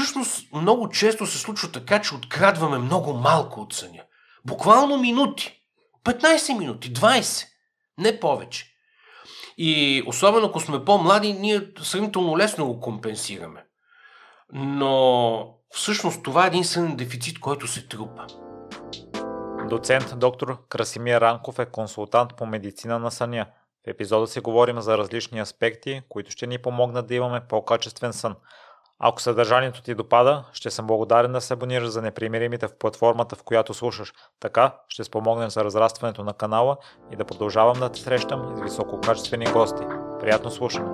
всъщност много често се случва така, че открадваме много малко от съня. Буквално минути. 15 минути, 20. Не повече. И особено ако сме по-млади, ние сравнително лесно го компенсираме. Но всъщност това е един сънен дефицит, който се трупа. Доцент доктор Красимир Ранков е консултант по медицина на съня. В епизода си говорим за различни аспекти, които ще ни помогнат да имаме по-качествен сън. Ако съдържанието ти допада, ще съм благодарен да се абонираш за непримиримите в платформата, в която слушаш. Така ще спомогнем за разрастването на канала и да продължавам да те срещам с висококачествени гости. Приятно слушане!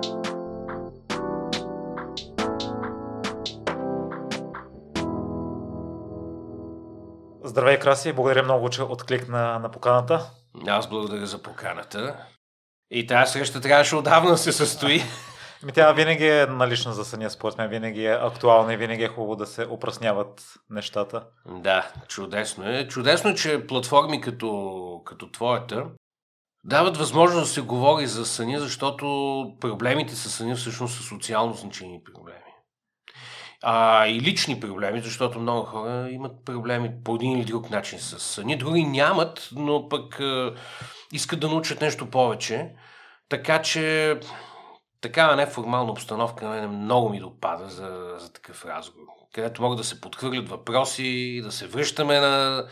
Здравей, Краси! Благодаря много, че откликна на поканата. Аз благодаря за поканата. И тази среща трябваше отдавна се състои. Ми тя винаги е налична за съня, според винаги е актуална и винаги е хубаво да се опрасняват нещата. Да, чудесно е. Чудесно че платформи като, като твоята дават възможност да се говори за съня, защото проблемите с съня всъщност са социално значени проблеми. А, и лични проблеми, защото много хора имат проблеми по един или друг начин с съня. Други нямат, но пък е, искат да научат нещо повече. Така че такава неформална обстановка мен много ми допада за, за такъв разговор, където могат да се подхвърлят въпроси, да се връщаме на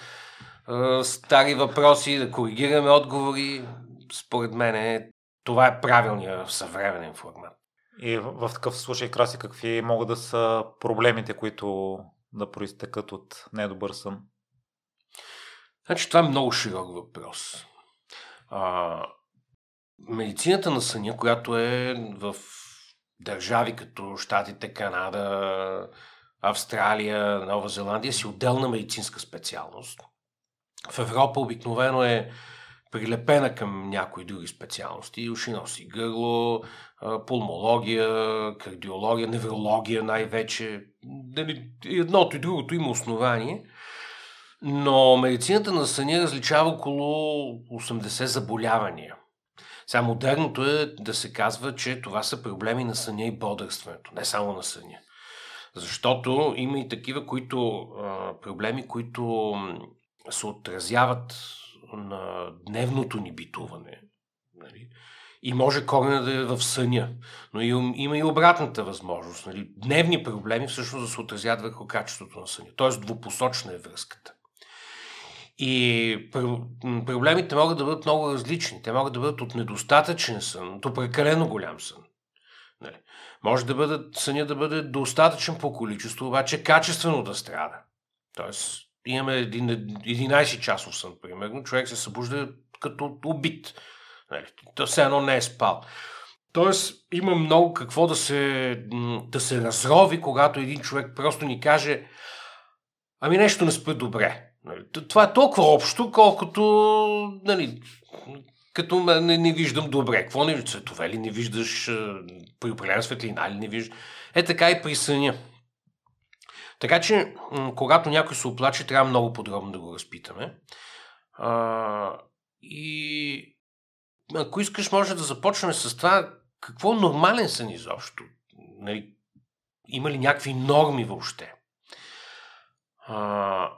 е, стари въпроси, да коригираме отговори. Според мен е, това е правилният съвременен формат. И в, в такъв случай, Краси, какви могат да са проблемите, които да проистекат от недобър сън? Значи това е много широк въпрос. А, медицината на съня, която е в държави като Штатите, Канада, Австралия, Нова Зеландия, си отделна медицинска специалност. В Европа обикновено е прилепена към някои други специалности. Уши носи гърло, пулмология, кардиология, неврология най-вече. Едното и другото има основание. Но медицината на съня различава около 80 заболявания. Сега модерното е да се казва, че това са проблеми на съня и бодрстването, не само на съня. Защото има и такива които, проблеми, които се отразяват на дневното ни битуване. Нали? И може корена да е в съня. Но има и обратната възможност. Нали? Дневни проблеми всъщност да се отразят върху качеството на съня. Тоест двупосочна е връзката. И проблемите могат да бъдат много различни. Те могат да бъдат от недостатъчен сън до прекалено голям сън. Нали? Може да бъдат, съня да бъде достатъчен по количество, обаче качествено да страда. Тоест, имаме 11 часов сън, примерно, човек се събужда като убит. Нали? То все едно не е спал. Тоест, има много какво да се, да се разрови, когато един човек просто ни каже ами нещо не спи добре. Нали? Това е толкова общо, колкото нали, като не, не виждам добре. Какво не виждаш? Цветове ли не виждаш? При определена светлина ли не виждаш? Е така и при съня. Така че, когато някой се оплаче, трябва много подробно да го разпитаме. А, и ако искаш, може да започнем с това какво е нормален сън изобщо. Нали, има ли някакви норми въобще? А,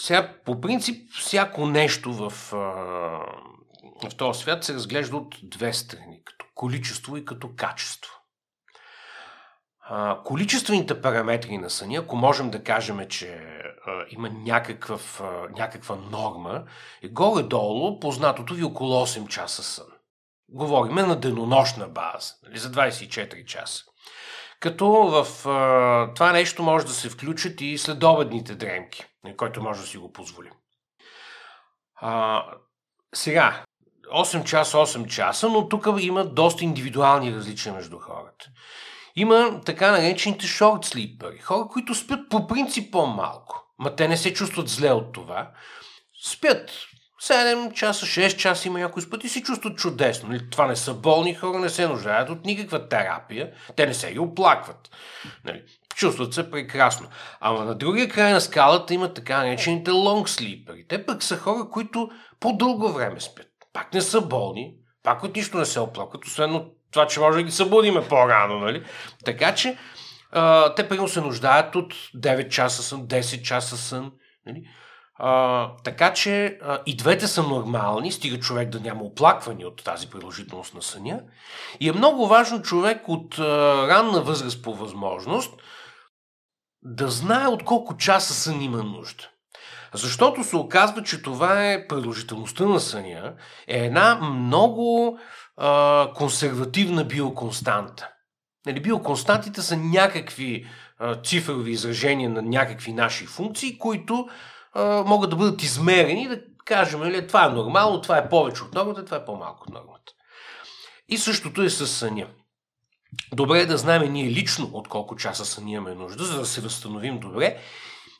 сега, по принцип, всяко нещо в, в този свят се разглежда от две страни, като количество и като качество. Количествените параметри на съня, ако можем да кажем, че има някакъв, някаква норма, е горе-долу познатото ви около 8 часа сън. Говориме на денонощна база, нали, за 24 часа. Като в а, това нещо може да се включат и следобедните дремки, който може да си го позволим. А, сега, 8 часа, 8 часа, но тук има доста индивидуални различия между хората. Има така наречените шорт слипъри, хора, които спят по принцип по-малко, ма те не се чувстват зле от това. Спят 7 часа, 6 часа има някои спът и се чувстват чудесно. Нали? Това не са болни хора, не се нуждаят от никаква терапия. Те не се ги оплакват. Нали? Чувстват се прекрасно. Ама на другия край на скалата има така наречените лонг слипери. Те пък са хора, които по-дълго време спят. Пак не са болни, пак от нищо не се оплакват, освен от това, че може да ги събудиме по-рано. Нали? Така че а, те примерно се нуждаят от 9 часа сън, 10 часа сън. Нали? А, така че а, и двете са нормални, стига човек да няма оплакване от тази продължителност на съня. И е много важно човек от а, ранна възраст по възможност да знае от колко часа сън има нужда. Защото се оказва, че това е продължителността на съня, е една много а, консервативна биоконстанта. Нали, биоконстантите са някакви а, цифрови изражения на някакви наши функции, които могат да бъдат измерени да кажем, нали, това е нормално, това е повече от нормата, това е по-малко от нормата. И същото е с съня. Добре е да знаем ние лично от колко часа сън имаме нужда, за да се възстановим добре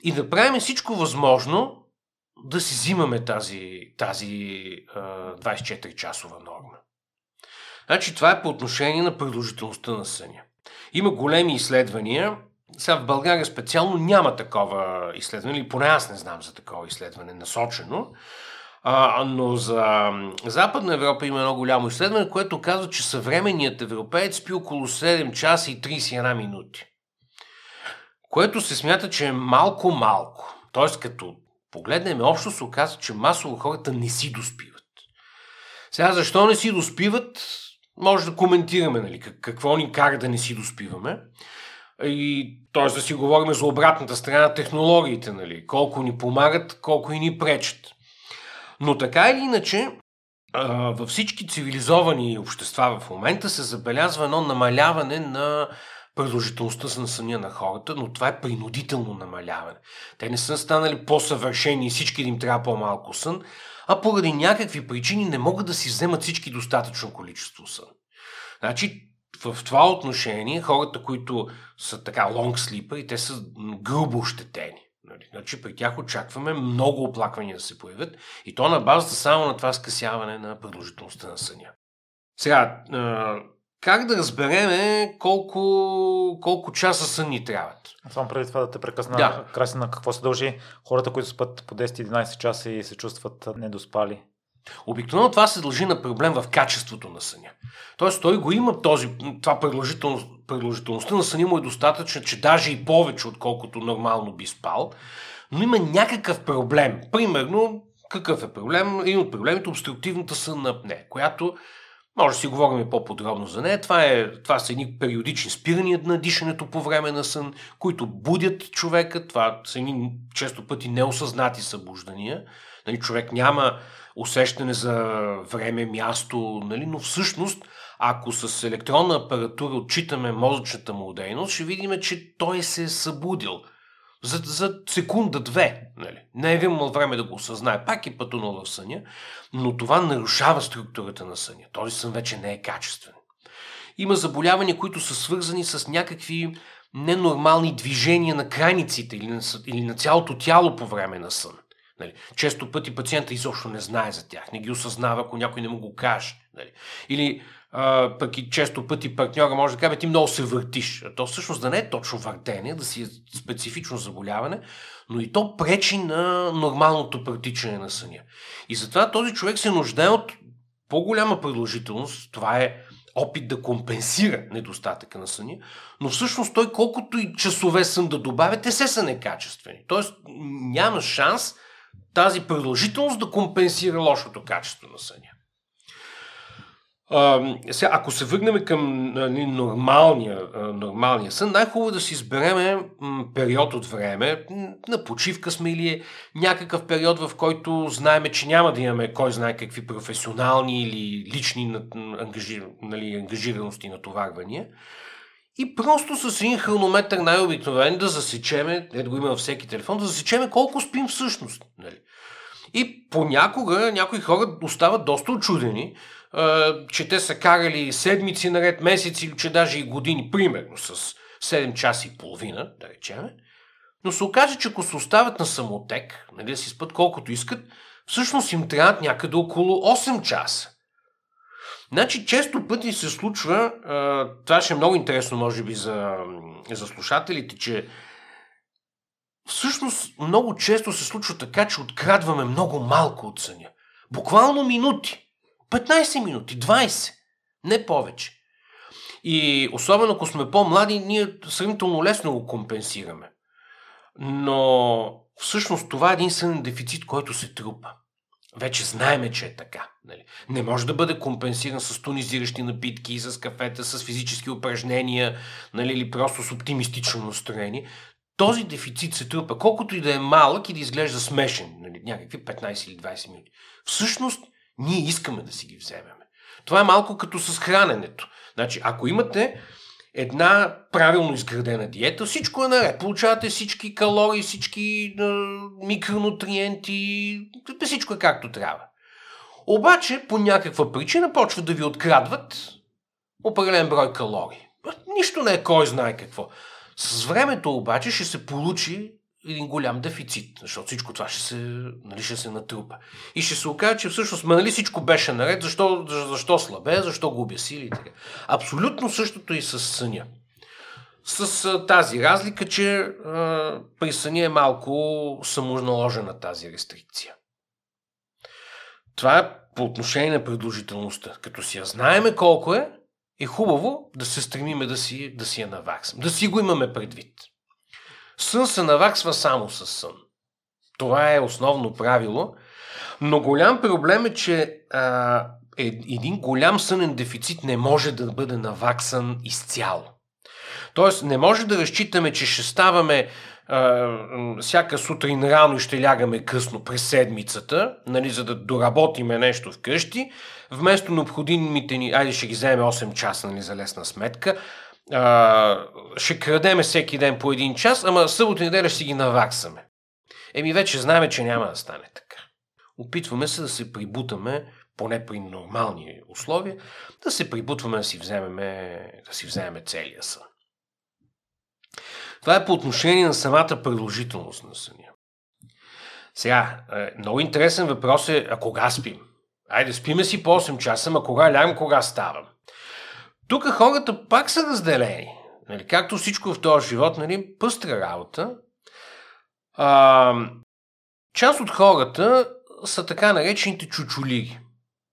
и да правим всичко възможно да си взимаме тази, тази а, 24-часова норма. Значи това е по отношение на продължителността на съня. Има големи изследвания. Сега в България специално няма такова изследване, или поне аз не знам за такова изследване насочено. А, но за Западна Европа има едно голямо изследване, което казва, че съвременният европеец спи около 7 часа и 31 минути. Което се смята, че е малко-малко. Тоест, като погледнем общо, се оказва, че масово хората не си доспиват. Сега, защо не си доспиват? може да коментираме нали, какво ни кара да не си доспиваме. И, т.е. да си говорим за обратната страна на технологиите, нали, колко ни помагат, колко и ни пречат. Но така или иначе, във всички цивилизовани общества в момента се забелязва едно намаляване на продължителността на съня на хората, но това е принудително намаляване. Те не са станали по-съвършени и всички им трябва по-малко сън, а поради някакви причини не могат да си вземат всички достатъчно количество сън. Значи, в това отношение, хората, които са така лонг слипър и те са грубо ощетени. Нали? Значи при тях очакваме много оплаквания да се появят и то на базата само на това скъсяване на продължителността на съня. Сега, как да разбереме колко, колко часа сън ни трябват? Само преди това да те прекъсна, да. Краси на какво се дължи хората, които спят по 10-11 часа и се чувстват недоспали? Обикновено това се дължи на проблем в качеството на съня. Тоест той го има този, това продължителност, продължителността на съня му е достатъчна, че даже и повече, отколкото нормално би спал, но има някакъв проблем. Примерно, какъв е проблем? Един от проблемите е обструктивната сънна апне, която може да си говорим по-подробно за нея. Това, е, това са едни периодични спирания на дишането по време на сън, които будят човека. Това са едни често пъти неосъзнати събуждания. Нали, човек няма усещане за време, място, нали, но всъщност, ако с електронна апаратура отчитаме мозъчната му дейност, ще видим, че той се е събудил за, за секунда-две. Нали. Не е имал време да го осъзнае. Пак е пътунал в съня, но това нарушава структурата на съня. Този сън вече не е качествен. Има заболявания, които са свързани с някакви ненормални движения на крайниците или на, или на цялото тяло по време на сън. Нали. Често пъти пациента изобщо не знае за тях, не ги осъзнава, ако някой не му го каже. Нали. Или а, пък и често пъти партньора може да каже, ти много се въртиш. А то всъщност да не е точно въртение, да си е специфично заболяване, но и то пречи на нормалното протичане на съня. И затова този човек се нуждае от по-голяма продължителност. Това е опит да компенсира недостатъка на съня, но всъщност той колкото и часове сън да добавя, те се са некачествени. Тоест няма шанс тази продължителност да компенсира лошото качество на съня. А, сега, ако се върнем към нали, нормалния, нормалния сън, най-хубаво е да си избереме период от време. На почивка сме или е някакъв период, в който знаеме, че няма да имаме кой знае какви професионални или лични ангажи, нали, ангажираности и натоварвания. И просто с един хронометър най-обикновен да засечеме, не да го има във всеки телефон, да засечеме колко спим всъщност. Нали. И понякога някои хора остават доста очудени, че те са карали седмици наред, месеци или че даже и години, примерно с 7 часа и половина, да речем. Но се окаже, че ако се оставят на самотек, нали, да си спът колкото искат, всъщност им трябват някъде около 8 часа. Значи, често пъти се случва, това ще е много интересно, може би, за, за слушателите, че всъщност много често се случва така, че открадваме много малко от съня. Буквално минути. 15 минути, 20, не повече. И особено ако сме по-млади, ние сравнително лесно го компенсираме. Но всъщност това е един сънен дефицит, който се трупа. Вече знаеме, че е така. Нали? Не може да бъде компенсиран с тонизиращи напитки, с кафета, с физически упражнения нали, или просто с оптимистично настроение. Този дефицит се трупа, колкото и да е малък и да изглежда смешен, нали, някакви 15 или 20 минути. Всъщност, ние искаме да си ги вземем. Това е малко като с храненето. Значи, ако имате една правилно изградена диета, всичко е наред. Получавате всички калории, всички е, микронутриенти, всичко е както трябва. Обаче, по някаква причина, почват да ви открадват определен брой калории. Нищо не е кой знае какво. С времето обаче ще се получи един голям дефицит, защото всичко това ще се, нали, ще се натрупа. И ще се окаже, че всъщност нали, всичко беше наред, защо, защо слабе, защо губя сили и така. Абсолютно същото и с съня. С а, тази разлика, че а, при съня е малко самоналожена тази рестрикция. Това е по отношение на продължителността. Като си я знаеме колко е, е хубаво да се стремиме да си, да си я наваксам. Да си го имаме предвид. Сън се наваксва само с сън. Това е основно правило. Но голям проблем е, че а, е, един голям сънен дефицит не може да бъде наваксан изцяло. Тоест, не може да разчитаме, че ще ставаме а, всяка сутрин рано и ще лягаме късно през седмицата, нали, за да доработиме нещо вкъщи, вместо необходимите ни, айде ще ги вземем 8 часа нали, за лесна сметка, а, ще крадеме всеки ден по един час, ама събота и неделя ще си ги наваксаме. Еми вече знаеме, че няма да стане така. Опитваме се да се прибутаме, поне при нормални условия, да се прибутваме да си вземеме, да си вземеме целия сън. Това е по отношение на самата продължителност на съня. Сега, е, много интересен въпрос е, а кога спим? Айде, спиме си по 8 часа, ама кога лягам, кога ставам? Тук хората пак са разделени. Нали, както всичко в този живот, нали, пъстра работа. А, част от хората са така наречените чучулиги.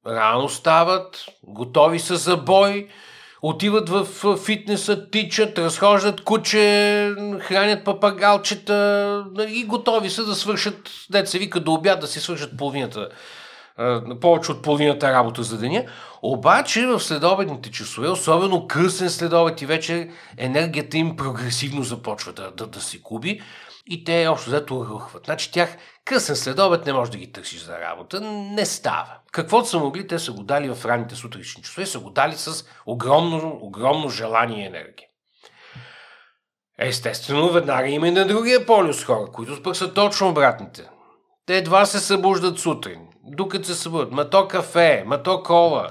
Рано стават, готови са за бой, отиват в фитнеса, тичат, разхождат куче, хранят папагалчета нали, и готови са да свършат, деца вика до обяд да си свършат половината повече от половината работа за деня. Обаче в следобедните часове, особено късен следобед и вече, енергията им прогресивно започва да, да, да се губи и те общо взето рухват. Значи тях късен следобед не може да ги търсиш за работа. Не става. Каквото са могли, те са го дали в ранните сутрични часове, са го дали с огромно, огромно желание и енергия. Естествено, веднага има и на другия полюс хора, които пък са точно обратните. Те едва се събуждат сутрин докато се събудят. Ма то кафе, ма то кола,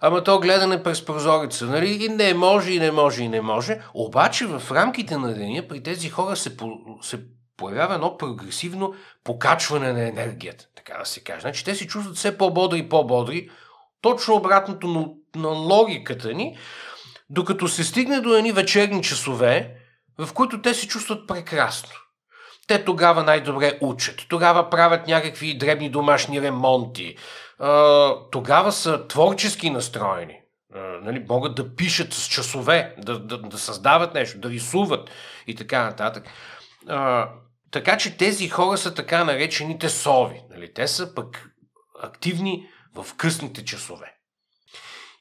ама то гледане през прозореца, нали? И не може, и не може, и не може. Обаче в рамките на деня при тези хора се, по, се появява едно прогресивно покачване на енергията, така да се каже. Значи те се чувстват все по-бодри и по-бодри, точно обратното на, на логиката ни, докато се стигне до едни вечерни часове, в които те се чувстват прекрасно те тогава най-добре учат, тогава правят някакви дребни домашни ремонти, тогава са творчески настроени. Нали, могат да пишат с часове, да, да, да създават нещо, да рисуват и така нататък. Така че тези хора са така наречените сови. Нали? Те са пък активни в късните часове.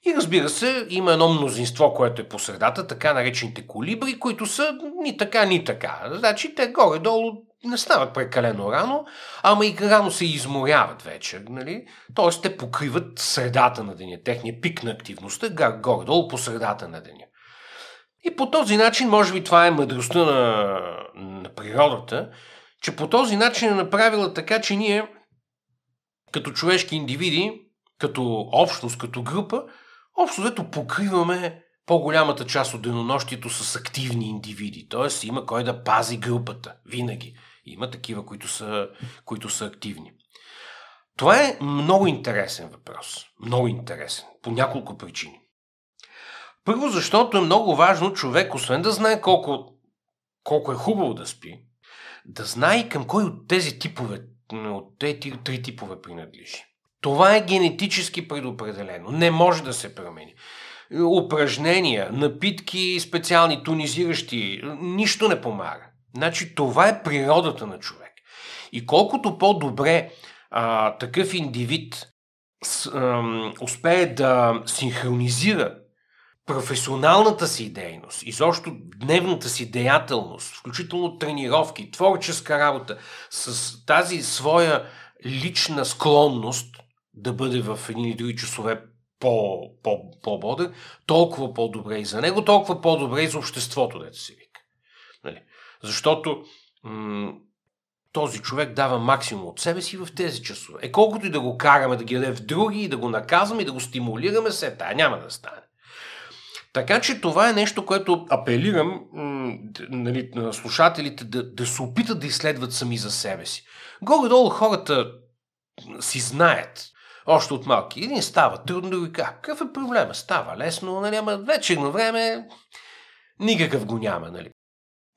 И разбира се, има едно мнозинство, което е по средата, така наречените колибри, които са ни така, ни така. Значи те горе-долу не стават прекалено рано, ама и рано се изморяват вече. Нали? Тоест те покриват средата на деня, техния пик на активността горе-долу по средата на деня. И по този начин, може би това е мъдростта на, на природата, че по този начин е направила така, че ние като човешки индивиди, като общност, като група, общо взето покриваме по-голямата част от денонощието с активни индивиди. Тоест има кой да пази групата. Винаги. Има такива, които са, които са активни. Това е много интересен въпрос. Много интересен. По няколко причини. Първо, защото е много важно човек, освен да знае колко, колко е хубаво да спи, да знае към кой от тези типове, от тези три типове принадлежи. Това е генетически предопределено. Не може да се промени. упражнения, напитки, специални тонизиращи, нищо не помага. Значи това е природата на човек. И колкото по-добре а, такъв индивид с, а, успее да синхронизира професионалната си дейност, изобщо дневната си деятелност, включително тренировки, творческа работа, с тази своя лична склонност да бъде в едни или други часове по, по, по-бодър, толкова по-добре и за него, толкова по-добре и за обществото, дето си вика. Нали? Защото м- този човек дава максимум от себе си в тези часове. Е колкото и да го караме да ги даде в други, и да го наказваме, и да го стимулираме, се тая няма да стане. Така че това е нещо, което апелирам м- нали, на слушателите да, да се опитат да изследват сами за себе си. Горе-долу хората си знаят още от малки. Един става трудно го кажа. Какъв е проблема? Става лесно, нали, ама вечерно време никакъв го няма, нали.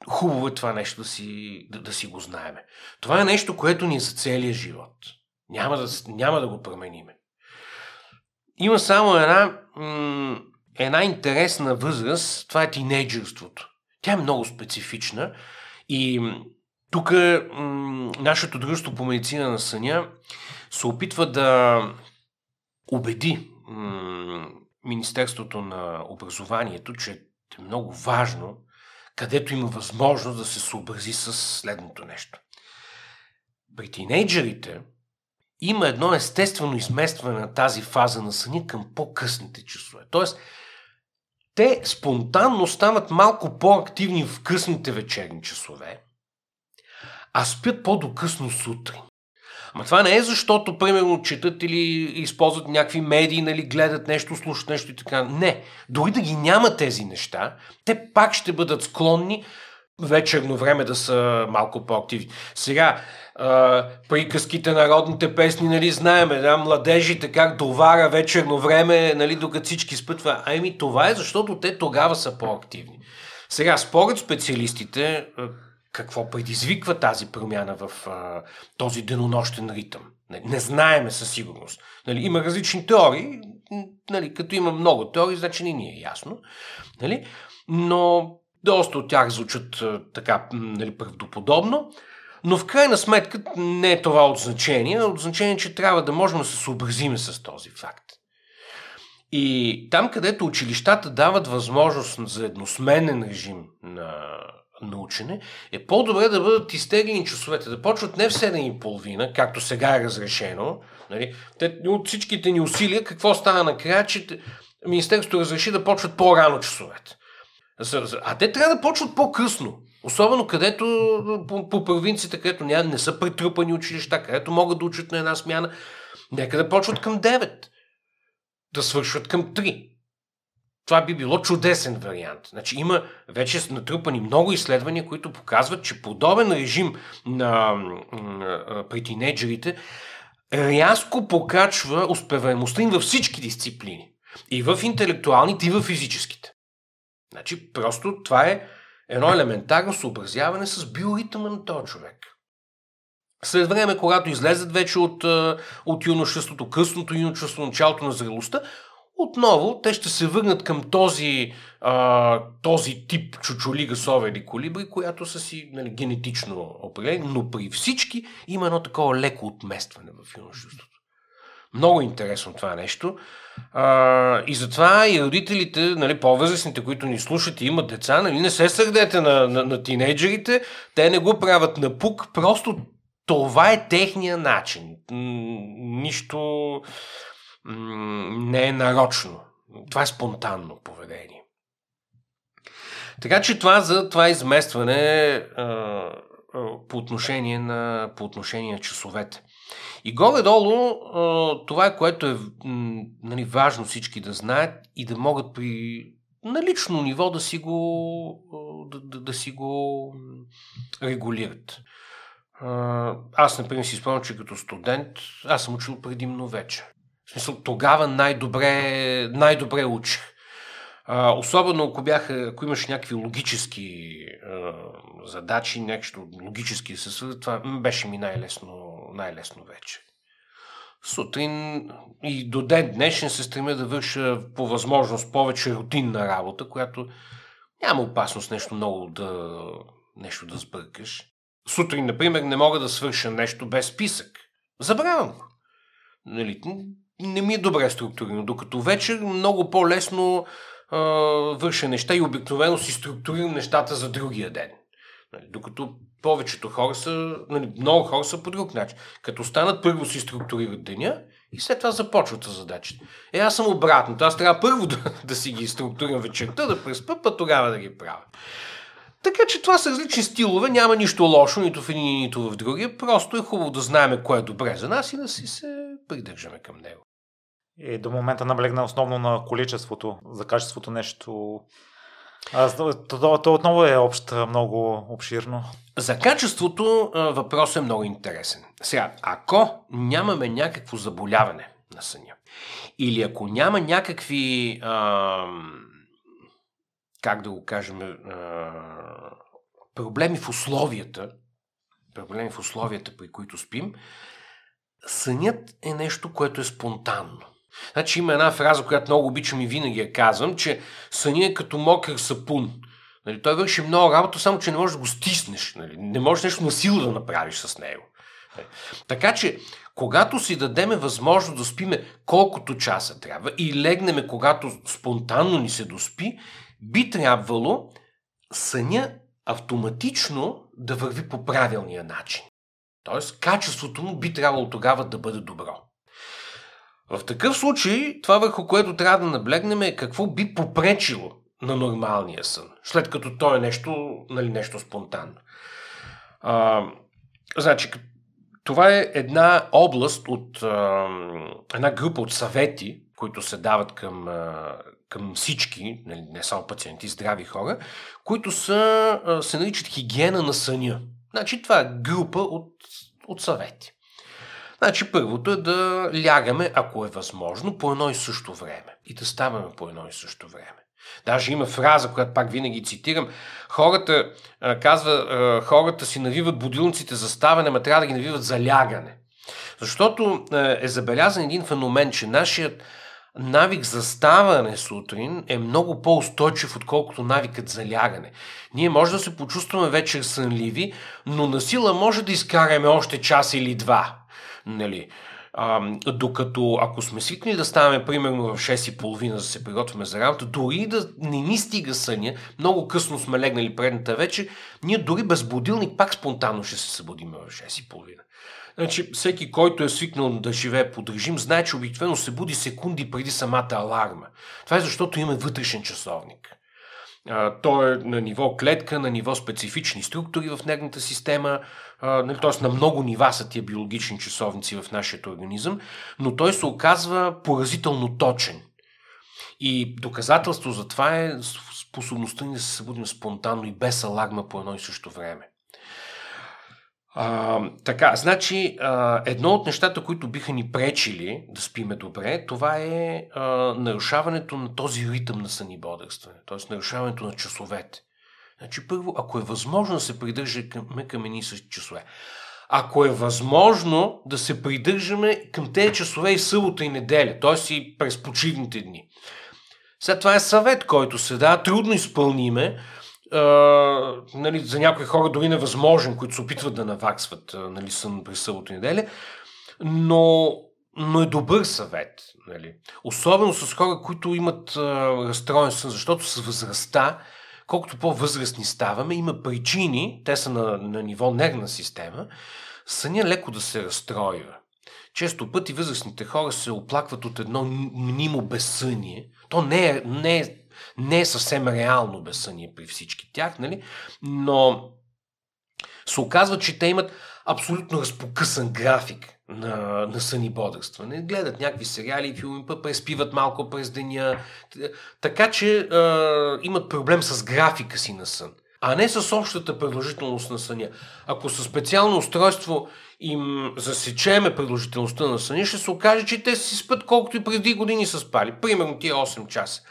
Хубаво е това нещо да си, да, да си го знаеме. Това е нещо, което ни е за целия живот. Няма да, няма да го промениме. Има само една, м- една интересна възраст, това е тинейджерството. Тя е много специфична и тук м- нашето дружество по медицина на съня се опитва да убеди Министерството на образованието, че е много важно, където има възможност да се съобрази с следното нещо. При тинейджерите има едно естествено изместване на тази фаза на съня към по-късните часове. Тоест, те спонтанно стават малко по-активни в късните вечерни часове, а спят по-докъсно сутрин. Ама това не е защото, примерно, четат или използват някакви медии, нали, гледат нещо, слушат нещо и така. Не. Дори да ги няма тези неща, те пак ще бъдат склонни вечерно време да са малко по-активни. Сега, а, приказките, народните песни, нали, знаеме, да, младежите как довара вечерно време, нали, докато всички спят. Това. Ами това е защото те тогава са по-активни. Сега, според специалистите, какво предизвиква тази промяна в а, този денонощен ритъм. Не, не знаеме със сигурност. Нали, има различни теории, нали, като има много теории, значи не ни е ясно. Нали, но доста от тях звучат а, така нали, правдоподобно. Но в крайна сметка не е това от значение. От значение, че трябва да можем да се съобразиме с този факт. И там, където училищата дават възможност за едносменен режим на на учене, е по-добре да бъдат изтеглени часовете, да почват не в 7.30, както сега е разрешено. Нали? Те, от всичките ни усилия, какво стана накрая, че Министерството разреши да почват по-рано часовете. А те трябва да почват по-късно. Особено където по, по провинциите, където няма, не са претрупани училища, където могат да учат на една смяна. Нека да почват към 9. Да свършват към 3 това би било чудесен вариант. Значи има вече натрупани много изследвания, които показват, че подобен режим на, на, при тинейджерите рязко покачва успеваемостта им във всички дисциплини. И в интелектуалните, и в физическите. Значи просто това е едно елементарно съобразяване с биоритъма на този човек. След време, когато излезат вече от, от юношеството, късното юношество, началото на зрелостта, отново те ще се върнат към този, а, този тип чучули, сове или колибри, която са си нали, генетично определени, но при всички има едно такова леко отместване в юношеството. Много интересно това нещо. А, и затова и родителите, нали, по-възрастните, които ни слушат и имат деца, нали, не се сърдете на, на, на тинейджерите, те не го правят на пук, просто това е техния начин. Нищо не е нарочно. Това е спонтанно поведение. Така че това за това изместване а, по, отношение на, по отношение на часовете. И горе-долу това е което е нали, важно всички да знаят и да могат при на лично ниво да си го, да, да, да си го регулират. Аз, например, си спомням, че като студент, аз съм учил предимно вече. Смисъл, тогава най-добре, най-добре учих. А, особено ако, бяха, ако имаш някакви логически а, задачи, нещо логически се това беше ми най-лесно, най-лесно вече. сутрин и до ден днешен се стремя да върша по възможност повече рутинна работа, която няма опасност нещо много да, нещо да сбъркаш. Сутрин, например, не мога да свърша нещо без списък. Забравям го. Нали, не ми е добре структурирано, докато вечер много по-лесно а, върша неща и обикновено си структурирам нещата за другия ден. Нали, докато повечето хора са, нали, много хора са по друг начин. Като станат, първо си структурират деня и след това започват с задачите. Е, аз съм обратно. Аз трябва първо да, да си ги структурирам вечерта, да преспа, па тогава да ги правя. Така че това са различни стилове, няма нищо лошо нито в един, нито в другия. Просто е хубаво да знаем кое е добре за нас и да си се придържаме към него. И до момента наблегна основно на количеството, за качеството нещо. То, то отново е общо много обширно. За качеството въпросът е много интересен. Сега, ако нямаме някакво заболяване на съня, или ако няма някакви, а, как да го кажем, а, проблеми в условията, проблеми в условията, при които спим, сънят е нещо, което е спонтанно. Значи има една фраза, която много обичам и винаги я казвам, че съня е като мокър сапун. Нали, той върши много работа, само че не можеш да го стиснеш. Нали, не можеш нещо насилно да направиш с него. Така че, когато си дадеме възможност да спиме колкото часа трябва и легнеме, когато спонтанно ни се доспи, би трябвало съня автоматично да върви по правилния начин. Тоест, качеството му би трябвало тогава да бъде добро. В такъв случай, това върху което трябва да наблегнем е какво би попречило на нормалния сън, след като то е нещо, нали, нещо спонтанно. А, значи, това е една област от а, една група от съвети, които се дават към, а, към всички, нали, не само пациенти, здрави хора, които са, а, се наричат хигиена на съня. Значи, това е група от, от съвети. Значи първото е да лягаме, ако е възможно, по едно и също време. И да ставаме по едно и също време. Даже има фраза, която пак винаги цитирам. Хората, казва, хората си навиват будилниците за ставане, ма трябва да ги навиват за лягане. Защото е забелязан един феномен, че нашият навик за ставане сутрин е много по-устойчив, отколкото навикът за лягане. Ние може да се почувстваме вечер сънливи, но на сила може да изкараме още час или два. Нали? А, докато ако сме свикнали да ставаме примерно в 6.30 да се приготвяме за работа, дори да не ни стига съня, много късно сме легнали предната вече, ние дори без будилник пак спонтанно ще се събудим в 6.30. Значи, всеки, който е свикнал да живее под режим, знае, че обикновено се буди секунди преди самата аларма. Това е защото има вътрешен часовник. Той е на ниво клетка, на ниво специфични структури в нервната система, нали, т.е. на много нива са тия биологични часовници в нашия организъм, но той се оказва поразително точен. И доказателство за това е способността ни да се събудим спонтанно и без аларма по едно и също време. А, така, значи, а, едно от нещата, които биха ни пречили да спиме добре, това е а, нарушаването на този ритъм на съни бодрстване, т.е. нарушаването на часовете. Значи, първо, ако е възможно да се придържаме към, едни същи часове. Ако е възможно да се придържаме към тези часове и събота и неделя, т.е. и през почивните дни. Сега това е съвет, който се дава, трудно изпълниме, а, нали, за някои хора дори невъзможен, които се опитват да наваксват нали, сън през събота и неделя, но, но е добър съвет. Нали. Особено с хора, които имат а, разстроен сън, защото с възрастта, колкото по-възрастни ставаме, има причини, те са на, на ниво нервна система, съня леко да се разстроива. Често пъти възрастните хора се оплакват от едно мнимо безсъние. То не е, не е не е съвсем реално безсъние при всички тях, нали? но се оказва, че те имат абсолютно разпокъсан график на, на сън и бодрстване. Гледат някакви сериали и филми, преспиват малко през деня, така че е, имат проблем с графика си на сън, а не с общата продължителност на съня. Ако със специално устройство им засечеме продължителността на съня, ще се окаже, че те си спят колкото и преди години са спали. Примерно тия 8 часа.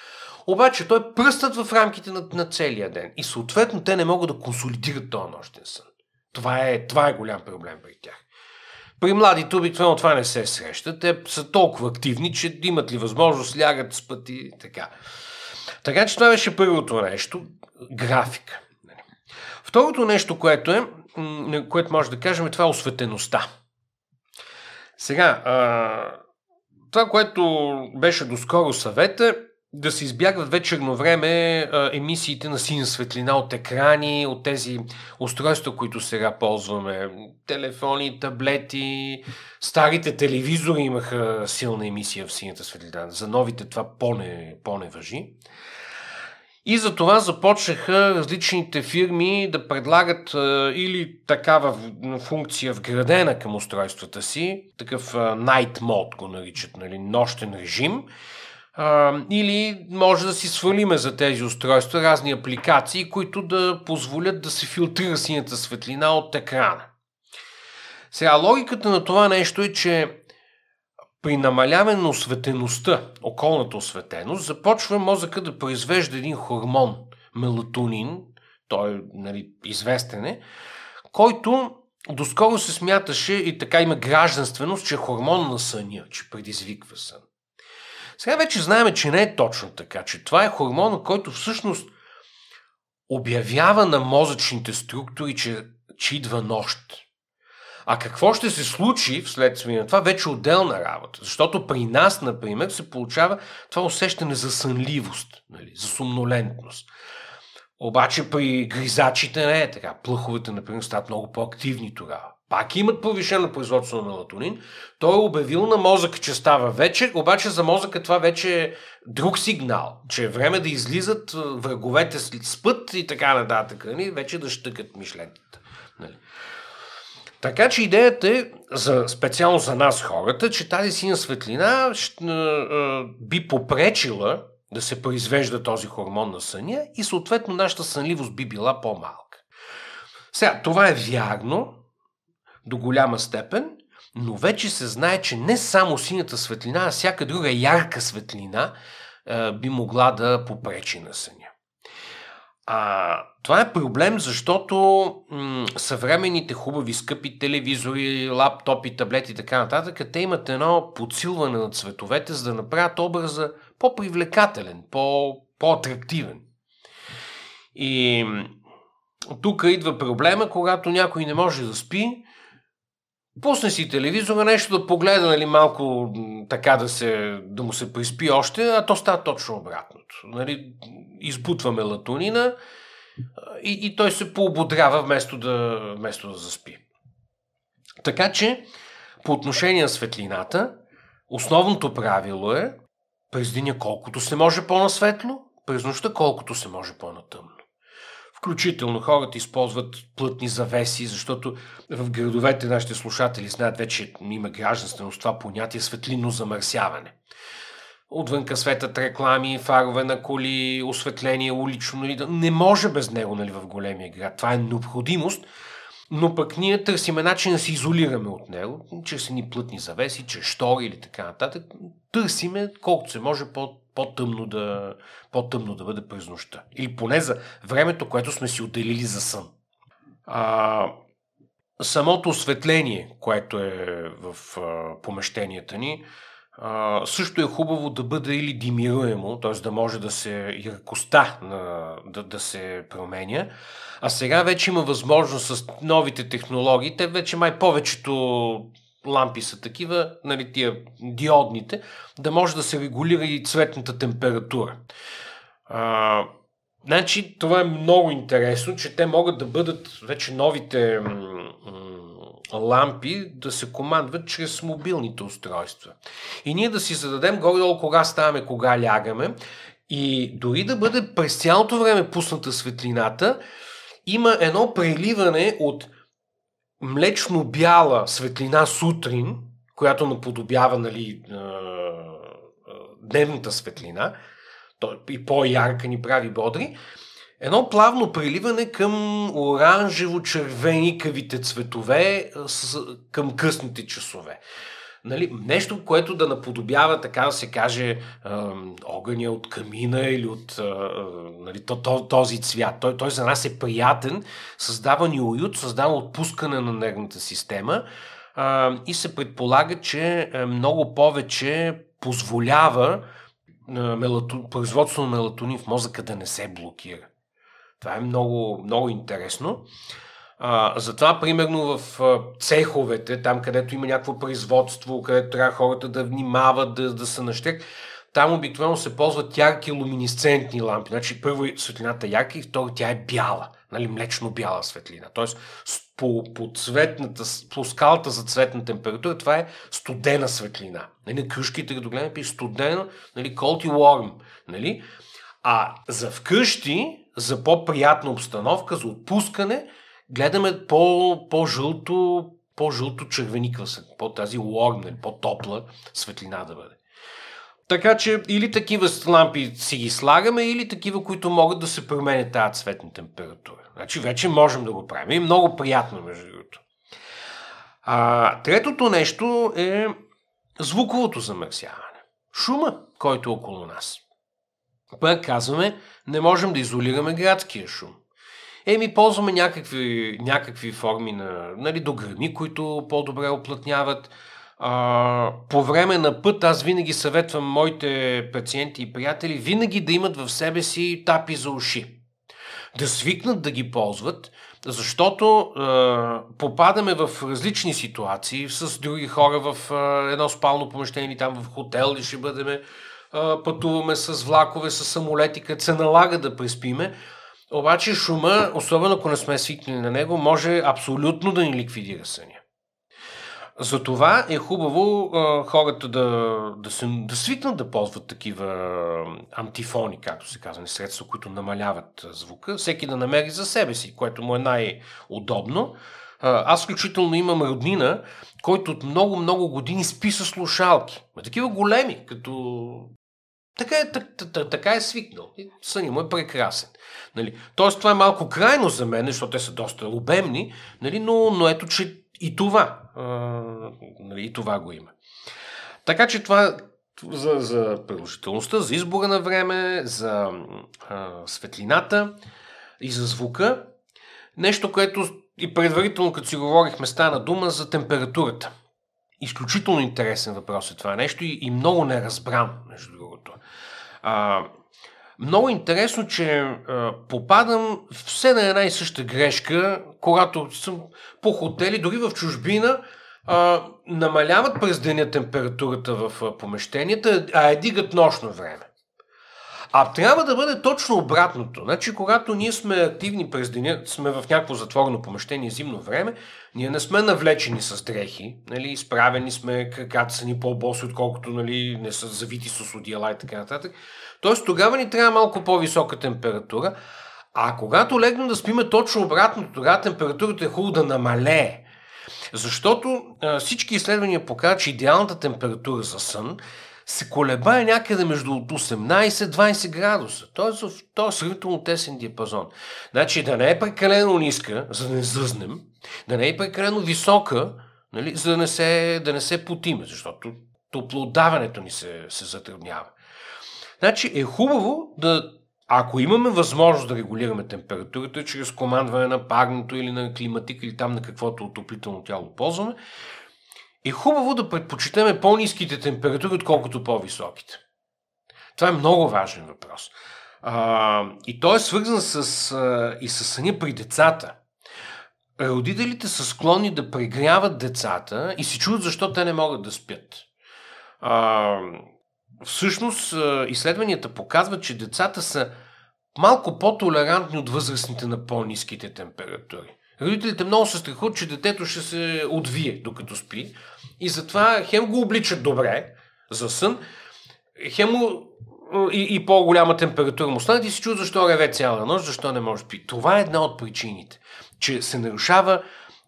Обаче той пръстат в рамките на, на целия ден и съответно те не могат да консолидират този нощен сън. Това е, това е голям проблем при тях. При младите обикновено това не се среща. Те са толкова активни, че имат ли възможност, лягат, спът и така. Така че това беше първото нещо графика. Второто нещо, което е, което може да кажем, е това е осветеността. Сега, това, което беше доскоро съвета, да се избягват вечерно време емисиите на синя светлина от екрани, от тези устройства, които сега ползваме. Телефони, таблети, старите телевизори имаха силна емисия в синята светлина. За новите това по-не, по-не въжи. И за това започнаха различните фирми да предлагат а, или такава функция вградена към устройствата си, такъв а, night mode го наричат, нали, нощен режим, а, или може да си свалиме за тези устройства разни апликации, които да позволят да се филтрира синята светлина от екрана. Сега, логиката на това нещо е, че при намаляване на осветеността, околната осветеност, започва мозъка да произвежда един хормон, мелатонин, той е нали, известен е, който доскоро се смяташе и така има гражданственост, че е хормон на съня, че предизвиква сън. Сега вече знаем, че не е точно така, че това е хормон, който всъщност обявява на мозъчните структури, че, че идва нощ. А какво ще се случи вследствие на това, вече отделна работа. Защото при нас, например, се получава това усещане за сънливост, нали, за сумнолентност. Обаче при гризачите не е така. Плъховете, например, стават много по-активни тогава. Пак имат повишено производство на мелатонин. Той е обявил на мозъка, че става вечер, обаче за мозъка това вече е друг сигнал, че е време да излизат враговете с път и така нататък. Нали? Вече да щъкат мишлените. Нали? Така че идеята е, за, специално за нас хората, че тази синя светлина ще, а, би попречила да се произвежда този хормон на съня и съответно нашата сънливост би била по-малка. Сега, това е вярно до голяма степен, но вече се знае, че не само синята светлина, а всяка друга ярка светлина а, би могла да попречи на съня. А, това е проблем, защото м- съвременните хубави, скъпи телевизори, лаптопи, таблети и така нататък, те имат едно подсилване на цветовете, за да направят образа по-привлекателен, по- по-атрактивен. И тук идва проблема, когато някой не може да спи, пусне си телевизора, нещо да погледа, нали, малко така да, се, да му се приспи още, а то става точно обратното. Нали, избутва мелатонина и, и той се поободрява вместо да, вместо да заспи. Така че, по отношение на светлината, основното правило е през деня колкото се може по-насветло, през нощта колкото се може по-натъмно. Включително хората използват плътни завеси, защото в градовете нашите слушатели знаят вече има гражданственост това понятие светлинно замърсяване. Отвънка светят реклами, фарове на коли, осветление улично. Нали, не може без него нали, в големия град. Това е необходимост, но пък ние търсиме начин да се изолираме от него, чрез ни плътни завеси, чрез штори или така нататък. Търсиме колкото се може по по-тъмно да, по-тъмно да бъде през нощта. Или поне за времето, което сме си отделили за сън. А, самото осветление, което е в а, помещенията ни, а, също е хубаво да бъде или димируемо, т.е. да може да се яркостта на, да, да се променя. А сега вече има възможност с новите технологии, те вече май повечето лампи са такива, нали, тия диодните, да може да се регулира и цветната температура. А, значи, това е много интересно, че те могат да бъдат вече новите м- м- лампи да се командват чрез мобилните устройства. И ние да си зададем горе-долу кога ставаме, кога лягаме и дори да бъде през цялото време пусната светлината, има едно преливане от млечно-бяла светлина сутрин, която наподобява нали, дневната светлина, и по-ярка ни прави бодри, едно плавно преливане към оранжево-червеникавите цветове към късните часове. Нали, нещо, което да наподобява, така да се каже, огъня от камина или от нали, този цвят. Той, той за нас е приятен, създава ни уют, създава отпускане на нервната система и се предполага, че много повече позволява мелато... производство на мелатонин в мозъка да не се блокира. Това е много, много интересно. А, затова, примерно, в цеховете, там където има някакво производство, където трябва хората да внимават, да, да са нащек, там обикновено се ползват ярки луминесцентни лампи. Значи първо светлината е ярка и второ тя е бяла, нали, млечно-бяла светлина. Тоест по, по, цветната, по скалата за цветна температура това е студена светлина. Нали, кружките, като гледаме, пише студена, нали, cold и warm. Нали? А за вкъщи, за по-приятна обстановка, за отпускане, гледаме по, по-жълто, по-жълто червениква се, по-тази нали, по-топла светлина да бъде. Така че или такива лампи си ги слагаме, или такива, които могат да се променят тази цветна температура. Значи вече можем да го правим. И много приятно, между другото. А, третото нещо е звуковото замърсяване. Шума, който е около нас. Пък казваме, не можем да изолираме градския шум. Еми, ползваме някакви, някакви форми на нали, дограми, които по-добре оплътняват а, по време на път аз винаги съветвам моите пациенти и приятели винаги да имат в себе си тапи за уши. Да свикнат да ги ползват, защото а, попадаме в различни ситуации с други хора в а, едно спално помещение, там в хотел ли ще бъдеме, пътуваме с влакове, с самолети, където се налага да преспиме. Обаче шума, особено ако не сме свикнали на него, може абсолютно да ни ликвидира съня. Затова е хубаво а, хората да, да, се, да свикнат да ползват такива антифони, както се казва, средства, които намаляват звука. Всеки да намери за себе си, което му е най-удобно. Аз включително имам роднина, който от много-много години спи с слушалки. Ма такива големи, като... Така е, така, така е свикнал. Съня му е прекрасен. Нали? Тоест, това е малко крайно за мен, защото те са доста обемни, нали? но, но ето, че и това, а, нали, и това го има. Така че това за, за продължителността, за избора на време, за а, светлината и за звука. Нещо, което и предварително, като си говорихме, стана дума за температурата. Изключително интересен въпрос е това нещо и, и много неразбран, между другото. А, много интересно, че а, попадам все на една и съща грешка, когато съм по хотели, дори в чужбина, а, намаляват през деня температурата в помещенията, а е дигат нощно време. А трябва да бъде точно обратното. Значи, когато ние сме активни през деня, сме в някакво затворено помещение зимно време, ние не сме навлечени с дрехи, нали, изправени сме, краката са ни по-боси, отколкото нали, не са завити с одеяла и така нататък. Тоест тогава ни трябва малко по-висока температура, а когато легнем да спиме точно обратно, тогава температурата е хубаво да намалее. Защото а, всички изследвания показват, че идеалната температура за сън се колебае някъде между 18-20 градуса. Тоест в този сравнително тесен диапазон. Значи да не е прекалено ниска, за да не зъзнем, да не е прекалено висока, нали, за да не се, да не се потиме, защото топлоотдаването ни се, се затруднява. Значи е хубаво да, ако имаме възможност да регулираме температурата чрез командване на парното или на климатик или там на каквото отоплително тяло ползваме, е хубаво да предпочитаме по-низките температури, отколкото по-високите. Това е много важен въпрос. А, и той е свързан с, а, и с съня при децата. Родителите са склонни да прегряват децата и се чудят защо те не могат да спят. А, всъщност изследванията показват, че децата са малко по-толерантни от възрастните на по-низките температури. Родителите много се страхуват, че детето ще се отвие докато спи и затова хем го обличат добре за сън, хем му и, и по-голяма температура му станат и се чудят защо реве цяла нощ, защо не може да спи. Това е една от причините, че се нарушава,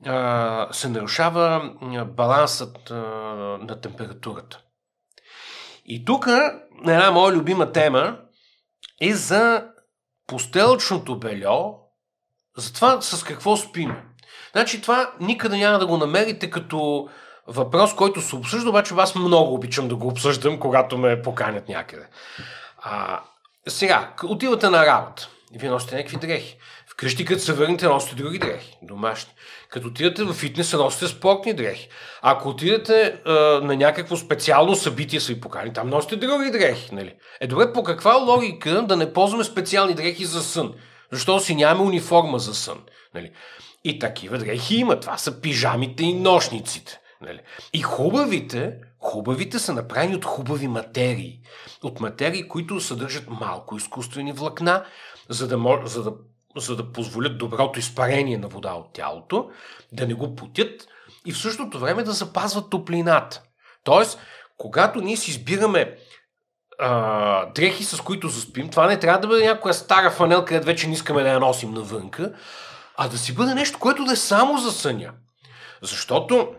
а, се нарушава балансът а, на температурата. И тук една моя любима тема е за постелъчното бельо, за това с какво спим. Значи това никъде няма да го намерите като въпрос, който се обсъжда, обаче аз много обичам да го обсъждам, когато ме поканят някъде. А, сега, отивате на работа и вие носите някакви дрехи. Вкъщи, като се върнете, носите други дрехи, домашни. Като отидете в фитнеса, носите спортни дрехи. Ако отидете а, на някакво специално събитие, са ви покани, там носите други дрехи. Нали? Е, добре, по каква логика да не ползваме специални дрехи за сън? Защо си нямаме униформа за сън? Нали? И такива дрехи има. Това са пижамите и нощниците. Нали? И хубавите, хубавите са направени от хубави материи. От материи, които съдържат малко изкуствени влакна, за да, мож, за да, за да позволят доброто изпарение на вода от тялото, да не го потят и в същото време да запазват топлината. Тоест, когато ние си избираме а, дрехи, с които заспим, това не трябва да бъде някоя стара фанелка, където вече не искаме да я носим навънка, а да си бъде нещо, което да е само за съня. Защото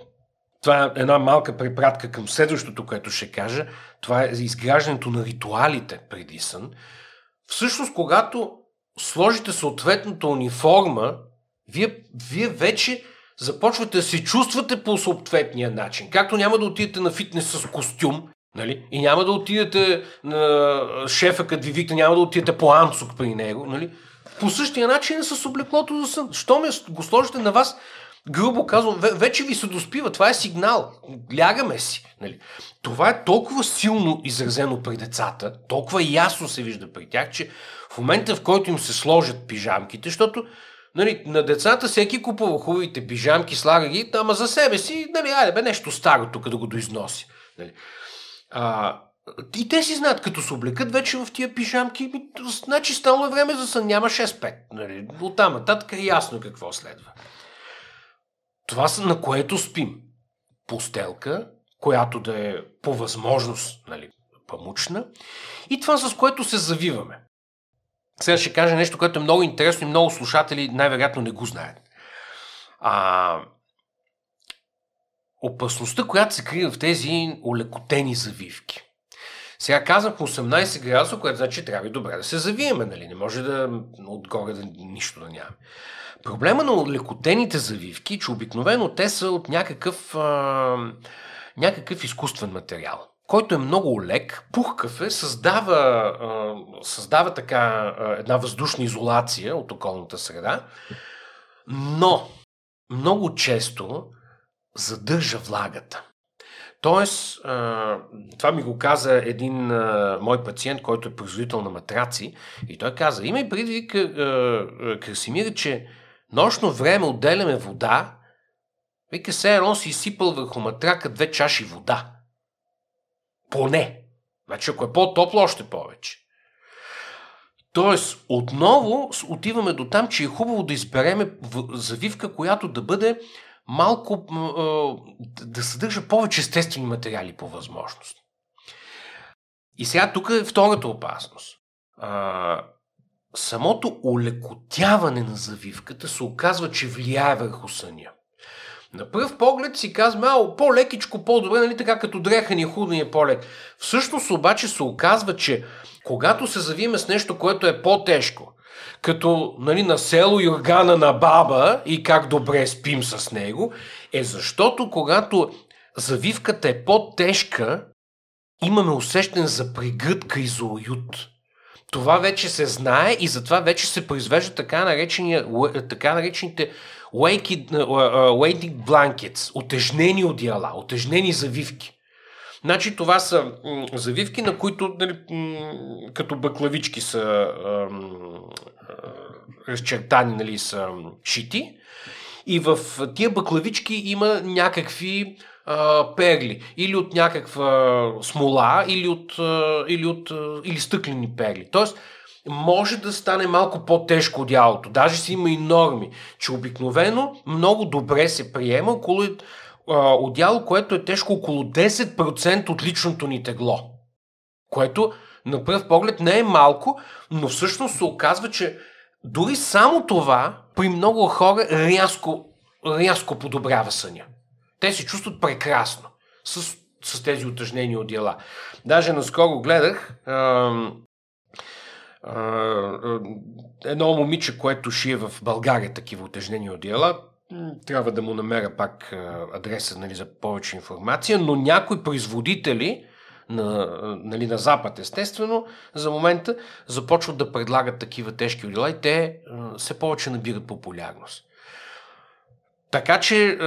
това е една малка препратка към следващото, което ще кажа. Това е изграждането на ритуалите преди сън. Всъщност, когато сложите съответната униформа, вие, вие вече започвате да се чувствате по съответния начин. Както няма да отидете на фитнес с костюм, нали? и няма да отидете на шефа, като ви викне, няма да отидете по анцук при него. Нали? По същия начин е с облеклото за сън. Що ме го сложите на вас, грубо казвам, вече ви се доспива. Това е сигнал. Лягаме си. Нали? Това е толкова силно изразено при децата, толкова ясно се вижда при тях, че в момента, в който им се сложат пижамките, защото нали, на децата всеки купува хубавите пижамки, слага ги, ама за себе си, нали, айде бе, нещо старо тук да го доизноси. Нали. А, и те си знаят, като се облекат вече в тия пижамки, значи стало е време за сън, няма 6-5. Нали. Оттам нататък е ясно какво следва. Това са на което спим. Постелка, която да е по възможност нали, памучна и това с което се завиваме. Сега ще кажа нещо, което е много интересно и много слушатели най-вероятно не го знаят. А, опасността, която се крие в тези олекотени завивки. Сега казах 18 градуса, което значи трябва и добре да се завиеме, нали? Не може да отгоре да нищо да нямаме. Проблема на лекотените завивки, че обикновено те са от някакъв, а, някакъв изкуствен материал, който е много лек, пухкав е, създава, а, създава така а, една въздушна изолация от околната среда, но много често задържа влагата. Тоест, това ми го каза един мой пациент, който е производител на матраци, и той каза, имай преди, Красимир, че нощно време отделяме вода, вика се едно си изсипал върху матрака две чаши вода. Поне. Значи, ако е по-топло, още повече. Тоест, отново отиваме до там, че е хубаво да избереме завивка, която да бъде малко да съдържа повече естествени материали по възможност. И сега тук е втората опасност. А, самото улекотяване на завивката се оказва, че влияе върху съня. На пръв поглед си казваме, а, по-лекичко, по-добре, нали така като дреха ни е худо е по-лек. Всъщност обаче се оказва, че когато се завиме с нещо, което е по-тежко, като нали, на село Юргана на баба и как добре спим с него, е защото когато завивката е по-тежка, имаме усещане за пригръдка и за уют. Това вече се знае и затова вече се произвежда така, така наречените waiting blankets, отежнени одеяла, отежнени завивки. Значи това са завивки, на които нали, като бъклавички са разчертани, нали, са шити. И в тия бъклавички има някакви а, перли. Или от някаква смола, или от, а, или от а, или стъклени перли. Тоест, може да стане малко по-тежко от дялото. Даже си има и норми, че обикновено много добре се приема около отдяло, което е тежко около 10% от личното ни тегло. Което на пръв поглед не е малко, но всъщност се оказва, че дори само това при много хора рязко, рязко подобрява съня. Те се чувстват прекрасно с, с тези отъжнени отдела. Даже наскоро гледах а, а, едно момиче, което шие в България такива отъжнени отдела. Трябва да му намеря пак адреса нали, за повече информация, но някои производители на, нали, на Запад, естествено, за момента започват да предлагат такива тежки дела и те все повече набират популярност. Така че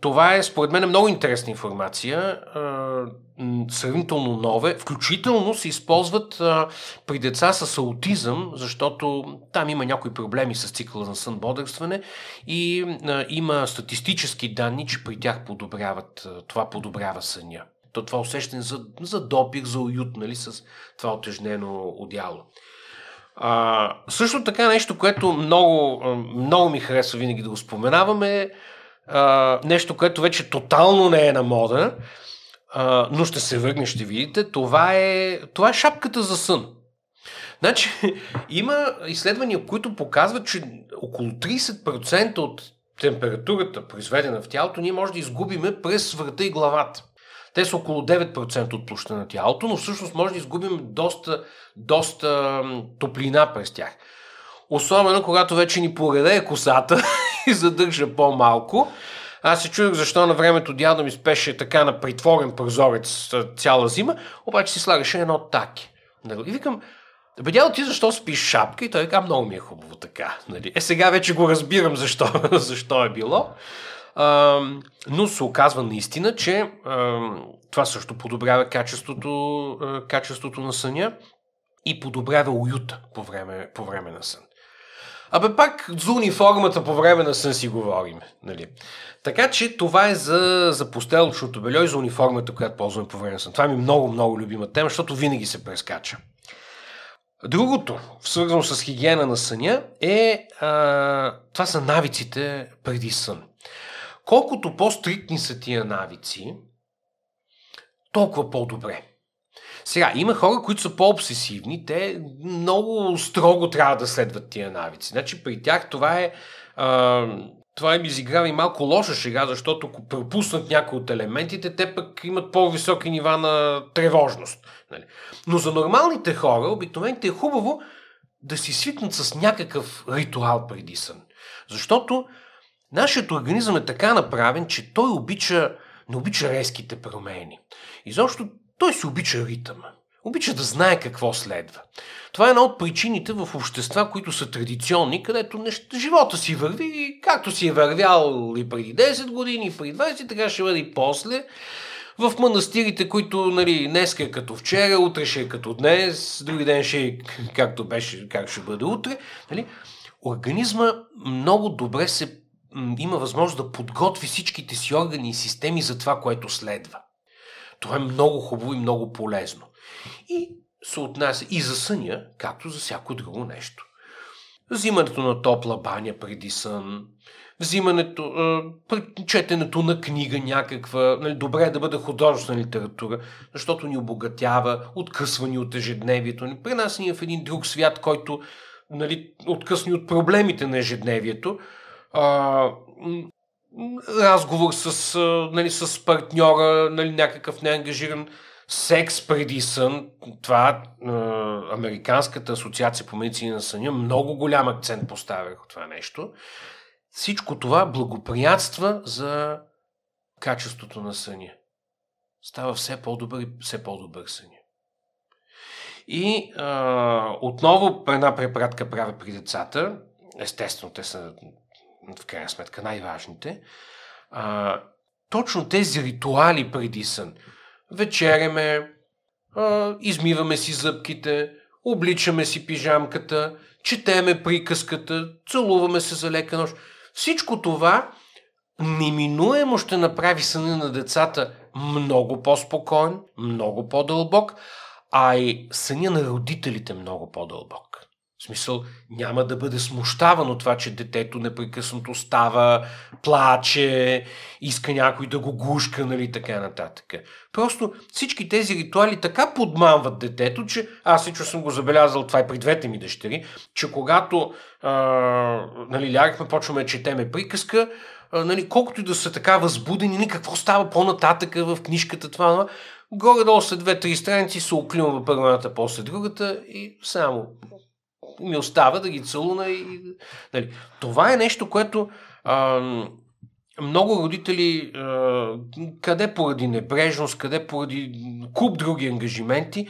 това е, според мен, много интересна информация, сравнително нове. Включително се използват при деца с аутизъм, защото там има някои проблеми с цикъла на сън бодрстване и има статистически данни, че при тях подобряват, това подобрява съня. То това усещане за, за допир, за уют, нали, с това отежнено одяло. А, също така нещо, което много, много ми харесва винаги да го споменаваме а, нещо, което вече тотално не е на мода, а, но ще се върне, ще видите, това е, това е шапката за сън. Значи, има изследвания, които показват, че около 30% от температурата, произведена в тялото, ние може да изгубиме през врата и главата. Те са около 9% от площа на тялото, но всъщност може да изгубим доста, доста топлина през тях. Особено когато вече ни поредее косата и задържа по-малко. Аз се чудих защо на времето дядо ми спеше така на притворен прозорец цяла зима, обаче си слагаше едно таки. Нали? И викам, бе дядо ти защо спиш шапка? И той вика, много ми е хубаво така. Нали? Е сега вече го разбирам защо, защо е било. А, но се оказва наистина, че а, това също подобрява качеството, а, качеството на съня и подобрява уюта по време, по време на сън. Абе пак за униформата по време на сън си говорим. Нали? Така че това е за, за постелочното бельо и за униформата, която ползваме по време на сън. Това ми е много, много любима тема, защото винаги се прескача. Другото, свързано с хигиена на съня, е а, това са навиците преди сън. Колкото по-стриктни са тия навици, толкова по-добре. Сега, има хора, които са по-обсесивни, те много строго трябва да следват тия навици. Значи при тях това е а, това им изиграва и малко лоша шега, защото ако пропуснат някои от елементите, те пък имат по-високи нива на тревожност. Нали? Но за нормалните хора, обикновено е хубаво да си свикнат с някакъв ритуал преди сън. Защото нашият организъм е така направен, че той обича, не обича резките промени. И защото той си обича ритъма. Обича да знае какво следва. Това е една от причините в общества, които са традиционни, където неща, живота си върви както си е вървял и преди 10 години, и преди 20, така ще бъде и после. В манастирите, които нали, днес е като вчера, утре ще е като днес, други ден ще е както беше, как ще бъде утре. Нали? Организма много добре се има възможност да подготви всичките си органи и системи за това, което следва. Това е много хубаво и много полезно. И се отнася и за съня, както за всяко друго нещо. Взимането на топла баня преди сън, взимането, четенето на книга някаква, нали, добре е да бъде художествена литература, защото ни обогатява, откъсва ни от ежедневието, ни пренася ни в един друг свят, който нали, откъсни от проблемите на ежедневието. А, разговор с, нали, с партньора, нали, някакъв неангажиран секс преди сън, това е, Американската асоциация по медицина на съня много голям акцент поставя върху това нещо. Всичко това благоприятства за качеството на съня. Става все по-добър и все по-добър съня. И а, отново една препратка правя при децата. Естествено, те са в крайна сметка най-важните. А, точно тези ритуали преди сън – вечеряме, а, измиваме си зъбките, обличаме си пижамката, четеме приказката, целуваме се за лека нощ. Всичко това неминуемо ще направи съня на децата много по-спокоен, много по-дълбок, а и съня на родителите много по-дълбок. Смисъл, няма да бъде смущавано това, че детето непрекъснато става, плаче, иска някой да го гушка, нали, така нататък. Просто всички тези ритуали така подмамват детето, че аз лично съм го забелязал, това и при двете ми дъщери, че когато а, нали, лягахме, почваме да четеме приказка, а, нали, колкото и да са така възбудени, ни какво става по-нататък в книжката, това, горе-долу след две-три страници се оклимва първата, после другата и само ми остава да ги целуна и... Нали. Това е нещо, което а, много родители, къде поради небрежност, къде поради куп други ангажименти,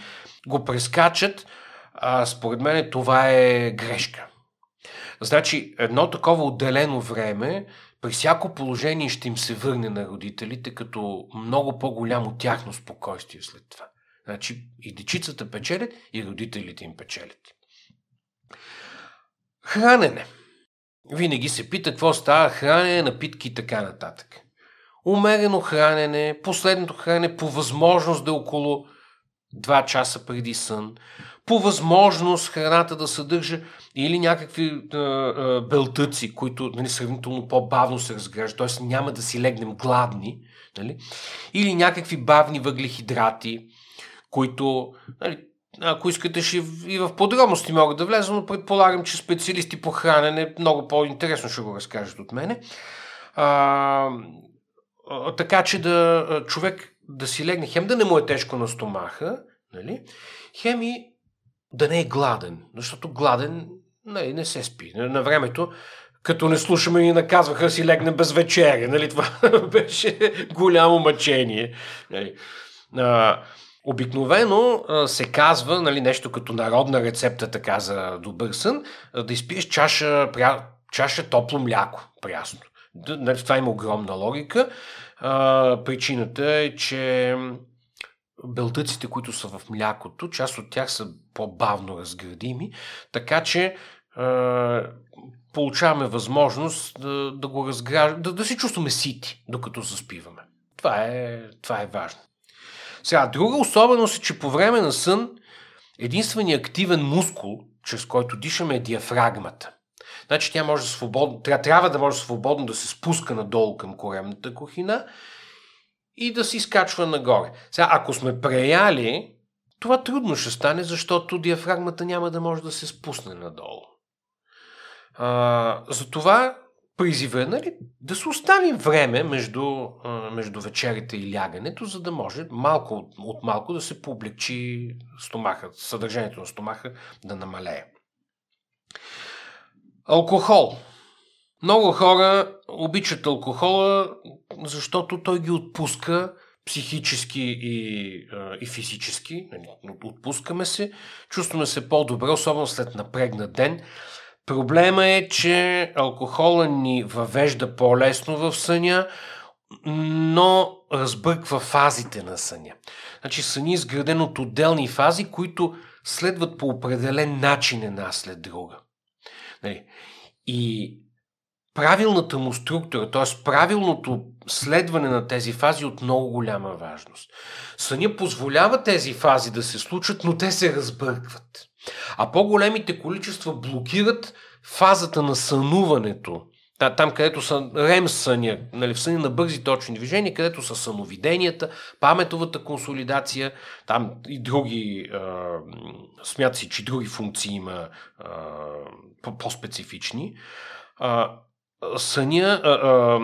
го прескачат. А, според мен това е грешка. Значи, едно такова отделено време при всяко положение ще им се върне на родителите като много по-голямо тяхно спокойствие след това. Значи и дечицата печелят, и родителите им печелят. Хранене. Винаги се пита какво става хранене, напитки и така нататък. Умерено хранене, последното хранене по възможност да е около 2 часа преди сън, по възможност храната да съдържа или някакви а, а, белтъци, които нали, сравнително по-бавно се разграждат, т.е. няма да си легнем гладни, нали? или някакви бавни въглехидрати, които, нали, ако искате, ще и в подробности могат да влеза, но предполагам, че специалисти по хранене много по-интересно ще го разкажат от мене. А, така че да човек да си легне, хем да не му е тежко на стомаха, нали? хем и да не е гладен, защото гладен не, не се спи. На, времето, като не слушаме и наказваха си легне без вечеря. Нали? Това беше голямо мъчение. Нали? А, Обикновено се казва нали, нещо като народна рецепта така за добър сън, да изпиеш чаша, пря... чаша топло мляко, прясно. Нали, това има огромна логика. Причината е, че белтъците, които са в млякото, част от тях са по-бавно разградими, така че а, получаваме възможност да, да го разграждаме, да, да си чувстваме сити, докато заспиваме. Това е, това е важно. Сега, друга особеност е, че по време на сън единственият активен мускул, чрез който дишаме, е диафрагмата. Значи тя може свободно, трябва да може свободно да се спуска надолу към коремната кухина и да се изкачва нагоре. Сега, ако сме преяли, това трудно ще стане, защото диафрагмата няма да може да се спусне надолу. А, затова призива нали, да се оставим време между, между вечерите и лягането, за да може малко от малко да се публичи стомаха, съдържанието на стомаха да намалее. Алкохол. Много хора обичат алкохола, защото той ги отпуска психически и, и физически. Нали, отпускаме се, чувстваме се по-добре, особено след напрегнат ден. Проблема е, че алкохола ни въвежда по-лесно в съня, но разбърква фазите на съня. Значи съня е изграден от отделни фази, които следват по определен начин една след друга. Нали? И правилната му структура, т.е. правилното следване на тези фази е от много голяма важност. Съня позволява тези фази да се случат, но те се разбъркват. А по-големите количества блокират фазата на сънуването. Там, където са рем съня, нали, в съня на бързи точни движения, където са съновиденията, паметовата консолидация, там и други, смята си, че други функции има по-специфични. съня, а, а,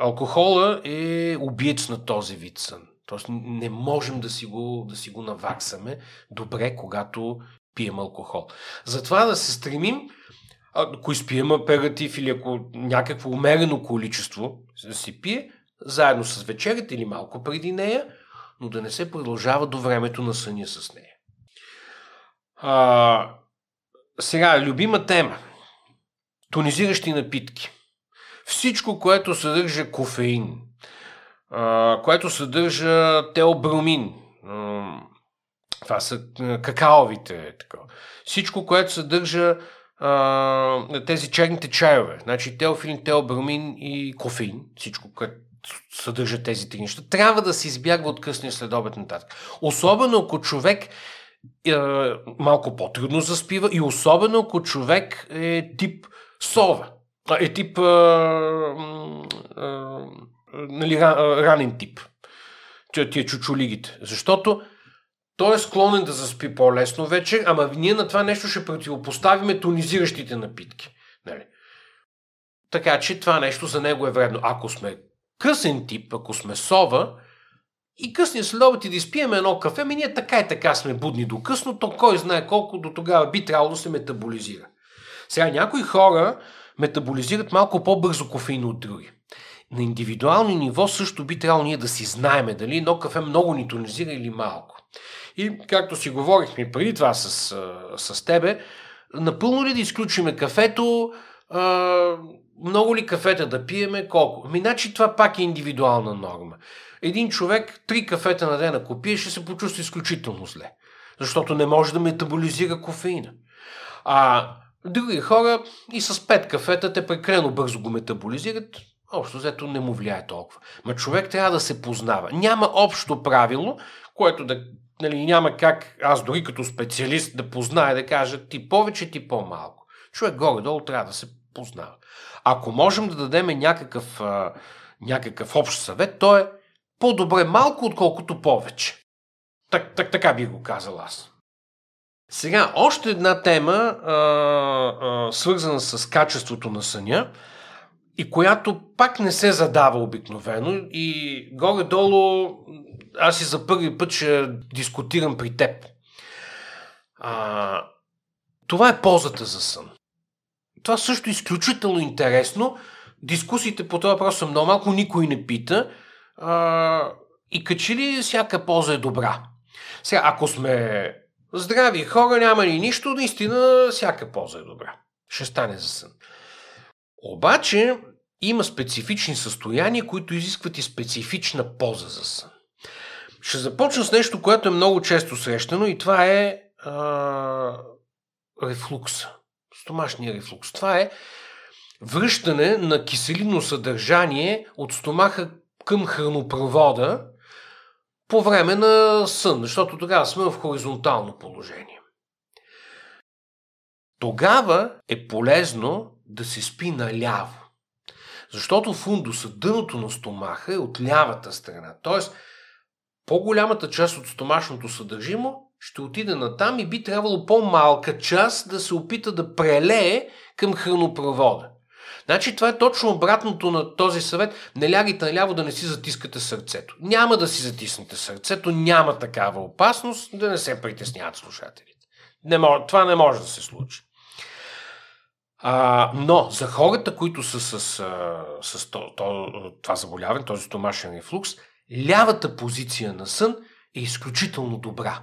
алкохола е убиец на този вид сън. Тоест не можем да си го, да си го наваксаме добре, когато пием алкохол. Затова да се стремим, ако изпием аператив или ако някакво умерено количество се пие, заедно с вечерята или малко преди нея, но да не се продължава до времето на съня с нея. А, сега, любима тема. Тонизиращи напитки. Всичко, което съдържа кофеин, а, което съдържа теобромин, това са какаовите. Така. Всичко, което съдържа а, тези черните чайове. Значи теофилин, теобромин и кофеин. Всичко, което съдържа тези три неща. Трябва да се избягва от късния следобед нататък. Особено ако човек е, малко по-трудно заспива и особено ако човек е тип сова. Е тип е, е, нали, ранен тип. Тия чучулигите. Защото той е склонен да заспи по-лесно вече, ама ние на това нещо ще противопоставиме тонизиращите напитки. Нали? Така че това нещо за него е вредно. Ако сме късен тип, ако сме сова, и късния следобед и да изпиеме едно кафе, ми ние така и така сме будни до късно, то кой знае колко до тогава би трябвало да се метаболизира. Сега някои хора метаболизират малко по-бързо кофеин от други. на индивидуално ниво също би трябвало ние да си знаеме дали едно кафе много ни тонизира или малко. И както си говорихме преди това с, с тебе, напълно ли да изключиме кафето, много ли кафета да пиеме, колко? Ами, значи това пак е индивидуална норма. Един човек три кафета на ден, ако пие, ще се почувства изключително зле. Защото не може да метаболизира кофеина. А други хора и с пет кафета те прекалено бързо го метаболизират, общо взето не му влияе толкова. Ма човек трябва да се познава. Няма общо правило, което да нали, няма как аз дори като специалист да позная да кажа ти повече, ти по-малко. Човек горе-долу трябва да се познава. Ако можем да дадем някакъв, а, някакъв общ съвет, то е по-добре малко, отколкото повече. Так, так, така би го казал аз. Сега, още една тема, а, а, свързана с качеството на съня и която пак не се задава обикновено и горе-долу аз и за първи път ще дискутирам при теб. А, това е ползата за сън. Това също е изключително интересно. Дискусиите по този въпрос са много малко, никой не пита. А, и качи ли всяка полза е добра? Сега, ако сме здрави хора, няма ни нищо, наистина всяка полза е добра. Ще стане за сън. Обаче има специфични състояния, които изискват и специфична полза за сън. Ще започна с нещо, което е много често срещано и това е а, рефлукса. Стомашния рефлукс. Това е връщане на киселинно съдържание от стомаха към хранопровода по време на сън, защото тогава сме в хоризонтално положение. Тогава е полезно да се спи наляво. Защото фундуса, дъното на стомаха е от лявата страна. Тоест, по-голямата част от стомашното съдържимо ще отиде на там и би трябвало по-малка част да се опита да прелее към хранопровода. Значи това е точно обратното на този съвет. Не лягайте наляво да не си затискате сърцето. Няма да си затиснете сърцето, няма такава опасност да не се притесняват слушателите. Не мож, това не може да се случи. А, но за хората, които са с, с, с то, то, това заболяване, този стомашен рефлукс, лявата позиция на сън е изключително добра.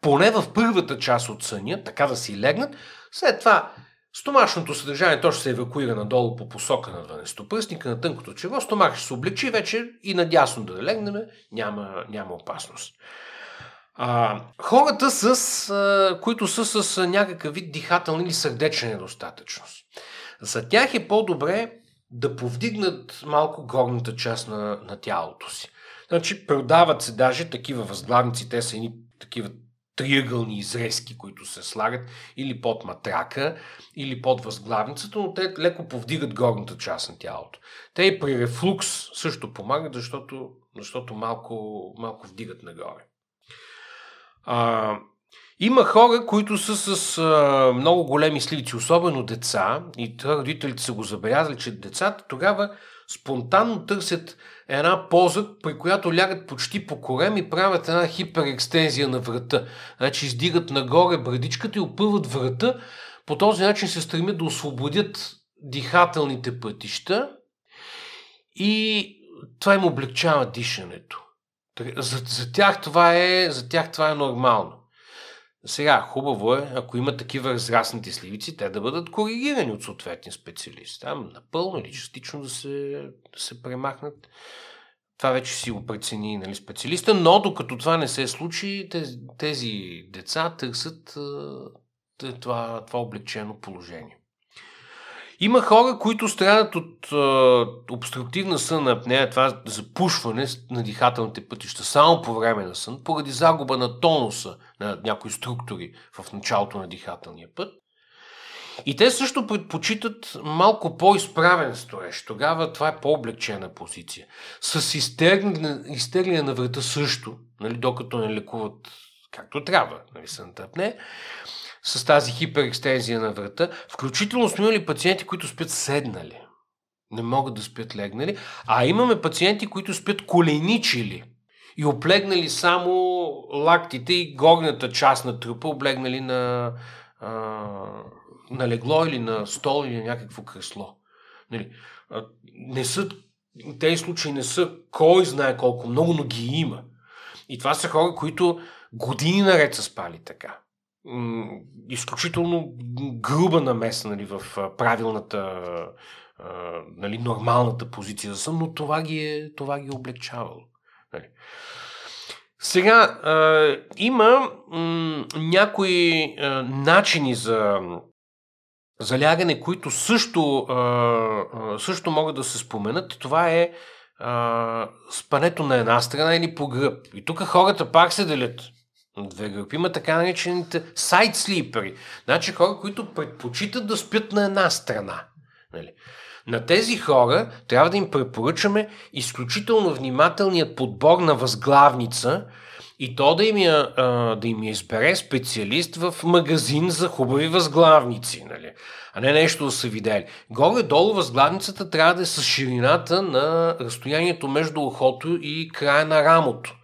Поне в първата част от съня, така да си легнат, след това стомашното съдържание то ще се евакуира надолу по посока на 12-пръстника, на тънкото черво, стомах ще се облегчи вече и надясно да легнем, няма, няма опасност. А, хората, с, а, които са с някакъв вид дихателна или сърдечна недостатъчност, за тях е по-добре да повдигнат малко горната част на, на тялото си. Значи, продават се даже такива възглавници, те са едни такива триъгълни изрезки, които се слагат или под матрака, или под възглавницата, но те леко повдигат горната част на тялото. Те и при рефлукс също помагат, защото, защото малко, малко вдигат нагоре. А, има хора, които са с а, много големи сливици, особено деца, и родителите са го забелязали, че децата тогава спонтанно търсят една поза, при която лягат почти по корем и правят една хиперекстензия на врата. Значи издигат нагоре брадичката и опъват врата. По този начин се стремят да освободят дихателните пътища и това им облегчава дишането. За, за, тях това е, за тях това е нормално. Сега, хубаво е, ако има такива разраснати сливици, те да бъдат коригирани от съответния специалист. Там напълно или частично да се, да се премахнат. Това вече си го прецени нали, специалиста, но докато това не се случи, тези, тези деца търсят това, това облегчено положение. Има хора, които страдат от е, обструктивна сън апнея, това запушване на дихателните пътища само по време на сън, поради загуба на тонуса на някои структури в началото на дихателния път. И те също предпочитат малко по-изправен строеж. Тогава това е по-облегчена позиция. С изтегляне на врата също, нали, докато не лекуват както трябва, нали, сънта апне с тази хиперекстензия на врата. Включително сме имали пациенти, които спят седнали. Не могат да спят легнали. А имаме пациенти, които спят коленичили и облегнали само лактите и горната част на трупа, облегнали на, а, на легло или на стол или на някакво кресло. Нали, не са тези случаи не са кой знае колко много, но ги има. И това са хора, които години наред са спали така. Изключително груба намеса нали, в правилната, нали, нормалната позиция за сън, но това ги е, това ги е облегчавало. Нали. Сега, а, има м, някои а, начини за залягане, които също, а, също могат да се споменат. Това е а, спането на една страна или по гръб. И тук хората пак се делят две групи. Има така наречените сайт слипери. Значи хора, които предпочитат да спят на една страна. Нали? На тези хора трябва да им препоръчаме изключително внимателният подбор на възглавница и то да им, я, да им я избере специалист в магазин за хубави възглавници, нали? а не нещо да са видели. Горе-долу възглавницата трябва да е с ширината на разстоянието между ухото и края на рамото.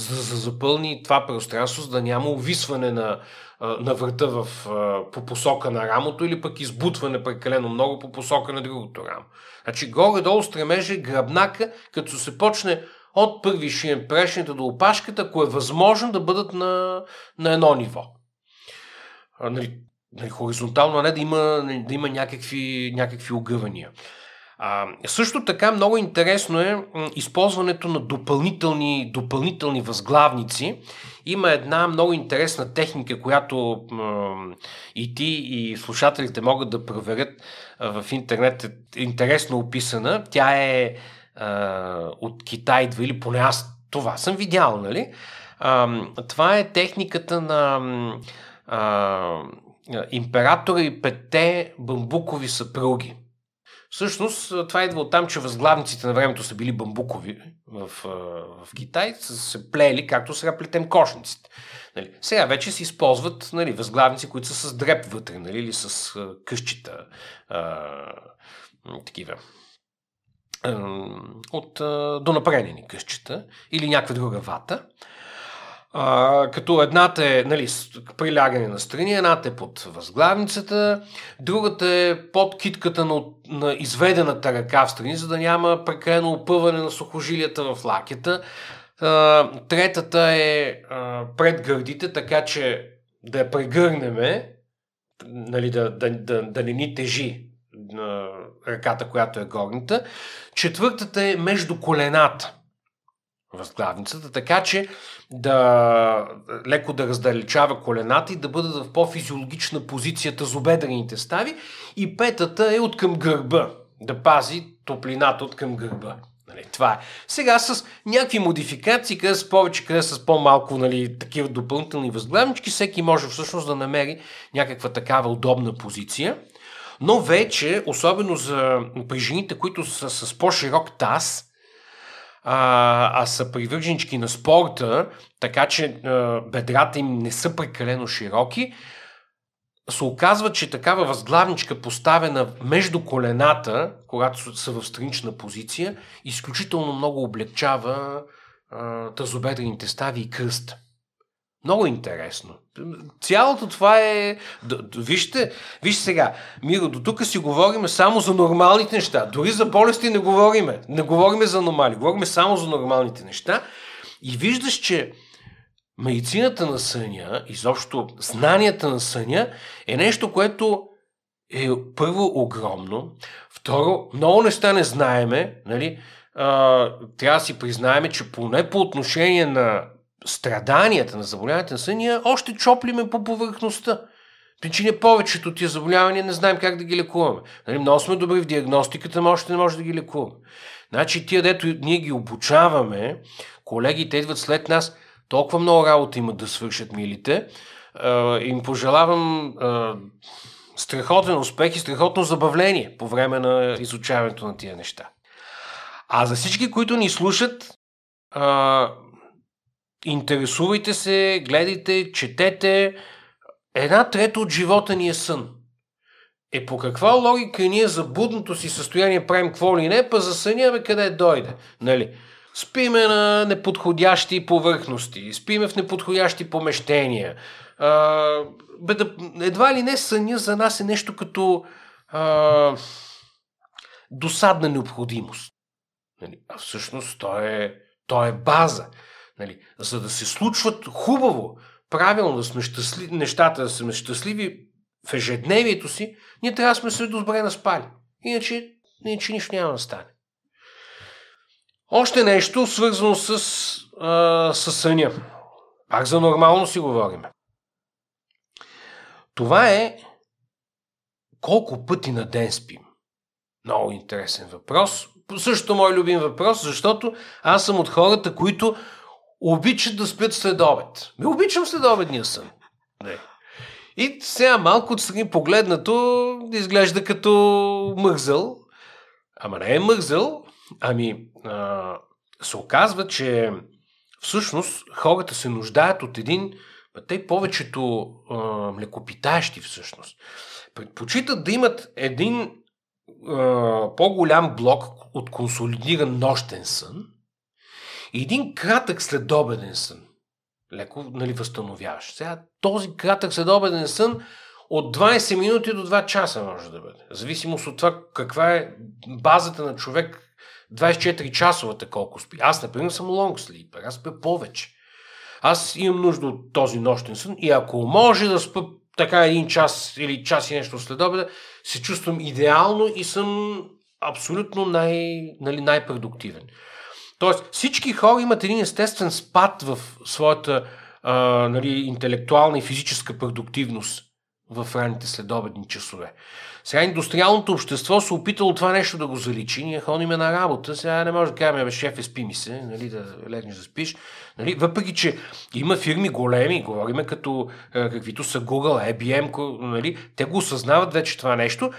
За да запълни това пространство, за да няма увисване на, на врата в, по посока на рамото или пък избутване прекалено много по посока на другото рамо. Значи горе-долу стремеже гръбнака, като се почне от първи шиен прешните до опашката, ако е възможно да бъдат на, на едно ниво. А, нали, нали, хоризонтално, а не да има, да има някакви, някакви огъвания. А, също така много интересно е използването на допълнителни, допълнителни възглавници. Има една много интересна техника, която и ти, и слушателите могат да проверят в интернет. Е интересно описана. Тя е от Китай идва, или поне аз това съм видял, нали? А, това е техниката на а, императора и петте бамбукови съпруги. Всъщност, това идва от там, че възглавниците на времето са били бамбукови в, в Китай, са се плели, както сега плетем кошниците. Нали. Сега вече се използват нали, възглавници, които са с дреп вътре, нали, или с къщита, а, такива от донапредени къщета или някаква друга вата. А, като едната е нали, прилягане на страни, едната е под възглавницата, другата е под китката на, на изведената ръка в страни, за да няма прекалено опъване на сухожилията в лакета. А, третата е а, пред гърдите, така че да я прегърнеме, нали, да, да, да, да не ни тежи ръката, която е горната. Четвъртата е между колената възглавницата, така че да леко да раздалечава колената и да бъдат в по-физиологична позиция тазобедрените стави. И петата е от към гърба, да пази топлината от към гърба. Нали, това е. Сега с някакви модификации, къде с повече, къде с по-малко нали, такива допълнителни възглавнички, всеки може всъщност да намери някаква такава удобна позиция. Но вече, особено за при жените, които са с по-широк таз, а, а са привърженички на спорта, така че а, бедрата им не са прекалено широки, се оказва, че такава възглавничка поставена между колената, когато са в странична позиция, изключително много облегчава а, тазобедрените стави и кръста. Много интересно. Цялото това е... Вижте, вижте сега, Миро, до тук си говорим само за нормалните неща. Дори за болести не говориме. Не говориме за нормали. Говориме само за нормалните неща. И виждаш, че медицината на съня, изобщо знанията на съня, е нещо, което е първо огромно, второ, много неща не знаеме, нали? А, трябва да си признаеме, че поне по отношение на страданията на заболяването на съня още чоплиме по повърхността. Причиня повечето от тия заболявания не знаем как да ги лекуваме. Нали, много сме добри в диагностиката, но още не може да ги лекуваме. Значи тия, дето ние ги обучаваме, колегите идват след нас, толкова много работа имат да свършат милите. Им пожелавам страхотен успех и страхотно забавление по време на изучаването на тия неща. А за всички, които ни слушат, Интересувайте се, гледайте, четете. Една трета от живота ни е сън. Е по каква логика ние за будното си състояние правим какво ли не, па за съня бе къде дойде. Нали? Спиме на неподходящи повърхности, спиме в неподходящи помещения. А, бе да, едва ли не съня за нас е нещо като а, досадна необходимост. Нали? А всъщност то е, то е база. Нали? За да се случват хубаво, правилно, да сме щастливи, нещата да сме щастливи в ежедневието си, ние трябва да сме се добре наспали. Иначе, иначе нищо няма да стане. Още нещо, свързано с, а, с съня. Пак за нормално си говорим. Това е колко пъти на ден спим. Много интересен въпрос. Също мой любим въпрос, защото аз съм от хората, които обичат да спят след обед. Ме обичам след обедния сън. Не. И сега малко отстрани погледнато изглежда като мързъл. Ама не е мързъл, ами а, се оказва, че всъщност хората се нуждаят от един, те повечето а, млекопитаещи всъщност, предпочитат да имат един а, по-голям блок от консолидиран нощен сън и един кратък следобеден сън. Леко, нали, възстановяваш. Сега този кратък следобеден сън от 20 минути до 2 часа може да бъде. Зависимост от това каква е базата на човек 24 часовата колко спи. Аз, например, съм лонг sleeper. Аз спя повече. Аз имам нужда от този нощен сън и ако може да спа така един час или час и нещо след обеда, се чувствам идеално и съм абсолютно най, нали, най-продуктивен. Тоест, всички хора имат един естествен спад в своята а, нали, интелектуална и физическа продуктивност в ранните следобедни часове. Сега индустриалното общество се опитало това нещо да го заличи. Ние ходим на работа. Сега не може да кажем, бе, шеф, е, спи ми се, нали, да легнеш да спиш. Нали, въпреки, че има фирми големи, говориме като каквито са Google, IBM, нали, те го осъзнават вече това нещо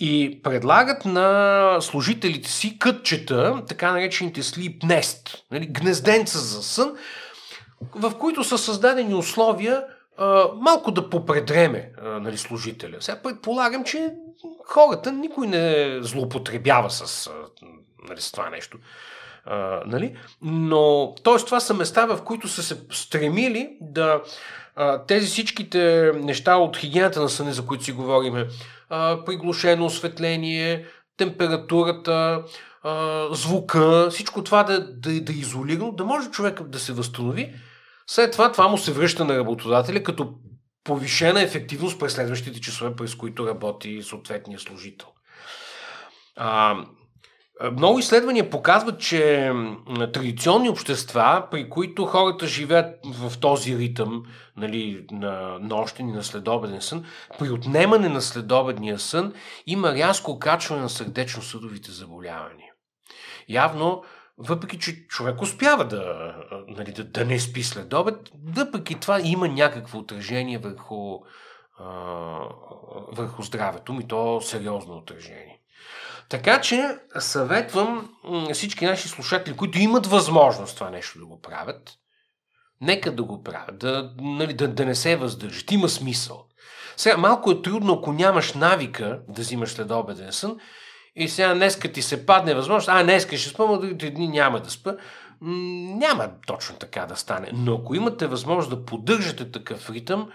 и предлагат на служителите си кътчета, така наречените sleep nest, нали, гнезденца за сън, в които са създадени условия малко да попредреме нали, служителя. Сега предполагам, че хората никой не злоупотребява с, нали, с това нещо. А, нали? Но, т.е. това са места, в които са се стремили да а, тези всичките неща от хигиената на съне, за които си говориме, приглушено осветление, температурата, звука, всичко това да, да, да е изолирано, да може човек да се възстанови след това това му се връща на работодателя като повишена ефективност през следващите часове, през които работи съответния служител. А, много изследвания показват, че традиционни общества, при които хората живеят в този ритъм нали, на нощен и на следобеден сън, при отнемане на следобедния сън има рязко качване на сърдечно-съдовите заболявания. Явно въпреки че човек успява да, нали, да, да не спи след обед, въпреки това има някакво отражение върху, а, върху здравето ми, то сериозно отражение. Така че съветвам всички наши слушатели, които имат възможност това нещо да го правят, нека да го правят, да, нали, да, да не се въздържат. Има смисъл. Сега, малко е трудно, ако нямаш навика да взимаш следобеден сън, и сега днеска ти се падне възможност, а днеска ще но другите дни няма да спа. Няма точно така да стане. Но ако имате възможност да поддържате такъв ритъм,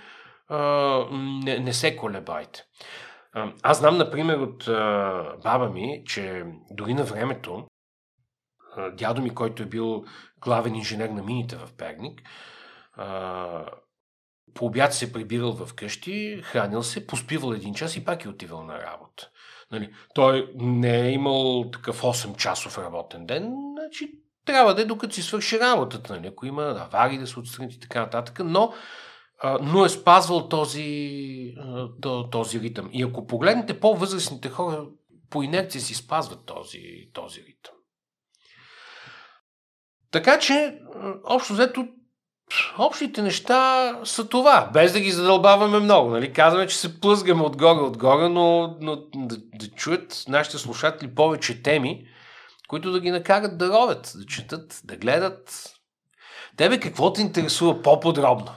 не, не се колебайте. Аз знам, например, от баба ми, че дори на времето, дядо ми, който е бил главен инженер на мините в Перник, по обяд се прибирал в къщи, хранил се, поспивал един час и пак е отивал на работа. Нали, той не е имал такъв 8-часов работен ден, значи трябва да е докато си свърши работата. Нали, ако има аварии да се отстранят и така нататък, но, а, но е спазвал този, този ритъм. И ако погледнете по-възрастните хора, по инерция си спазват този, този ритъм. Така че, общо взето, общите неща са това, без да ги задълбаваме много. Нали? Казваме, че се плъзгаме отгоре-отгоре, но, но да, да чуят нашите слушатели повече теми, които да ги накарат да ровят, да четат, да гледат. Тебе какво те интересува по-подробно?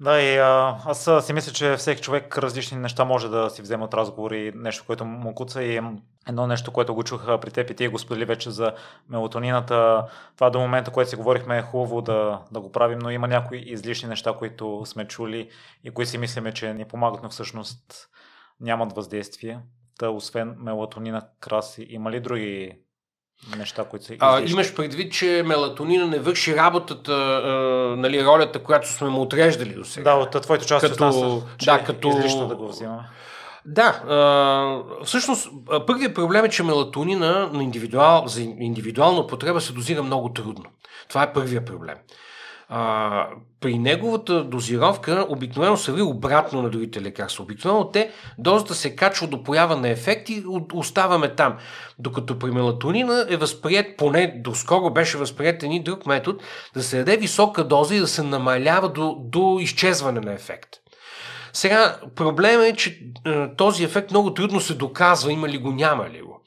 Да, и а, аз си мисля, че всеки човек различни неща може да си вземе от разговори, нещо, което му куца и едно нещо, което го чух при теб и ти го сподели вече за мелатонината. Това до момента, което си говорихме е хубаво да, да го правим, но има някои излишни неща, които сме чули и които си мислиме, че ни помагат, но всъщност нямат въздействие. Та, освен мелатонина, краси, има ли други неща, които са а, Имаш предвид, че мелатонина не върши работата, а, нали, ролята, която сме му отреждали до сега. Да, от твоето част като, са, че да, като... излишно да го взимаме. Да, а, всъщност първият проблем е, че мелатонина на индивидуал, за индивидуална потреба се дозира много трудно. Това е първият проблем а, при неговата дозировка обикновено се върви обратно на другите лекарства. Обикновено те, дозата се качва до поява на ефект и оставаме там. Докато при мелатонина е възприят, поне доскоро беше възприят един друг метод, да се даде висока доза и да се намалява до, до изчезване на ефект. Сега, проблема е, че е, този ефект много трудно се доказва, има ли го, няма ли го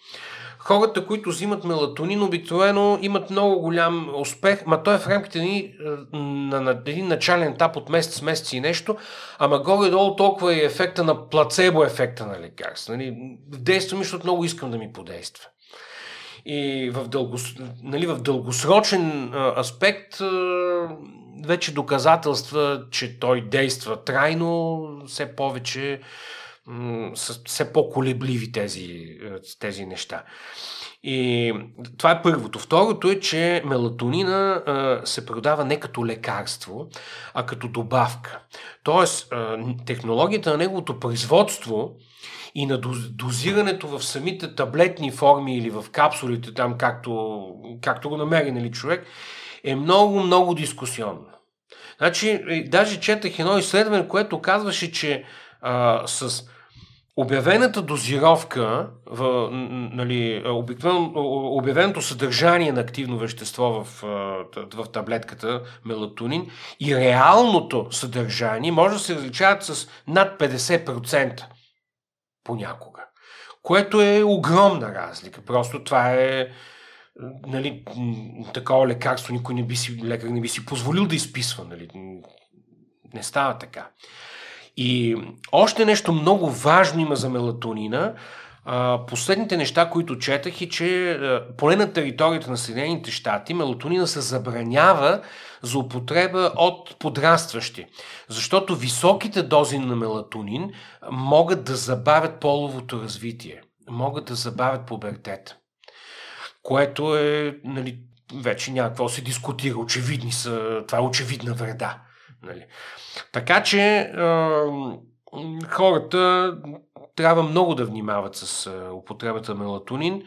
хората, които взимат мелатонин, обикновено имат много голям успех, ма той е в рамките ни, на, един начален етап от месец, месец и нещо, ама горе-долу толкова е ефекта на плацебо ефекта на лекарство. Нали? Действа ми, защото много искам да ми подейства. И в, дългос, нали, в дългосрочен аспект вече доказателства, че той действа трайно, все повече са все по-колебливи тези, е, тези неща. И това е първото. Второто е, че мелатонина а, се продава не като лекарство, а като добавка. Тоест, а, технологията на неговото производство и на дозирането в самите таблетни форми или в капсулите, там както, както го намери нали, човек, е много, много дискусионно. Значи, даже четах едно изследване, което казваше, че а, с обявената дозировка, в, нали, обявеното съдържание на активно вещество в, в таблетката мелатонин и реалното съдържание може да се различават с над 50% понякога. Което е огромна разлика. Просто това е нали, такова лекарство, никой не би си, лекар не би си позволил да изписва. Нали. Не става така. И още нещо много важно има за мелатонина. Последните неща, които четах е, че поне на територията на Съединените щати мелатонина се забранява за употреба от подрастващи. Защото високите дози на мелатонин могат да забавят половото развитие, могат да забавят пубертета. Което е, нали, вече някакво се дискутира, очевидни са, това е очевидна вреда. Нали. Така че е, хората трябва много да внимават с е, употребата на мелатонин.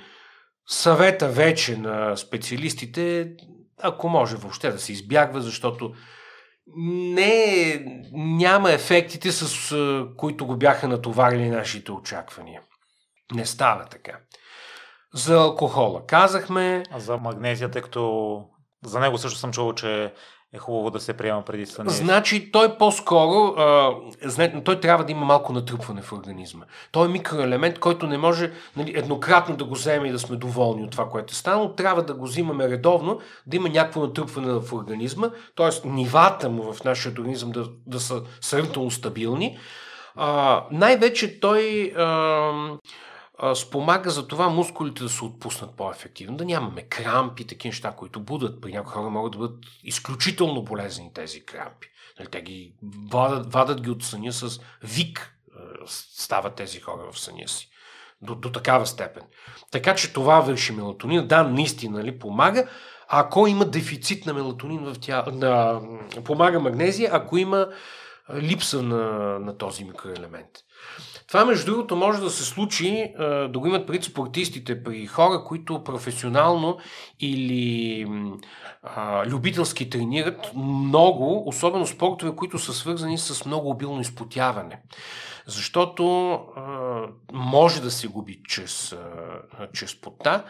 Съвета вече на специалистите, ако може въобще да се избягва, защото не, няма ефектите, с е, които го бяха натоварили нашите очаквания. Не става така. За алкохола казахме. А за магнезия, тъй като за него също съм чувал, че е хубаво да се приема преди съня. Значи той по-скоро, а, той трябва да има малко натрупване в организма. Той е микроелемент, който не може нали, еднократно да го вземе и да сме доволни от това, което е станало. Трябва да го взимаме редовно, да има някакво натрупване в организма, т.е. нивата му в нашия организъм да, да са сравнително стабилни. А, най-вече той а, спомага за това мускулите да се отпуснат по-ефективно, да нямаме крампи, такива неща, които будат. При някои хора могат да бъдат изключително болезни тези крампи. Нали, те ги вадат, вадат ги от съня с вик, стават тези хора в съня си. До, до такава степен. Така че това върши мелатонин. Да, наистина нали, помага. Ако има дефицит на мелатонин в тя, на, помага магнезия, ако има липса на, на този микроелемент. Това, между другото, може да се случи, да го имат пред спортистите, при хора, които професионално или а, любителски тренират много, особено спортове, които са свързани с много обилно изпотяване. Защото а, може да се губи чрез, а, чрез пота.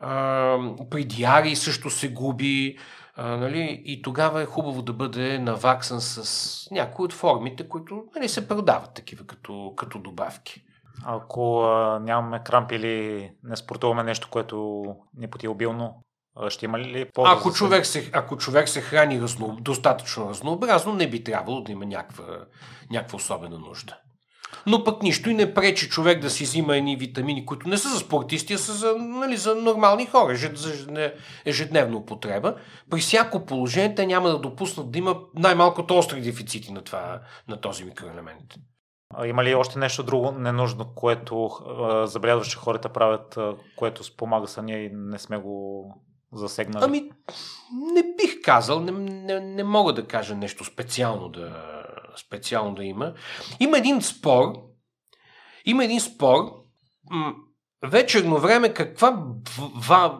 А, при диарии също се губи. А, нали, и тогава е хубаво да бъде наваксан с някои от формите, които нали, се продават такива като, като добавки. Ако а, нямаме крамп или не спортуваме нещо, което не поти обилно, ще има ли полза? Ако, човек се, ако човек се храни разно, достатъчно разнообразно, не би трябвало да има някаква, някаква особена нужда. Но пък нищо и не пречи човек да си взима едни витамини, които не са за спортисти, а са за, нали, за нормални хора, за ежедневна употреба. При всяко положение те няма да допуснат да има най-малкото остри дефицити на, това, на този микроелемент. А има ли още нещо друго ненужно, което забелязваш, че хората правят, а, което спомага съня и не сме го засегнали? Ами, не бих казал, не, не, не мога да кажа нещо специално да, специално да има. Има един спор, има един спор, м- вечерно време каква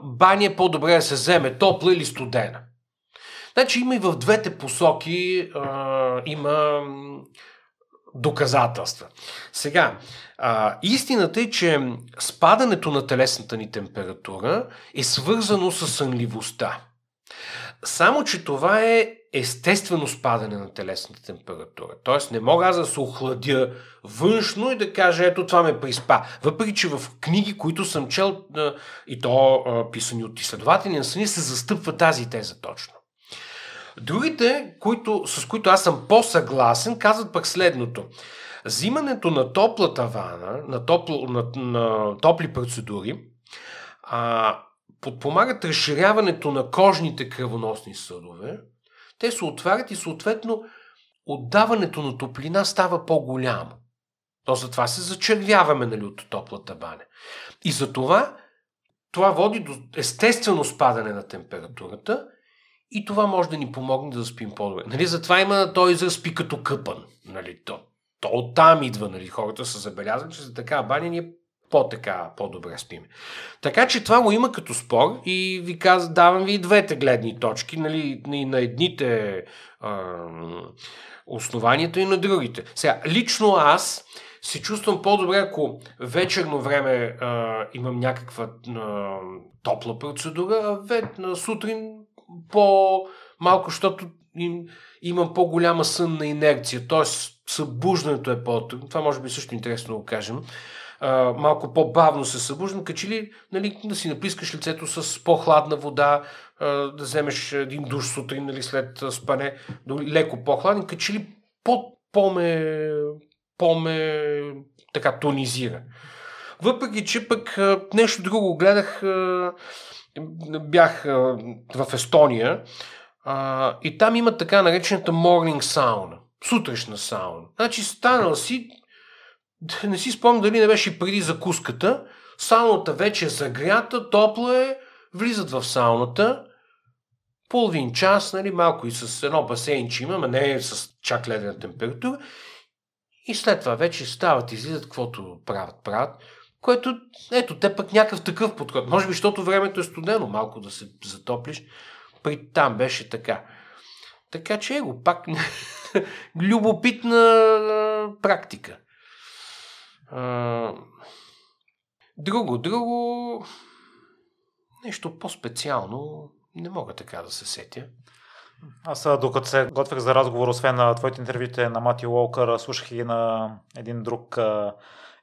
баня е по-добре да се вземе, топла или студена. Значи има и в двете посоки а, има доказателства. Сега, а, истината е, че спадането на телесната ни температура е свързано с сънливостта. Само, че това е естествено спадане на телесната температура. Тоест не мога аз да се охладя външно и да кажа, ето това ме приспа. Въпреки, че в книги, които съм чел, и то писани от изследователи на съни, се застъпва тази теза точно. Другите, които, с които аз съм по-съгласен, казват пък следното. Взимането на топлата вана, на, топло, на, на топли процедури, а, подпомагат разширяването на кожните кръвоносни съдове. Те се отварят и съответно отдаването на топлина става по-голямо. То затова се зачервяваме нали, от топлата баня. И затова това води до естествено спадане на температурата и това може да ни помогне да спим по-добре. Нали, затова има той израз спи като къпан. Нали, то, то оттам идва. Нали, хората са забелязали, че за така баня ние по-така, по-добре спим. Така че това го има като спор и ви казвам, давам ви и двете гледни точки, нали, и на едните а, основанията и на другите. Сега, лично аз се чувствам по-добре, ако вечерно време а, имам някаква а, топла процедура, а вет, на сутрин по-малко, защото им, имам по-голяма сънна инерция, т.е. събуждането е по-трудно. Това може би също интересно да го кажем. А, малко по-бавно се събуждам, качи ли нали, да си напискаш лицето с по-хладна вода, а, да вземеш един душ сутрин нали, след спане, леко по-хладен, качи ли по, по-ме, по-ме така тонизира. Въпреки, че пък нещо друго гледах, бях в Естония и там има така наречената morning sauna, сутрешна сауна. Значи станал си, не си спомням дали не беше преди закуската, сауната вече е загрята, топла е, влизат в сауната, половин час, нали, малко и с едно басейнче има, но не с чак ледена температура. И след това вече стават, излизат, каквото правят, правят. Което, ето, те пък някакъв такъв подход. Може би, защото времето е студено, малко да се затоплиш. При там беше така. Така че го пак любопитна практика. Друго, друго, нещо по-специално, не мога така да се сетя. Аз докато се готвях за разговор, освен на твоите интервюта на Мати Уолкър, слушах и на един друг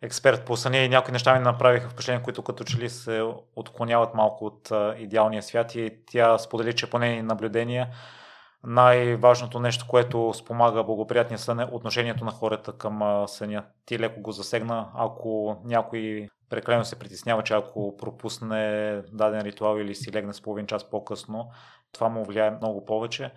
експерт по съня и някои неща ми направиха впечатление, които като че ли се отклоняват малко от идеалния свят и тя сподели, че по нейни наблюдения най-важното нещо, което спомага благоприятния сън е отношението на хората към съня. Ти леко го засегна, ако някой прекалено се притеснява, че ако пропусне даден ритуал или си легне с половин час по-късно, това му влияе много повече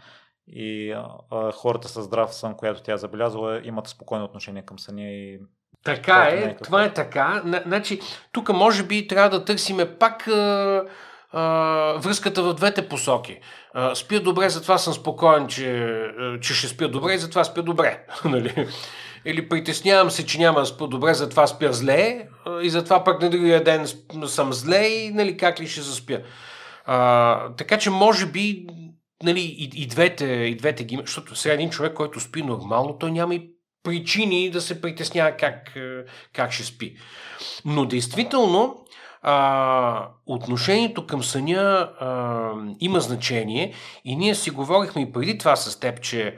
и а, хората с здрав сън, която тя е забелязала, имат спокойно отношение към съня и така е, е това е така. Значи, тук може би трябва да търсиме пак а, а, връзката в двете посоки. Спя добре, затова съм спокоен, че, че ще спя добре и затова спя добре. Нали? Или притеснявам се, че няма да спя добре, затова спя зле и затова пък на другия ден съм зле и нали, как ли ще заспя. А, така че може би нали, и, и, двете, и двете ги защото сега един човек, който спи нормално, той няма и причини да се притеснява как, как ще спи. Но действително а, отношението към съня а, има значение и ние си говорихме и преди това с теб, че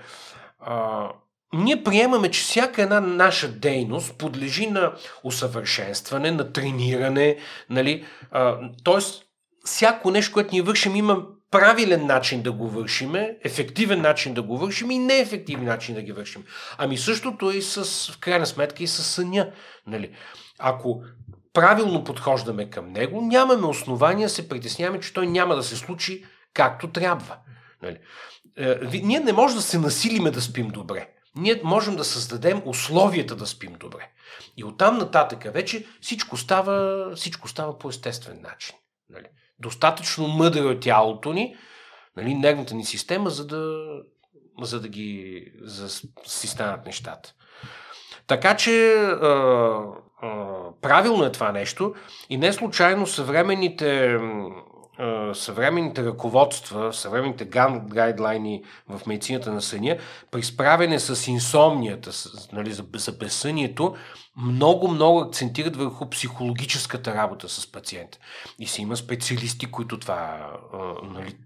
а, ние приемаме, че всяка една наша дейност подлежи на усъвършенстване, на трениране, нали? А, всяко нещо, което ние вършим, има правилен начин да го вършиме, ефективен начин да го вършим и неефективен начин да ги вършим. Ами същото е и с, в крайна сметка и с съня. Нали? Ако правилно подхождаме към него, нямаме основания се притесняваме, че той няма да се случи както трябва. Нали? Е, ние не можем да се насилиме да спим добре. ние можем да създадем условията да спим добре. И оттам нататък вече всичко става, всичко става по естествен начин. Нали? Достатъчно мъдро е тялото ни, нали, нервната ни система, за да, за да ги за си станат нещата. Така че а, а, правилно е това нещо и не случайно съвременните съвременните ръководства, съвременните гайдлайни в медицината на съня, при справяне с инсомнията, нали, за, за безсънието, много-много акцентират върху психологическата работа с пациента. И си има специалисти, които това, нали,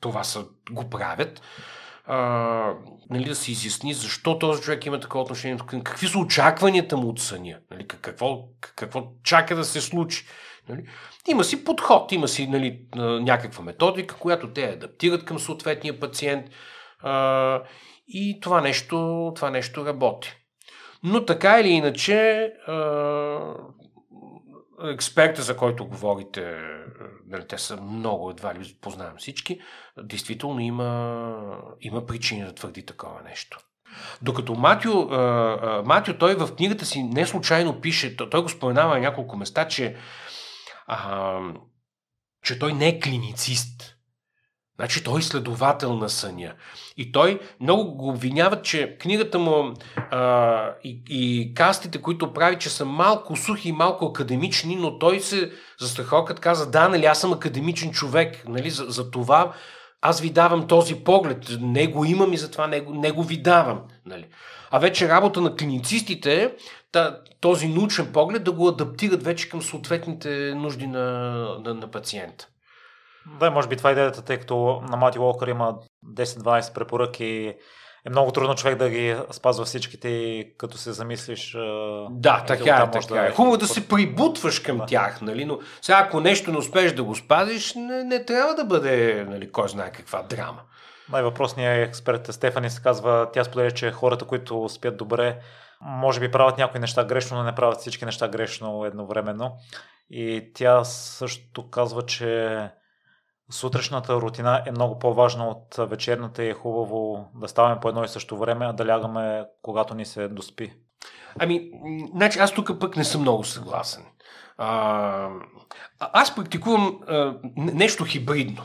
това са, го правят. А, нали, да се изясни защо този човек има такова отношение, какви са очакванията му от съня, нали, какво, какво чака да се случи. Нали? Има си подход, има си нали, някаква методика, която те адаптират към съответния пациент а, и това нещо, това нещо работи. Но така или иначе, експерта, за който говорите, нали, те са много, едва ли познавам всички, действително има, има причини да твърди такова нещо. Докато Матио, Матио, той в книгата си не случайно пише, той го споменава на няколко места, че а, че той не е клиницист. Значи той е следовател на съня. И той много го обвиняват, че книгата му а, и, и кастите, които прави, че са малко сухи и малко академични, но той се застрахова, каза, да, нали, аз съм академичен човек, нали, за, за това аз ви давам този поглед, не го имам и затова не го, не го ви давам. Нали. А вече работа на клиницистите е този научен поглед да го адаптират вече към съответните нужди на, на, на пациента. Да, може би това е идеята, тъй като на Мати Уолкър има 10-12 препоръки е много трудно човек да ги спазва всичките като се замислиш. Да, така е. Така да е. Хубаво да се прибутваш към да. тях, нали? но сега ако нещо не успееш да го спазиш, не, не трябва да бъде нали, кой знае каква драма. Най-въпросният експерт Стефани се казва, тя споделя, че хората, които спят добре, може би правят някои неща грешно, но не правят всички неща грешно едновременно. И тя също казва, че сутрешната рутина е много по-важна от вечерната и е хубаво да ставаме по едно и също време, а да лягаме когато ни се доспи. Ами, значи аз тук пък не съм много съгласен. А, аз практикувам а, нещо хибридно.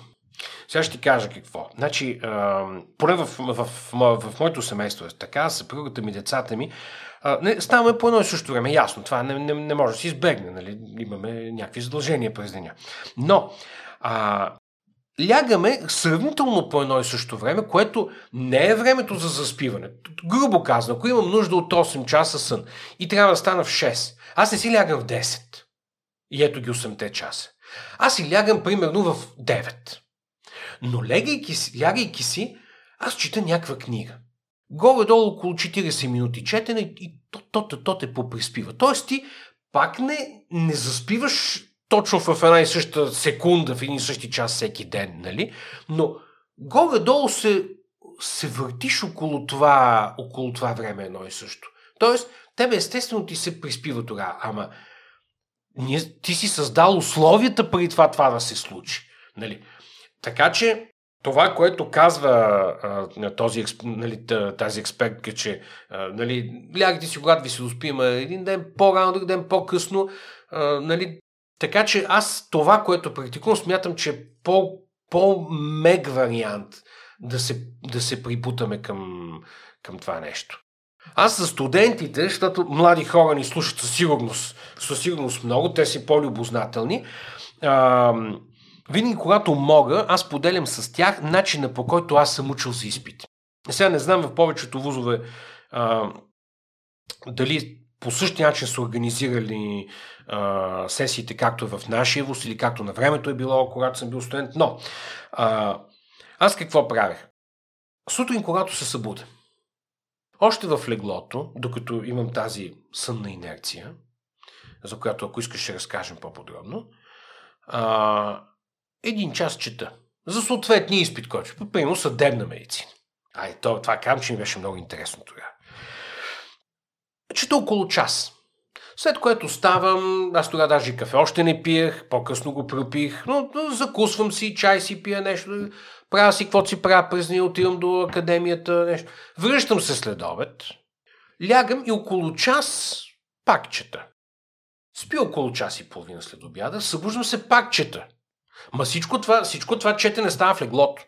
Сега ще ти кажа какво. Значи, а, поне в, в, в, в, моето семейство е така, съпругата ми, децата ми, а, не, ставаме по едно и също време. Ясно, това не, не, не може да се избегне. Нали? Имаме някакви задължения през деня. Но, а, лягаме сравнително по едно и също време, което не е времето за заспиване. Грубо казано, ако имам нужда от 8 часа сън и трябва да стана в 6, аз не си лягам в 10. И ето ги 8 часа. Аз си лягам примерно в 9. Но лягайки, лягайки си, аз чета някаква книга. Горе-долу около 40 минути четене и то, то, то, то те поприспива. Тоест ти пак не, не заспиваш точно в една и съща секунда, в един и същи час всеки ден, нали? Но горе-долу се, се въртиш около това, около това време едно и също. Тоест, тебе естествено ти се приспива тогава, ама ние, ти си създал условията преди това това да се случи. Нали? Така че това, което казва а, този, нали, тази експертка, че а, нали, лягате си, когато ви се успима един ден по-рано, друг ден по-късно, а, нали, така че аз това, което практикувам, смятам, че е по, по-мег вариант да се, да се прибутаме към, към това нещо. Аз за студентите, защото млади хора ни слушат със сигурност, със сигурност много, те си по-любознателни, а, винаги когато мога, аз поделям с тях начина по който аз съм учил за изпит. Сега не знам в повечето вузове а, дали по същия начин са организирали а, сесиите, както е в нашия вуз или както на времето е било, когато съм бил студент. Но а, аз какво правех? Сутрин, когато се събудя, още в леглото, докато имам тази сънна инерция, за която ако искаш ще разкажем по-подробно, а, един час чета. За съответния изпит, който примерно съдебна медицина. Ай, това казвам, че ми беше много интересно тогава. Чета около час. След което ставам, аз тогава даже кафе още не пиех, по-късно го пропих, но, закусвам си, чай си пия нещо, правя си каквото си правя през нея, отивам до академията, нещо. Връщам се след обед, лягам и около час пак чета. Спи около час и половина след обяда, събуждам се пак чета. Ма всичко това, всичко това четене става в леглото.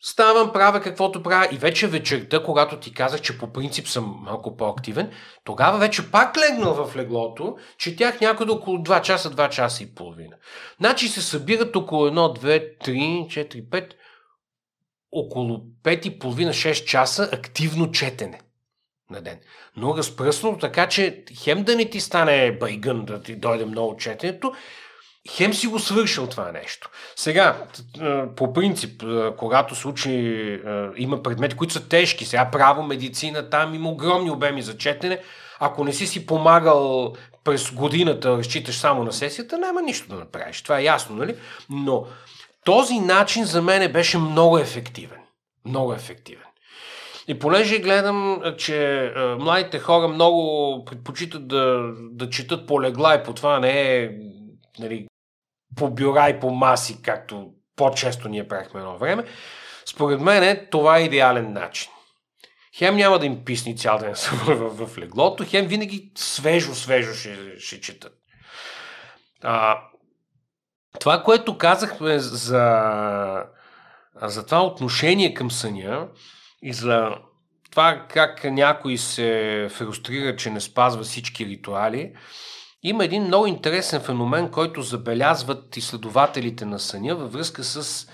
Ставам, правя каквото правя и вече вечерта, когато ти казах, че по принцип съм малко по-активен, тогава вече пак легнал в леглото, четях някъде около 2 часа, 2 часа и половина. Значи се събират около 1, 2, 3, 4, 5, около 5 и половина, 6 часа активно четене на ден. Но разпръснато така, че хем да не ти стане байгън да ти дойде много четенето, хем си го свършил това нещо. Сега, по принцип, когато се учи, има предмети, които са тежки, сега право, медицина, там има огромни обеми за четене, ако не си си помагал през годината, разчиташ само на сесията, няма нищо да направиш. Това е ясно, нали? Но този начин за мен беше много ефективен. Много ефективен. И понеже гледам, че младите хора много предпочитат да, да четат по легла и по това не е нали, по бюра и по маси, както по-често ние правихме едно време, според мен е, това е идеален начин. Хем няма да им писни цял ден в, леглото, хем винаги свежо-свежо ще, ще четат. А, това, което казахме за, за това отношение към съня и за това как някой се фрустрира, че не спазва всички ритуали, има един много интересен феномен, който забелязват изследователите на съня във връзка с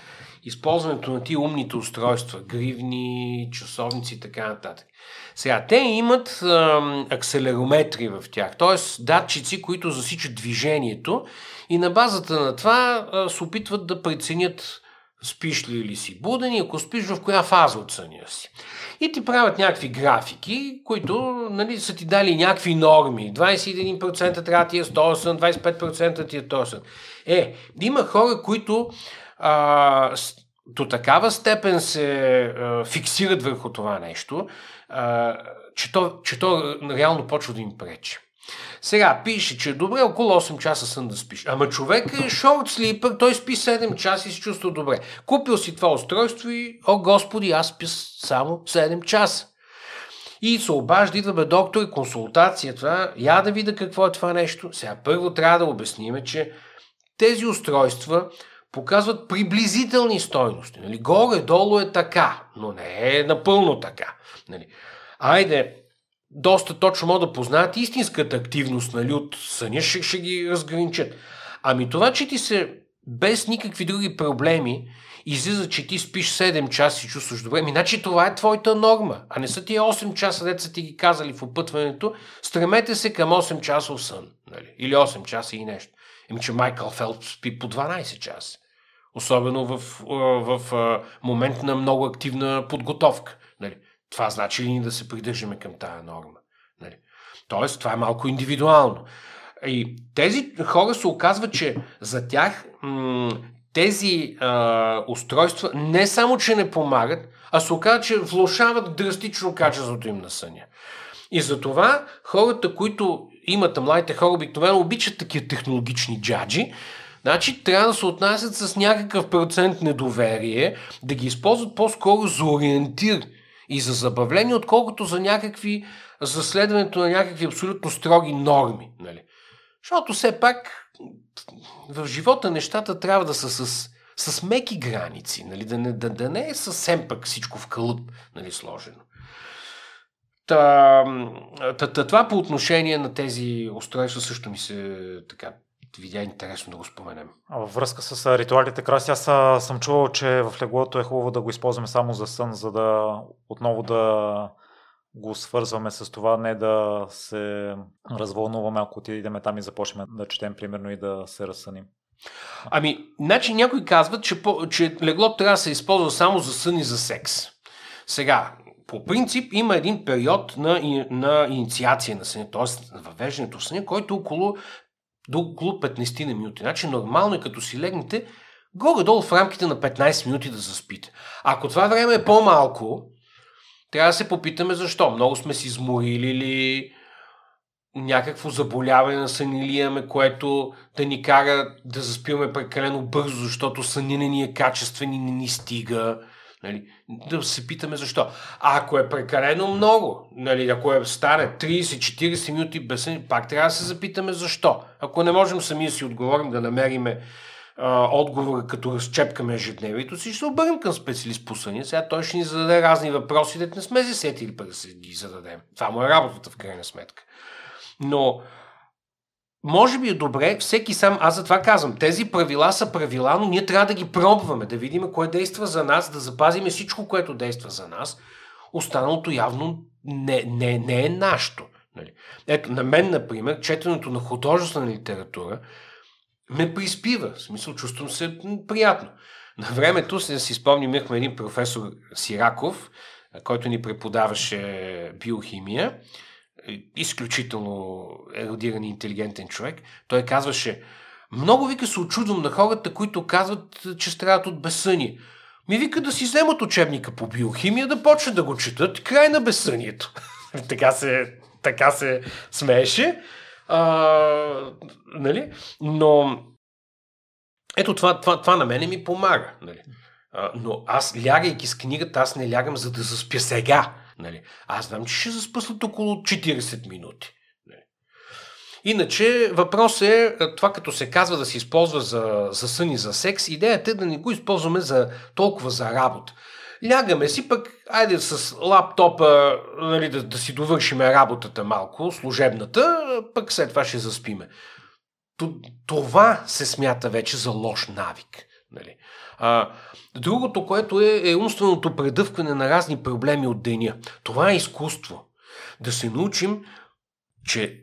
използването на тия умните устройства, гривни, часовници и така нататък. Сега, те имат а, акселерометри в тях, т.е. датчици, които засичат движението и на базата на това се опитват да преценят спиш ли или си буден и ако спиш в коя фаза от съня си. И ти правят някакви графики, които нали, са ти дали някакви норми. 21% трябва ти е 100 25% ти е 100 Е, има хора, които а, до такава степен се а, фиксират върху това нещо, а, че, то, че то реално почва да им пречи. Сега пише, че е добре около 8 часа сън да спиш. Ама човек е шорт слипър, той спи 7 часа и се чувства добре. Купил си това устройство и, о господи, аз спя само 7 часа. И се обажда, идва доктор и консултация. Това, я да видя какво е това нещо. Сега първо трябва да обясниме, че тези устройства показват приблизителни стойности. Нали? Горе-долу е така, но не е напълно така. Нали? Айде, доста точно могат да познаят истинската активност нали, от съня, ще, ще ги разграничат. Ами това, че ти се без никакви други проблеми излиза, че ти спиш 7 часа и чувстваш добре, ми значи това е твоята норма, а не са тия 8 часа, деца ти ги казали в опътването, стремете се към 8 часа сън, нали? или 8 часа и нещо. Еми, че Майкъл Фелп спи по 12 часа. Особено в, в, в момент на много активна подготовка. Това значи ли да се придържаме към тая норма? Нали? Тоест, това е малко индивидуално. И тези хора се оказва, че за тях м- тези а, устройства не само, че не помагат, а се оказва, че влушават драстично качеството им на съня. И затова хората, които имат, младите хора обикновено обичат такива технологични джаджи, Значи трябва да се отнасят с някакъв процент недоверие, да ги използват по-скоро за ориентир и за забавление, отколкото за някакви, за следването на някакви абсолютно строги норми. Нали? Защото все пак в живота нещата трябва да са с, с меки граници, нали? да, не, да, да не е съвсем пък всичко в кълъп нали, сложено. Та, та, та, това по отношение на тези устройства също ми се така видя интересно да го споменем. А във връзка с ритуалите краси, аз съм чувал, че в леглото е хубаво да го използваме само за сън, за да отново да го свързваме с това, не да се развълнуваме, ако отидем там и започнем да четем, примерно, и да се разсъним. Ами, значи някои казват, че, че легло трябва да се използва само за сън и за секс. Сега, по принцип има един период на, на инициация на съня, т.е. въвеждането в съня, който е около до около 15 на минути. Значи нормално е като си легнете горе-долу в рамките на 15 минути да заспите. Ако това време е по-малко, трябва да се попитаме защо. Много сме си изморили ли, някакво заболяване на съня ли имаме, което да ни кара да заспиваме прекалено бързо, защото съня не ни е качествен и не ни стига. Нали? Да се питаме защо. А ако е прекалено много, нали, ако е стане 30-40 минути без сън, пак трябва да се запитаме защо. Ако не можем сами да си отговорим да намериме отговора, като разчепкаме ежедневието си, ще се обърнем към специалист по съня. Сега той ще ни зададе разни въпроси, да не сме се сетили пък да се ги зададем. Това му е работата в крайна сметка. Но може би е добре всеки сам, аз затова казвам, тези правила са правила, но ние трябва да ги пробваме, да видим кое действа за нас, да запазиме всичко, което действа за нас. Останалото явно не, не, не е нашето. Нали? Ето, на мен, например, четенето на художествена литература ме приспива. В смисъл, чувствам се приятно. На времето, се си спомним, имахме един професор Сираков, който ни преподаваше биохимия изключително еродиран и интелигентен човек, той казваше, много вика се очудвам на хората, които казват, че страдат от безсъние. Ми вика да си вземат учебника по биохимия, да почнат да го четат, край на безсънието. така, се, така се смееше. А, нали? Но ето това, това, това на мене ми помага. Нали? А, но аз лягайки с книгата, аз не лягам за да заспя сега. Нали? Аз знам, че ще заспа след около 40 минути. Нали? Иначе въпрос е, това като се казва да се използва за, за сън и за секс, идеята е да не го използваме за толкова за работа. Лягаме си, пък айде с лаптопа нали, да, да си довършиме работата малко, служебната, пък след това ще заспиме. Това се смята вече за лош навик. Нали? А, другото, което е, е умственото предъвкане на разни проблеми от деня. Това е изкуство. Да се научим, че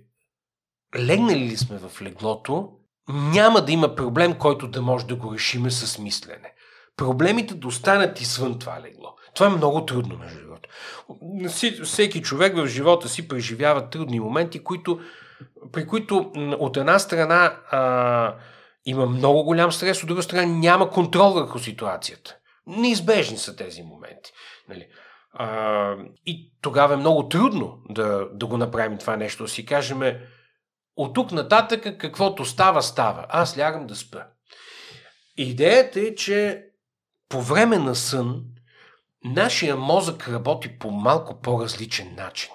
легнали ли сме в леглото, няма да има проблем, който да може да го решиме с мислене. Проблемите да останат извън това легло. Това е много трудно на живота. Всеки човек в живота си преживява трудни моменти, които, при които от една страна а, има много голям стрес, от друга страна няма контрол върху ситуацията. Неизбежни са тези моменти. Нали? А, и тогава е много трудно да, да го направим това нещо, да си кажем от тук нататък каквото става, става. Аз лягам да спа. Идеята е, че по време на сън нашия мозък работи по малко по-различен начин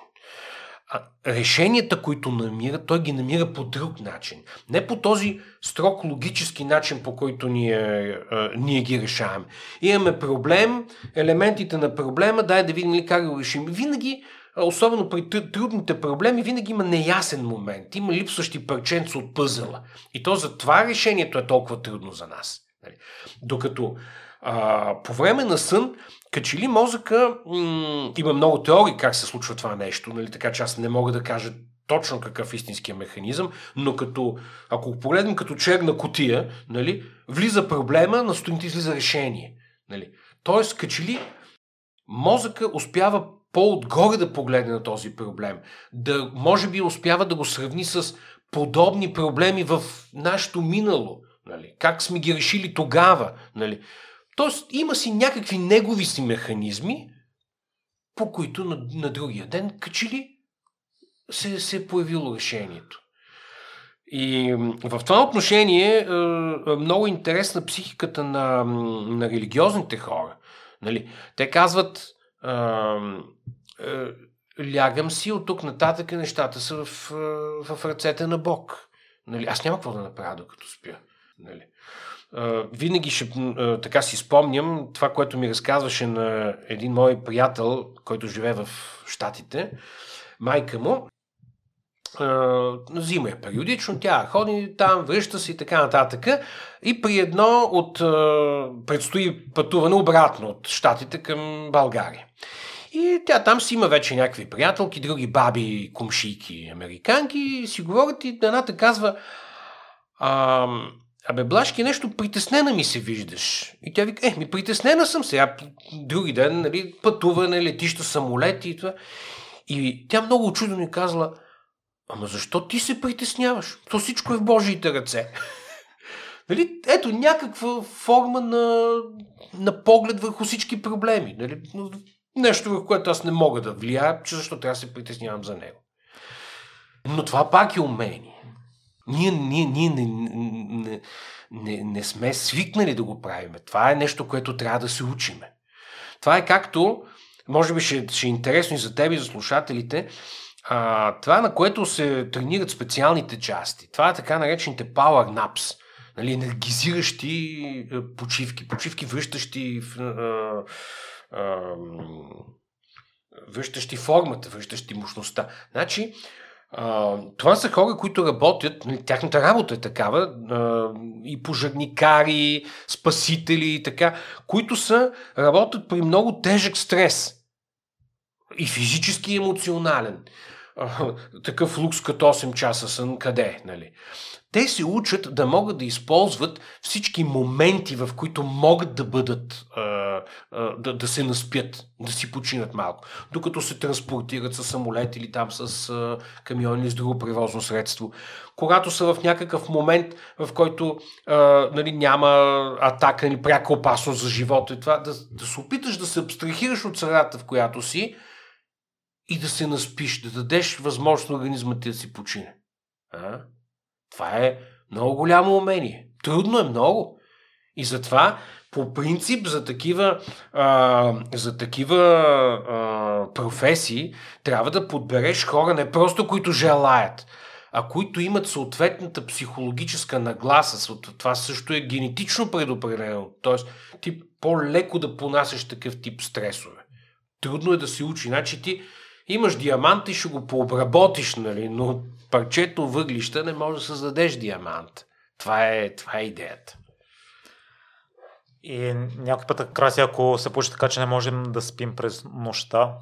а, решенията, които намира, той ги намира по друг начин. Не по този строг логически начин, по който ние, а, ние ги решаваме. Имаме проблем, елементите на проблема, дай да видим ли как го решим. Винаги, особено при трудните проблеми, винаги има неясен момент. Има липсващи парченца от пъзела. И то за това решението е толкова трудно за нас. Нали? Докато а, по време на сън като ли мозъка, м- има много теории как се случва това нещо, нали, така че аз не мога да кажа точно какъв е истинския механизъм, но като, ако погледнем като черна котия, нали, влиза проблема, на стоините излиза решение. Нали. Тоест, като ли мозъка успява по-отгоре да погледне на този проблем, да може би успява да го сравни с подобни проблеми в нашето минало. Нали? Как сме ги решили тогава? Нали? Тоест има си някакви негови си механизми, по които на, на другия ден, качили се, се е появило решението. И в това отношение е, е много интересна психиката на, на религиозните хора. Нали? Те казват, е, е, лягам си, от тук нататък нещата са в, в ръцете на Бог. Нали? Аз няма какво да направя, докато спя. Нали? Винаги ще, така си спомням това, което ми разказваше на един мой приятел, който живее в Штатите, майка му, зима е периодично, тя ходи там, връща се и така нататък. И при едно от предстои пътуване обратно от Штатите към България. И тя там си има вече някакви приятелки, други баби, комшийки, американки, си говорят и едната казва, а, Абе, Блашки, нещо притеснена ми се виждаш. И тя вика, е, ми притеснена съм сега. Други ден, нали, пътуване, летища, самолети и това. И тя много очудено ми казала, ама защо ти се притесняваш? То всичко е в Божиите ръце. нали, ето някаква форма на, на поглед върху всички проблеми. Нали? Нещо, върху което аз не мога да влияя, че защо трябва да се притеснявам за него. Но това пак е умение. Ние, ние, ние не, не, не, не сме свикнали да го правим. Това е нещо, което трябва да се учиме. Това е както, може би ще, ще е интересно и за теб и за слушателите, а, това на което се тренират специалните части. Това е така наречените power naps. Нали, енергизиращи почивки, почивки връщащи а, а, връщащи формата, връщащи мощността. Значи, това са хора, които работят, нали, тяхната работа е такава, а, и пожарникари, спасители и така, които са, работят при много тежък стрес. И физически, и емоционален. А, такъв лукс като 8 часа сън, къде, нали? Те се учат да могат да използват всички моменти, в които могат да бъдат, да, да се наспят, да си починат малко, докато се транспортират с самолет или там с камион или с друго превозно средство. Когато са в някакъв момент, в който нали, няма атака или пряка опасност за живота и това, да, да се опиташ да се абстрахираш от средата, в която си и да се наспиш, да дадеш възможност на организма ти да си почине. А? Това е много голямо умение. Трудно е много. И затова, по принцип, за такива, а, за такива а, професии трябва да подбереш хора не просто които желаят, а които имат съответната психологическа нагласа. Това също е генетично предопределено. Тоест, ти по-леко да понасяш такъв тип стресове. Трудно е да се учи. Значи ти имаш диамант и ще го пообработиш, нали? но парчето въглища не може да създадеш диамант. Това е, това е идеята. И някой път, краси, ако се получи така, че не можем да спим през нощта,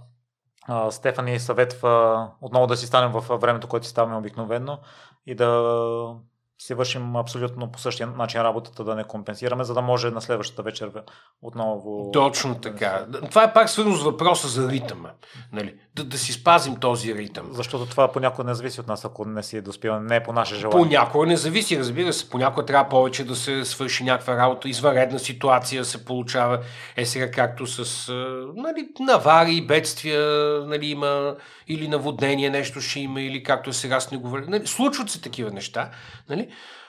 Стефани съветва отново да си станем в времето, което си ставаме обикновено и да си вършим абсолютно по същия начин работата, да не компенсираме, за да може на следващата вечер отново... Точно така. Това е пак свързано с въпроса за ритъма. Нали? Да, да си спазим този ритъм. Защото това понякога не зависи от нас, ако не си доспиваме, не е по наше желание. Понякога не зависи, разбира се. Понякога трябва повече да се свърши някаква работа. Изваредна ситуация се получава. Е сега както с нали, навари, бедствия, нали, има, или наводнение нещо ще има, или както е сега снеговали. Нали, случват се такива неща. Нали?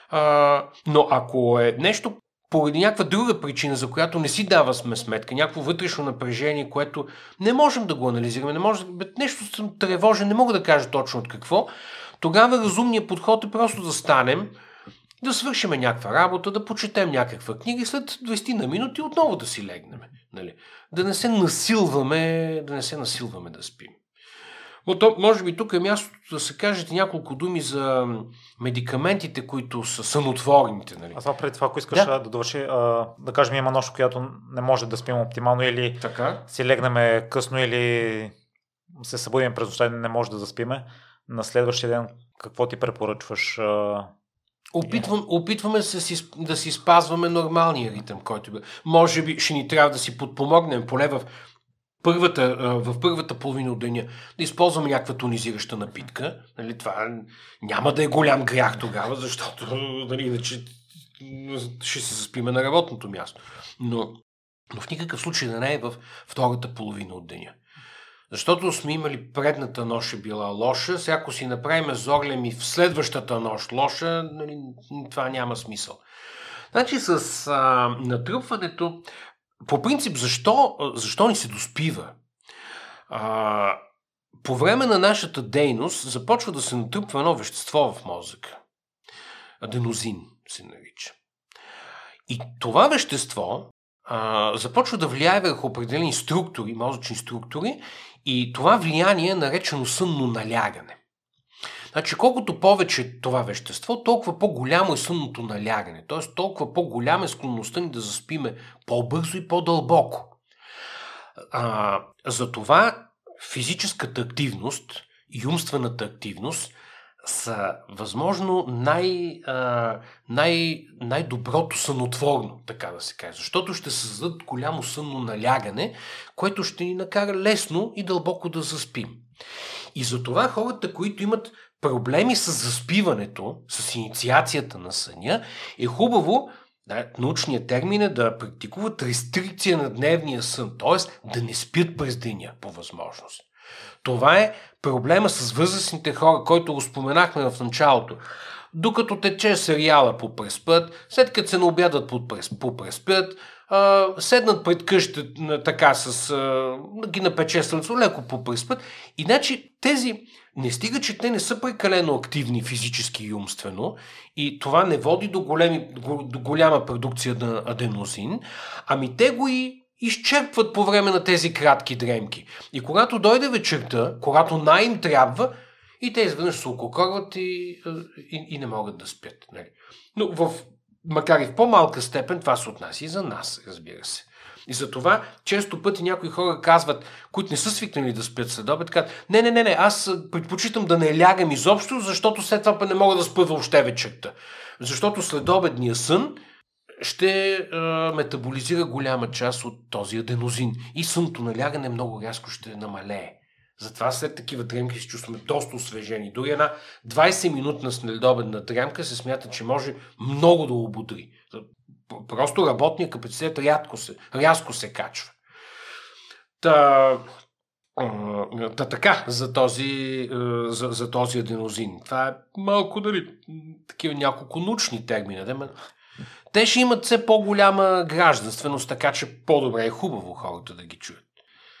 А, но ако е нещо поради някаква друга причина, за която не си дава сме сметка, някакво вътрешно напрежение, което не можем да го анализираме, не може, нещо съм тревожен, не мога да кажа точно от какво, тогава разумният подход е просто да станем, да свършим някаква работа, да почетем някаква книга и след 20 на минути отново да си легнем. Нали? Да не се насилваме, да не се насилваме да спим. Но то, може би тук е мястото да се кажете няколко думи за медикаментите, които са сънотворните. Нали? А това преди това, ако искаш да, да довърши, а, да кажем има нощ, която не може да спим оптимално или така? си легнем късно или се събудим през нощта и не може да заспиме. На следващия ден какво ти препоръчваш? Опитвам, опитваме се да си спазваме нормалния ритъм, който бе. Може би ще ни трябва да си подпомогнем, поне в първата, в първата половина от деня да използваме някаква тонизираща напитка. Нали, това няма да е голям грях тогава, защото нали, иначе ще се заспиме на работното място. Но, но в никакъв случай да не е в втората половина от деня. Защото сме имали предната нощ е била лоша, сега ако си направим зорлем и в следващата нощ лоша, нали, това няма смисъл. Значи с а, натрупването по принцип, защо, защо ни се доспива? А, по време на нашата дейност започва да се натрупва едно вещество в мозъка. Аденозин се нарича. И това вещество а, започва да влияе върху определени структури, мозъчни структури, и това влияние е наречено сънно налягане. Значи, колкото повече това вещество, толкова по-голямо е сънното налягане. Т.е. толкова по-голяма е склонността ни да заспиме по-бързо и по-дълбоко. А, затова физическата активност и умствената активност са възможно най, а, най, най-доброто сънотворно, така да се каже. Защото ще създадат голямо сънно налягане, което ще ни накара лесно и дълбоко да заспим. И затова хората, които имат проблеми с заспиването, с инициацията на съня, е хубаво, да, научният термин е да практикуват рестрикция на дневния сън, т.е. да не спят през деня по възможност. Това е проблема с възрастните хора, който го споменахме в началото. Докато тече сериала по преспът, след като се наобядат по преспът, седнат пред къща така с... А, ги напече слънцето, леко по преспът. Иначе тези не стига, че те не са прекалено активни физически и умствено и това не води до, големи, до голяма продукция на аденозин, ами те го и изчерпват по време на тези кратки дремки. И когато дойде вечерта, когато най-им трябва, и те изведнъж се ококорват и, и, и не могат да спят. Нали? Но в, макар и в по-малка степен, това се отнася и за нас, разбира се. И за това често пъти някои хора казват, които не са свикнали да спят след обед, казват, не, не, не, не, аз предпочитам да не лягам изобщо, защото след това не мога да спа въобще вечерта. Защото след обедния сън ще е, метаболизира голяма част от този аденозин. И сънто на лягане много рязко ще намалее. Затова след такива дремки се чувстваме доста освежени. Дори една 20-минутна следобедна дремка се смята, че може много да ободри. Просто работния капацитет рядко се, рязко се качва. Та, Та така, за този, за, за този аденозин. Това е малко, дали, такива няколко научни термина. Да, те ще имат все по-голяма гражданственост, така че по-добре е хубаво хората да ги чуят.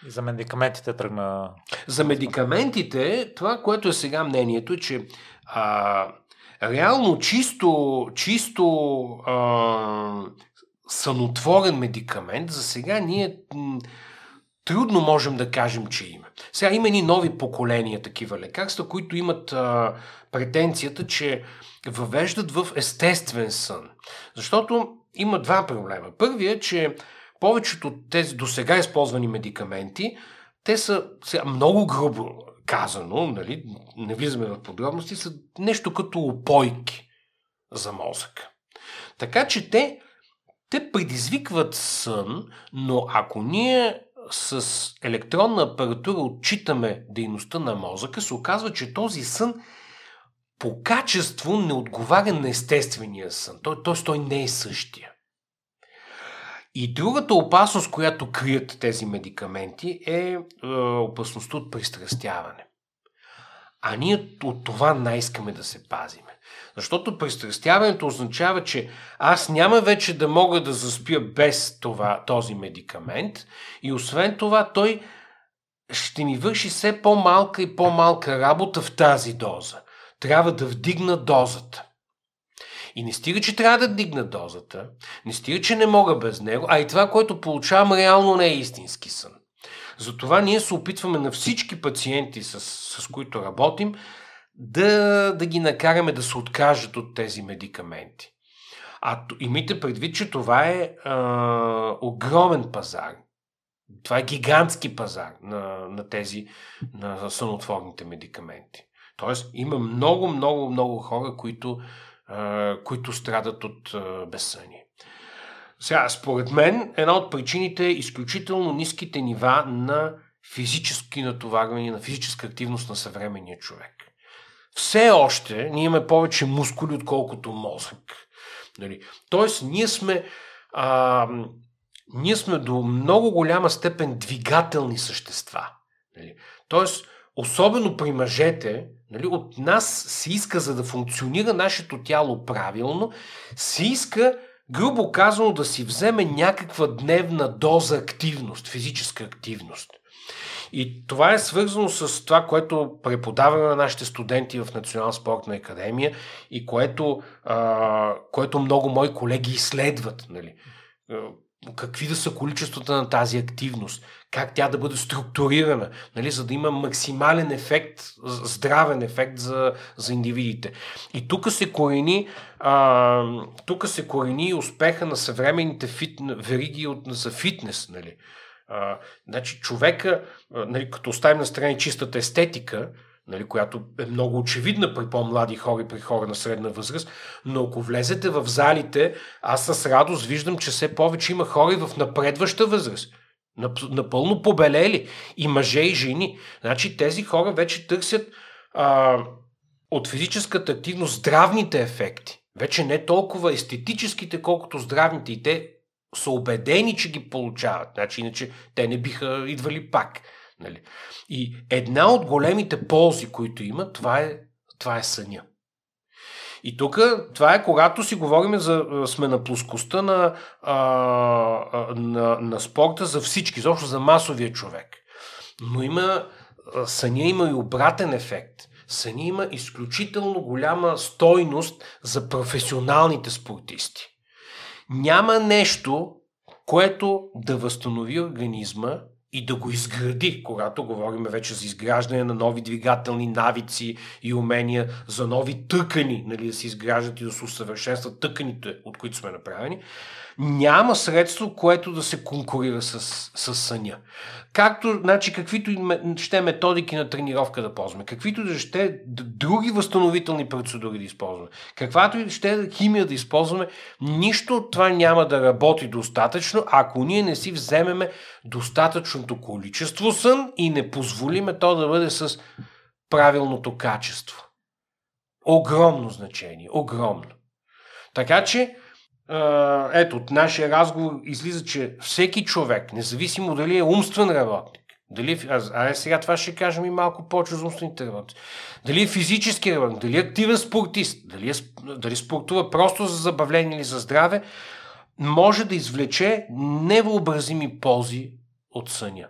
И за медикаментите тръгна. За медикаментите, това, което е сега мнението, е, че а, реално чисто, чисто а, сънотворен медикамент, за сега ние м- трудно можем да кажем, че има. Сега има и нови поколения такива лекарства, които имат а, претенцията, че въвеждат в естествен сън. Защото има два проблема. Първият е, че повечето от тези до сега използвани медикаменти, те са сега, много грубо казано, нали, не влизаме в подробности, са нещо като опойки за мозък. Така че те, те предизвикват сън, но ако ние с електронна апаратура отчитаме дейността на мозъка, се оказва, че този сън по качество не отговаря на естествения сън. Той, т.е. той не е същия. И другата опасност, която крият тези медикаменти е, е опасността от пристрастяване. А ние от това най-искаме да се пазиме. Защото пристрастяването означава, че аз няма вече да мога да заспя без това, този медикамент и освен това той ще ми върши все по-малка и по-малка работа в тази доза. Трябва да вдигна дозата. И не стига, че трябва да дигна дозата, не стига, че не мога без него, а и това, което получавам, реално не е истински сън. Затова ние се опитваме на всички пациенти, с, с които работим, да, да ги накараме да се откажат от тези медикаменти. А имайте предвид, че това е а, огромен пазар. Това е гигантски пазар на, на тези на сънотворните медикаменти. Тоест, има много, много, много хора, които които страдат от безсъние. Сега, според мен, една от причините е изключително ниските нива на физически натоварване, на физическа активност на съвременния човек. Все още ние имаме повече мускули, отколкото мозък. Нали? Тоест, ние сме, а, ние сме до много голяма степен двигателни същества. Нали? Тоест, особено при мъжете, нали, от нас се иска, за да функционира нашето тяло правилно, се иска, грубо казано, да си вземе някаква дневна доза активност, физическа активност. И това е свързано с това, което преподаваме на нашите студенти в Национална спортна академия и което, а, което много мои колеги изследват. Нали какви да са количествата на тази активност, как тя да бъде структурирана, нали, за да има максимален ефект, здравен ефект за, за индивидите. И тук се корени, а, тук се корени успеха на съвременните фит, вериги от, за фитнес. Нали. А, значи човека, нали, като оставим на страни чистата естетика, нали, която е много очевидна при по-млади хора и при хора на средна възраст, но ако влезете в залите, аз с радост виждам, че все повече има хора в напредваща възраст. Напълно побелели. И мъже, и жени. Значи тези хора вече търсят а, от физическата активност здравните ефекти. Вече не толкова естетическите, колкото здравните. И те са убедени, че ги получават. Значи, иначе те не биха идвали пак. Нали? И една от големите ползи, които има, това е, това е съня. И тук това е когато си говорим за сме на плоскостта на, а, на, на спорта за всички, защото за масовия човек. Но има съня има и обратен ефект. Съня има изключително голяма стойност за професионалните спортисти. Няма нещо, което да възстанови организма и да го изгради, когато говорим вече за изграждане на нови двигателни навици и умения, за нови тъкани, нали, да се изграждат и да се усъвършенстват тъканите, от които сме направени, няма средство, което да се конкурира с, с съня. Както, значи, каквито ще методики на тренировка да ползваме, каквито да ще други възстановителни процедури да използваме, каквато и ще химия да използваме, нищо от това няма да работи достатъчно, ако ние не си вземеме достатъчното количество сън и не позволиме то да бъде с правилното качество. Огромно значение, огромно. Така че, ето, от нашия разговор излиза, че всеки човек, независимо дали е умствен работник, дали, а, а сега това ще кажем и малко повече за умствените работници. Дали е физически работник, дали е активен спортист, дали, е, дали спортува просто за забавление или за здраве, може да извлече невъобразими ползи от съня.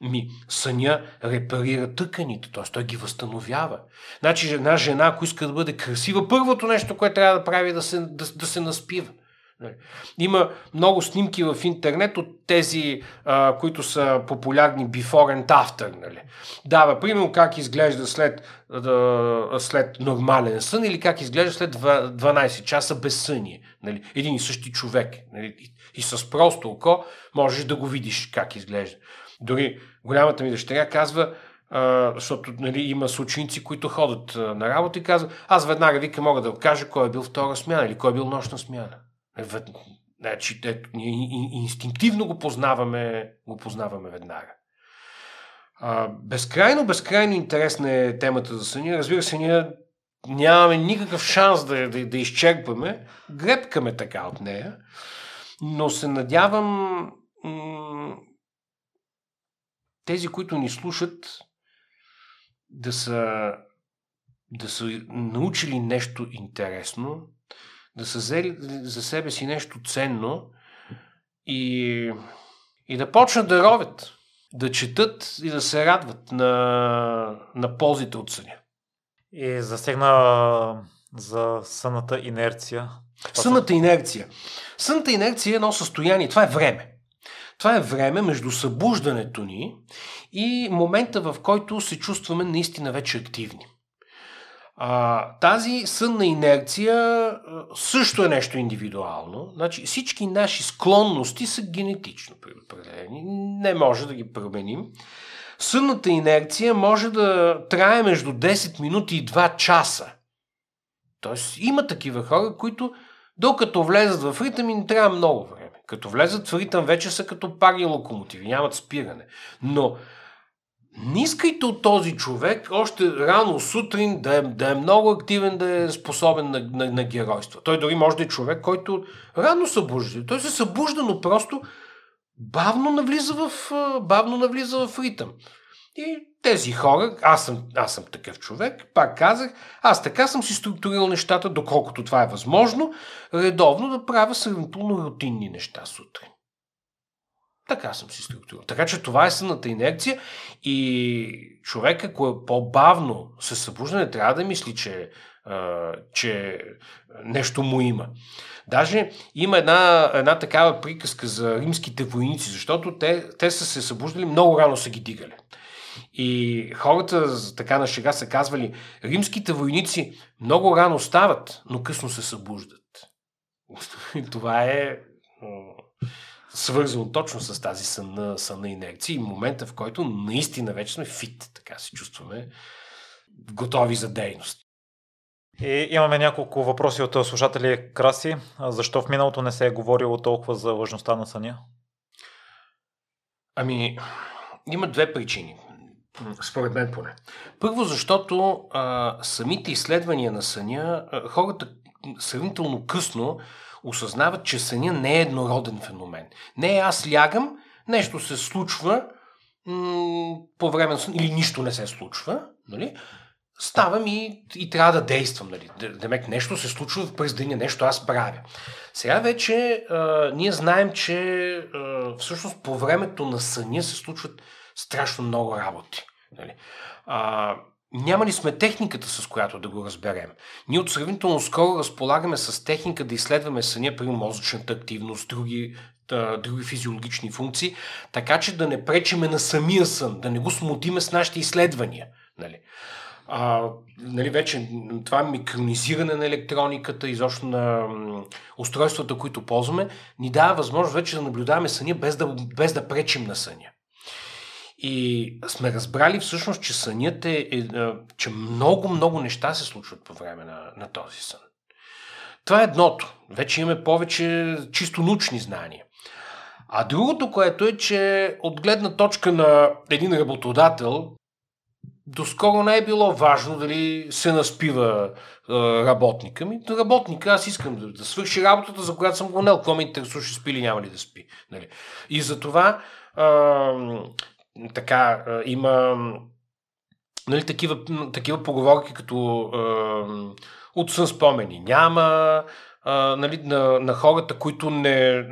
Ми, съня репарира тъканите, т.е. той ги възстановява. Значи една жена, ако иска да бъде красива, първото нещо, което трябва да прави е да се, да, да се наспива. Нали? Има много снимки в интернет от тези, а, които са популярни before and after. Нали? Дава примерно как изглежда след, а, след нормален сън или как изглежда след 12 часа безсъние. Нали? Един и същи човек. Нали? И, и с просто око можеш да го видиш как изглежда. Дори голямата ми дъщеря казва, а, защото нали, има съученици, които ходят на работа и казват, аз веднага вика мога да кажа кой е бил втора смяна или кой е бил нощна смяна. Значи, ние инстинктивно го познаваме, го познаваме веднага. А, безкрайно, безкрайно интересна е темата за съня. Разбира се, ние нямаме никакъв шанс да, да, да изчерпаме. Гребкаме така от нея. Но се надявам тези, които ни слушат, да са, да са научили нещо интересно, да са взели за себе си нещо ценно и, и да почнат да ровят, да четат и да се радват на, на ползите от съня. И засегна за съната инерция. Съната инерция. Съната инерция е едно състояние. Това е време. Това е време между събуждането ни и момента, в който се чувстваме наистина вече активни. А, тази сънна инерция също е нещо индивидуално. Значи, всички наши склонности са генетично предопределени. Не може да ги променим. Сънната инерция може да трае между 10 минути и 2 часа. Тоест, има такива хора, които докато влезат в ритъм им трябва много време. Като влезат в ритъм, вече са като парни локомотиви, нямат спиране. Но не искайте от този човек още рано сутрин да е, да е много активен, да е способен на, на, на геройство. Той дори може да е човек, който рано събужда. Той се събужда, но просто бавно навлиза в, бавно навлиза в ритъм. И тези хора, аз съм, аз съм такъв човек, пак казах, аз така съм си структурирал нещата, доколкото това е възможно, редовно да правя сравнително рутинни неща сутрин. Така съм си структурирал. Така че това е сънната инерция и човек, ако е по-бавно се събужда, не трябва да мисли, че, а, че нещо му има. Даже има една, една такава приказка за римските войници, защото те, те са се събуждали, много рано са ги дигали. И хората така на шега са казвали, римските войници много рано стават, но късно се събуждат. И това е свързано точно с тази сънна, сънна инерция и момента, в който наистина вече сме фит, така се чувстваме готови за дейност. И имаме няколко въпроси от слушатели Краси. Защо в миналото не се е говорило толкова за важността на съня? Ами, има две причини. Според мен поне. Първо, защото а, самите изследвания на съня, а, хората сравнително късно осъзнават, че съня не е еднороден феномен. Не е аз лягам, нещо се случва, м- по време на сън или нищо не се случва, нали? ставам и, и трябва да действам. Нали? Демек нещо се случва през деня, нещо аз правя. Сега вече а, ние знаем, че а, всъщност по времето на съня се случват страшно много работи. Нали? А, няма ли сме техниката, с която да го разберем? Ние от сравнително скоро разполагаме с техника да изследваме съня при мозъчната активност, други, да, други физиологични функции, така че да не пречиме на самия сън, да не го смутиме с нашите изследвания. Нали? А, нали, вече това микронизиране на електрониката, изобщо на устройствата, които ползваме, ни дава възможност вече да наблюдаваме съня без да, без да пречим на съня. И сме разбрали всъщност, че сънят е, е, е че много, много неща се случват по време на, на този сън. Това е едното. Вече имаме повече чисто научни знания. А другото, което е, че от гледна точка на един работодател, доскоро не е било важно дали се наспива е, работника ми. Работника аз искам да, да свърши работата, за която съм го нел. Какво ме интересува, ще спи или няма ли да спи. Нали? И затова е, така, има нали, такива, такива поговорки, като е, от сън спомени няма, нали, на, на хората, които не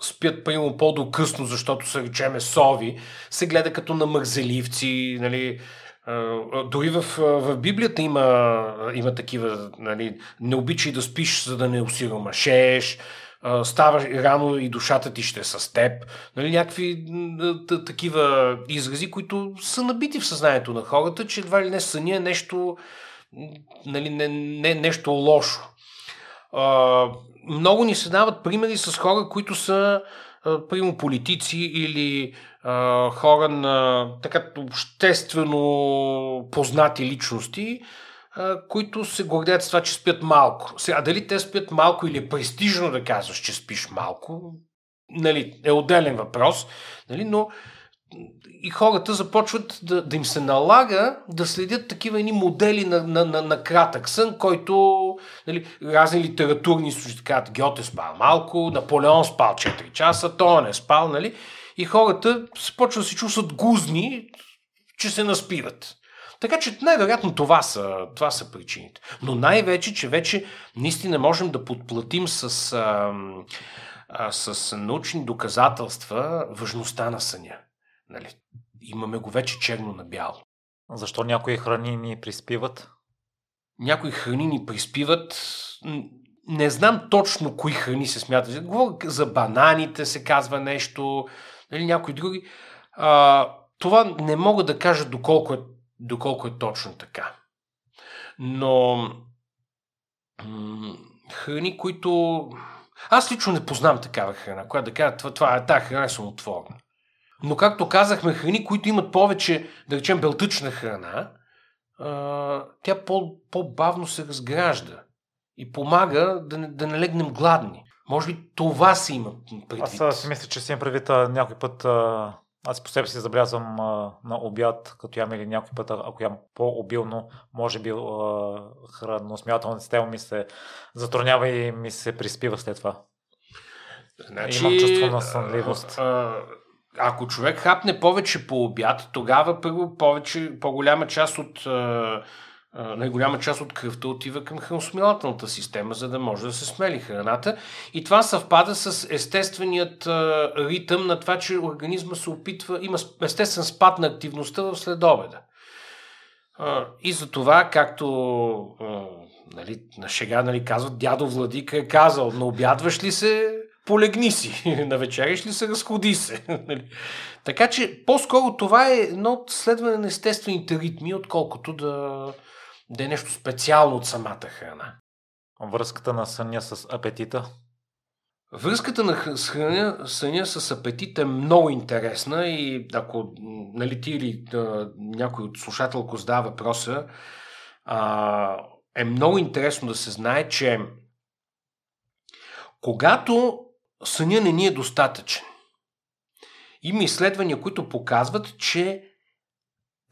спят примерно по-докъсно, защото са речеме сови, се гледа като на мързеливци, нали, дори в, в Библията има, има такива, нали, не обичай да спиш, за да не усиромашеш, става рано и душата ти ще е с теб. Нали, някакви такива изрази, които са набити в съзнанието на хората, че едва ли не съня е нещо, нали, не, не нещо лошо. Много ни се дават примери с хора, които са примерно политици или а, хора на така обществено познати личности, които се гордеят с това, че спят малко. Сега, дали те спят малко или е престижно да казваш, че спиш малко, нали, е отделен въпрос, нали, но и хората започват да, да им се налага да следят такива едни модели на, на, на, на кратък сън, който нали, разни литературни източници казват, Гьоте спал малко, Наполеон спал 4 часа, той не спал, нали? И хората започват да се чувстват гузни, че се наспиват. Така че най-вероятно това са, това са причините. Но най-вече, че вече наистина можем да подплатим с, а, а, с научни доказателства важността на съня. Нали? Имаме го вече черно на бяло. Защо някои храни ни приспиват? Някои храни ни приспиват. Не знам точно кои храни се смятат. Говоря за бананите, се казва нещо, нали, някои други. А, това не мога да кажа доколко е доколко е точно така. Но храни, които... Аз лично не познам такава храна, която да кажа, това, това е тази храна е самотворна. Но както казахме, храни, които имат повече, да речем, белтъчна храна, тя по, по-бавно се разгражда и помага да не, да не легнем гладни. Може би това си има предвид. Аз си мисля, че си имам предвид някой път аз по себе си забелязвам а, на обяд, като ям или някой път, ако ям по-обилно, може би храносмяталната система ми се затруднява и ми се приспива след това. Значи, Имам чувство на сънливост. ако човек хапне повече по обяд, тогава първо повече, по-голяма част от а, най-голяма част от кръвта отива към храносмилателната система, за да може да се смели храната. И това съвпада с естественият ритъм на това, че организма се опитва, има естествен спад на активността в следобеда. И за това, както нали, на шега нали, казват, дядо Владика е казал, на обядваш ли се, полегни си, на вечериш ли се, разходи се. Нали? така че по-скоро това е едно следване на естествените ритми, отколкото да, да е нещо специално от самата храна. Връзката на съня с апетита? Връзката на храна, съня с апетит е много интересна и ако нали, ти или да, някой от слушателко задава въпроса, а, е много интересно да се знае, че когато съня не ни е достатъчен, има изследвания, които показват, че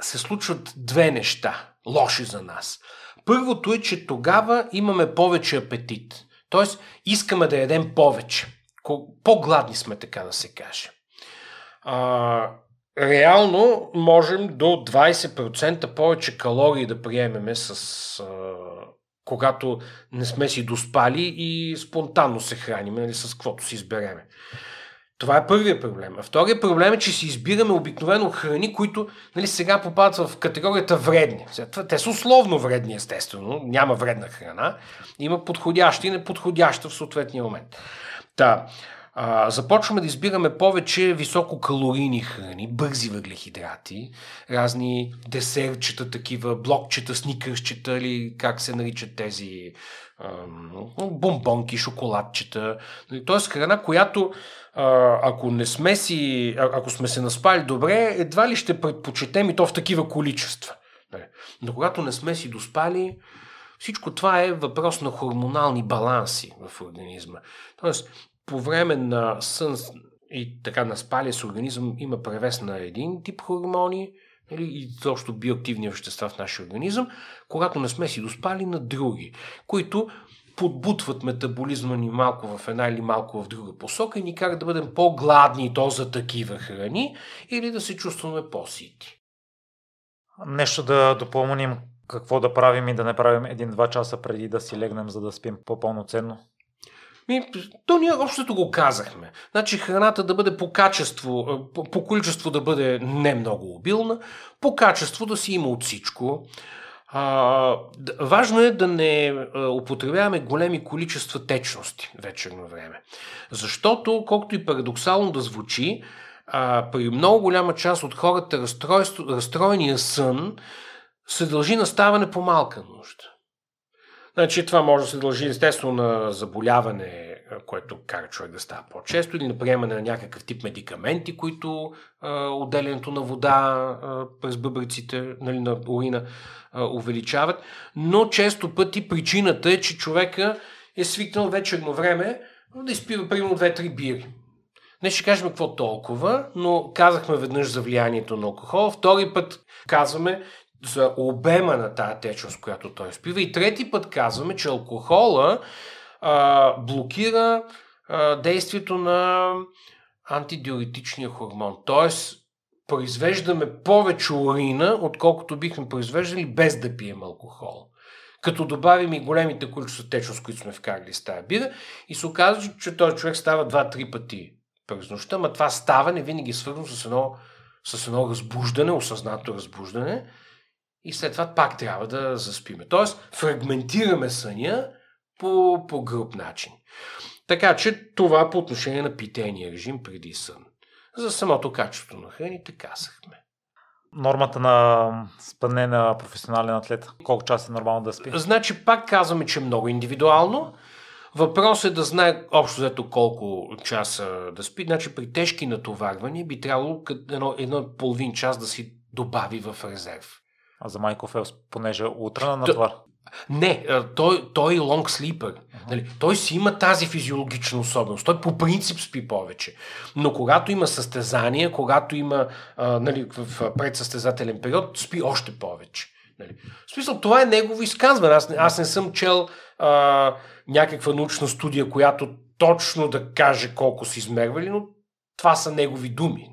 се случват две неща лоши за нас. Първото е, че тогава имаме повече апетит. Тоест, искаме да ядем повече. По-гладни сме, така да се каже. А, реално можем до 20% повече калории да приемеме с а, когато не сме си доспали и спонтанно се храним, нали, с каквото си избереме. Това е първият проблем. А вторият проблем е, че си избираме обикновено храни, които нали, сега попадат в категорията вредни. Те са условно вредни, естествено. Няма вредна храна. Има подходяща и неподходяща в съответния момент. Та, а, започваме да избираме повече висококалорийни храни, бързи въглехидрати, разни десертчета, такива блокчета, сникърщета или как се наричат тези бомбонки, шоколадчета. Тоест храна, която ако не сме си, ако сме се наспали добре, едва ли ще предпочетем и то в такива количества. Но когато не сме си доспали, всичко това е въпрос на хормонални баланси в организма. Тоест, по време на сън и така на с организъм има превес на един тип хормони, нали, и защо биоактивни вещества в нашия организъм, когато не сме си доспали на други, които подбутват метаболизма ни малко в една или малко в друга посока и ни карат да бъдем по-гладни то за такива храни или да се чувстваме по-сити. Нещо да допълним какво да правим и да не правим един-два часа преди да си легнем, за да спим по-пълноценно? Ми, то ние общото го казахме. Значи храната да бъде по качество, по, по количество да бъде не много обилна, по качество да си има от всичко. А, важно е да не употребяваме големи количества течности вечерно време. Защото, колкото и парадоксално да звучи, а, при много голяма част от хората разстроения сън се дължи на ставане по малка нужда. Значи това може да се дължи естествено на заболяване, което кара човек да става по-често, или на приемане на някакъв тип медикаменти, които а, отделянето на вода а, през бъбриците нали, на урина а, увеличават. Но често пъти причината е, че човека е свикнал вечерно време да изпива примерно 2-3 бири. Не ще кажем какво толкова, но казахме веднъж за влиянието на алкохол. Втори път казваме, за обема на тази течност, която той спива. И трети път казваме, че алкохола а, блокира а, действието на антидиуретичния хормон. Тоест, произвеждаме повече урина, отколкото бихме произвеждали без да пием алкохол. Като добавим и големите количества течност, които сме вкарали с тази бира, и се оказва, че този човек става 2-3 пъти през нощта, но това става не винаги е свързано с едно, с едно разбуждане, осъзнато разбуждане, и след това пак трябва да заспиме. Тоест, фрагментираме съня по, по груп начин. Така че това по отношение на питения режим преди сън. За самото качество на храните казахме. Нормата на спане на професионален атлет, колко часа е нормално да спи? Значи пак казваме, че е много индивидуално. Въпросът е да знае общо взето колко часа да спи. Значи при тежки натоварвания би трябвало едно, едно половин час да си добави в резерв. А за Майкъл Фелс, понеже утре на натвар. Не, той, той е лонг слипър. Uh-huh. Нали, той си има тази физиологична особеност. Той по принцип спи повече. Но когато има състезания, когато има а, нали, в предсъстезателен период, спи още повече. Нали. В смисъл, това е негово изказване. Аз, аз не съм чел а, някаква научна студия, която точно да каже колко си измервали, но това са негови думи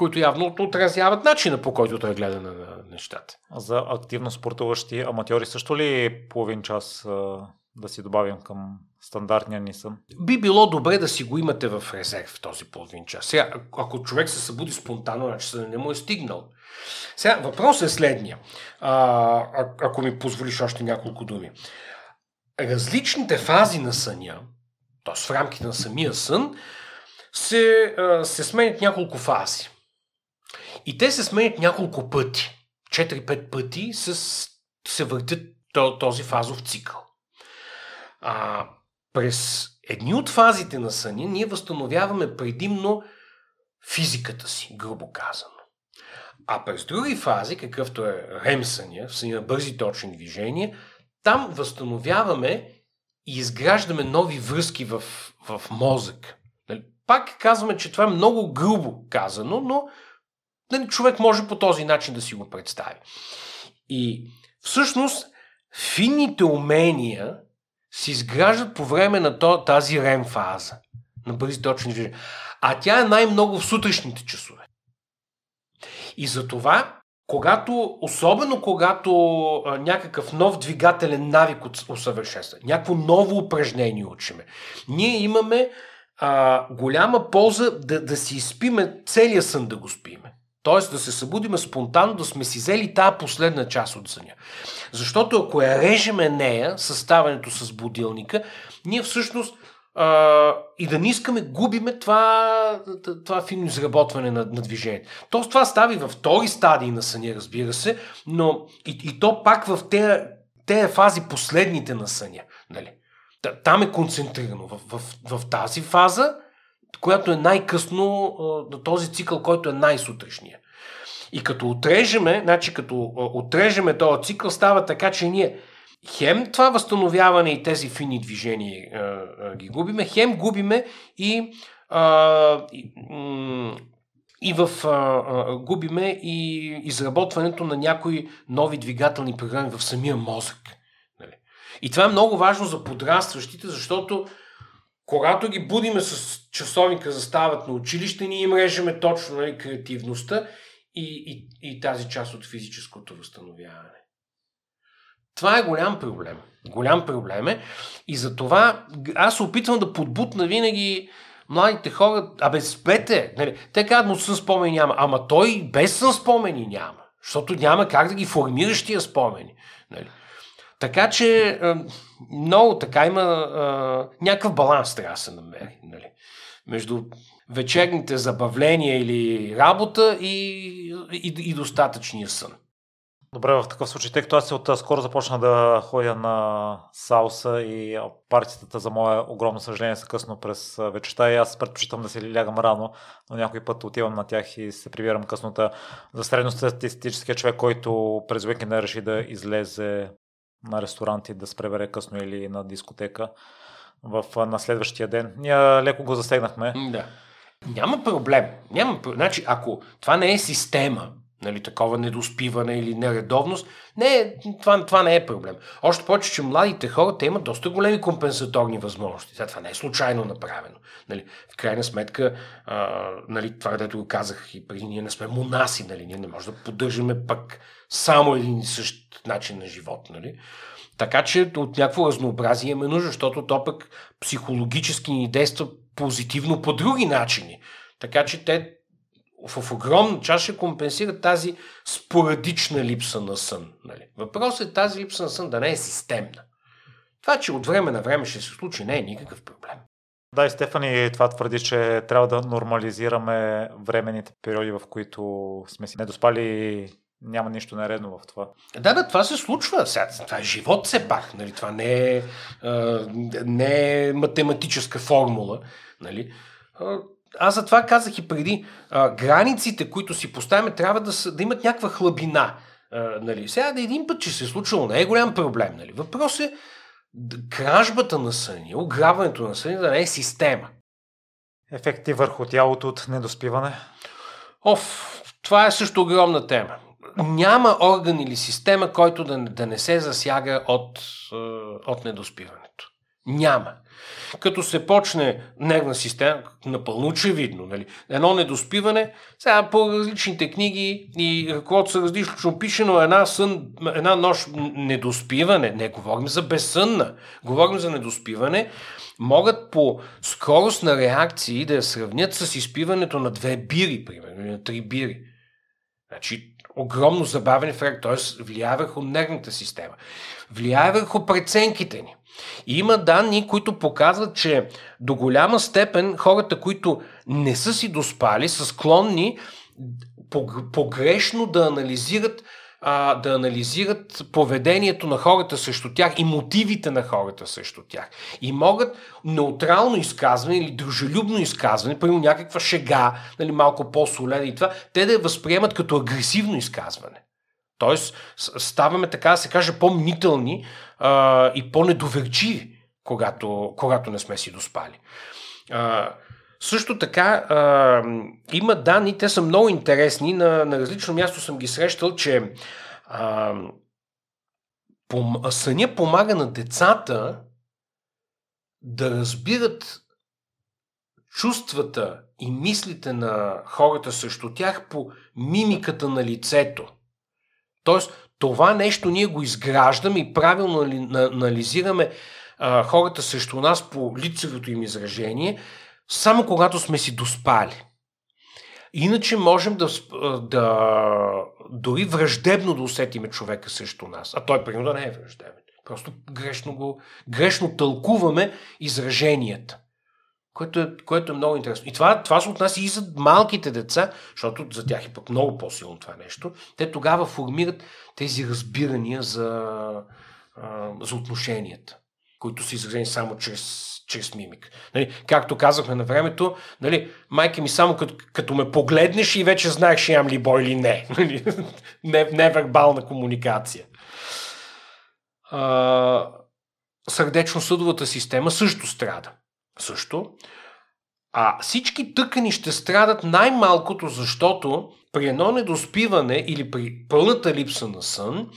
които явно отразяват начина по който той гледа на, на нещата. За активно спортуващи аматьори също ли половин час а, да си добавим към стандартния ни сън? Би било добре да си го имате в резерв този половин час. Сега, ако човек се събуди спонтанно, значи не му е стигнал. Сега, въпросът е следния. А, ако ми позволиш още няколко думи. Различните фази на съня, т.е. в рамките на самия сън, се, се сменят няколко фази. И те се сменят няколко пъти. 4-5 пъти с, се въртят този фазов цикъл. А, през едни от фазите на съня ние възстановяваме предимно физиката си, грубо казано. А през други фази, какъвто е рем съня, в съня бързи точни движения, там възстановяваме и изграждаме нови връзки в, в мозък. Нали? Пак казваме, че това е много грубо казано, но Нали, човек може по този начин да си го представи. И всъщност финните умения се изграждат по време на тази рем фаза, на бързи точни движения. а тя е най-много в сутрешните часове. И затова, когато, особено когато а, някакъв нов двигателен навик усъвършенства, някакво ново упражнение учиме, ние имаме а, голяма полза да, да си изпиме целия сън да го спиме. Тоест да се събудиме спонтанно, да сме си взели тази последна част от съня. Защото ако я режеме нея, съставането с будилника, ние всъщност а, и да не искаме, губиме това, това финно изработване на, на движение. То това става и във втори стадии на съня, разбира се, но и, и то пак в тези фази последните на съня. Нали? Там е концентрирано. В, в, в тази фаза, която е най-късно, на този цикъл, който е най-сутрешния. И като отрежеме, значи като отрежеме този цикъл, става така, че ние хем това възстановяване и тези фини движения ги губиме, хем губиме и, и в а, а, губиме и изработването на някои нови двигателни програми в самия мозък. Нали? И това е много важно за подрастващите, защото когато ги будиме с часовника за стават на училище, ние им режеме точно нали, креативността и, и, и тази част от физическото възстановяване. Това е голям проблем. Голям проблем е. И затова аз се опитвам да подбутна винаги младите хора, абе спете, нали, те казват, но сън спомени няма. Ама той без сън спомени няма. Защото няма как да ги формираш тия спомени. Така че много така има някакъв баланс трябва да се намери. Нали, между вечерните забавления или работа и, и, и достатъчния сън. Добре, в такъв случай, тъй като аз от скоро започна да ходя на салса и партията за мое огромно съжаление са късно през вечерта и аз предпочитам да се лягам рано, но някой път отивам на тях и се прибирам къснота. За средностатистическия човек, който през уикенда реши да излезе на ресторант и да спребере късно или на дискотека в, на следващия ден. Ние леко го засегнахме. Да. Няма проблем. Няма. Значи, ако това не е система, нали, такова недоспиване или нередовност, не, това, това не е проблем. Още повече, че младите хора, те имат доста големи компенсаторни възможности. Това не е случайно направено. Нали, в крайна сметка, а, нали, това, където го казах и преди, ние не сме монаси, нали, ние не можем да поддържаме пък само един и същ начин на живот. Нали. Така че от някакво разнообразие имаме нужда, защото то пък психологически ни действа позитивно по други начини. Така че те в огромна част ще компенсират тази спорадична липса на сън. Нали? Въпросът е тази липса на сън да не е системна. Това, че от време на време ще се случи, не е никакъв проблем. Да, и Стефани това твърди, че трябва да нормализираме временните периоди, в които сме си недоспали няма нищо наредно в това. Да, да, това се случва. Сега, това е живот все пак. Нали? Това не е, а, не е математическа формула. Нали? А, аз за това казах и преди. А, границите, които си поставяме, трябва да, са, да имат някаква хлабина. А, нали? Сега да един път, че се е случило, не е голям проблем. Нали? Въпрос е кражбата на съни, ограбването на съни да не е система. Ефекти върху тялото от недоспиване? Оф, това е също огромна тема няма орган или система, който да, да не се засяга от, е, от недоспиването. Няма. Като се почне нервна система, напълно очевидно, нали? едно недоспиване, сега по различните книги и ръководство са различно пишено една, сън, една нощ недоспиване, не говорим за безсънна, говорим за недоспиване, могат по скорост на реакции да я сравнят с изпиването на две бири, примерно, или на три бири. Значи, огромно забавен ефект, т.е. влияе върху нервната система. Влияе върху преценките ни. И има данни, които показват, че до голяма степен хората, които не са си доспали, са склонни погрешно да анализират а, да анализират поведението на хората срещу тях и мотивите на хората срещу тях. И могат неутрално изказване или дружелюбно изказване, примерно някаква шега, нали, малко по-солена и това, те да я възприемат като агресивно изказване. Тоест, ставаме, така да се каже, по-мнителни а, и по-недоверчиви, когато, когато не сме си доспали. А, също така а, има данни, те са много интересни, на, на различно място съм ги срещал, че а, пом, съня помага на децата да разбират чувствата и мислите на хората срещу тях по мимиката на лицето. Тоест, това нещо ние го изграждаме и правилно анализираме а, хората срещу нас по лицевото им изражение, само когато сме си доспали. Иначе можем да, да дори враждебно да усетиме човека срещу нас. А той, примерно, да не е враждебен. Просто грешно, го, грешно тълкуваме израженията. Което е, което е много интересно. И това, това се отнася и за малките деца, защото за тях е пък много по-силно това нещо. Те тогава формират тези разбирания за, за отношенията, които са изразени само чрез, чрез мимик. Нали, както казахме на времето, нали, майка ми само като, като ме погледнеш и вече знаеш, имам ли бой или не. Нали, невербална комуникация. сърдечно-съдовата система също страда. Също. А всички тъкани ще страдат най-малкото, защото при едно недоспиване или при пълната липса на сън,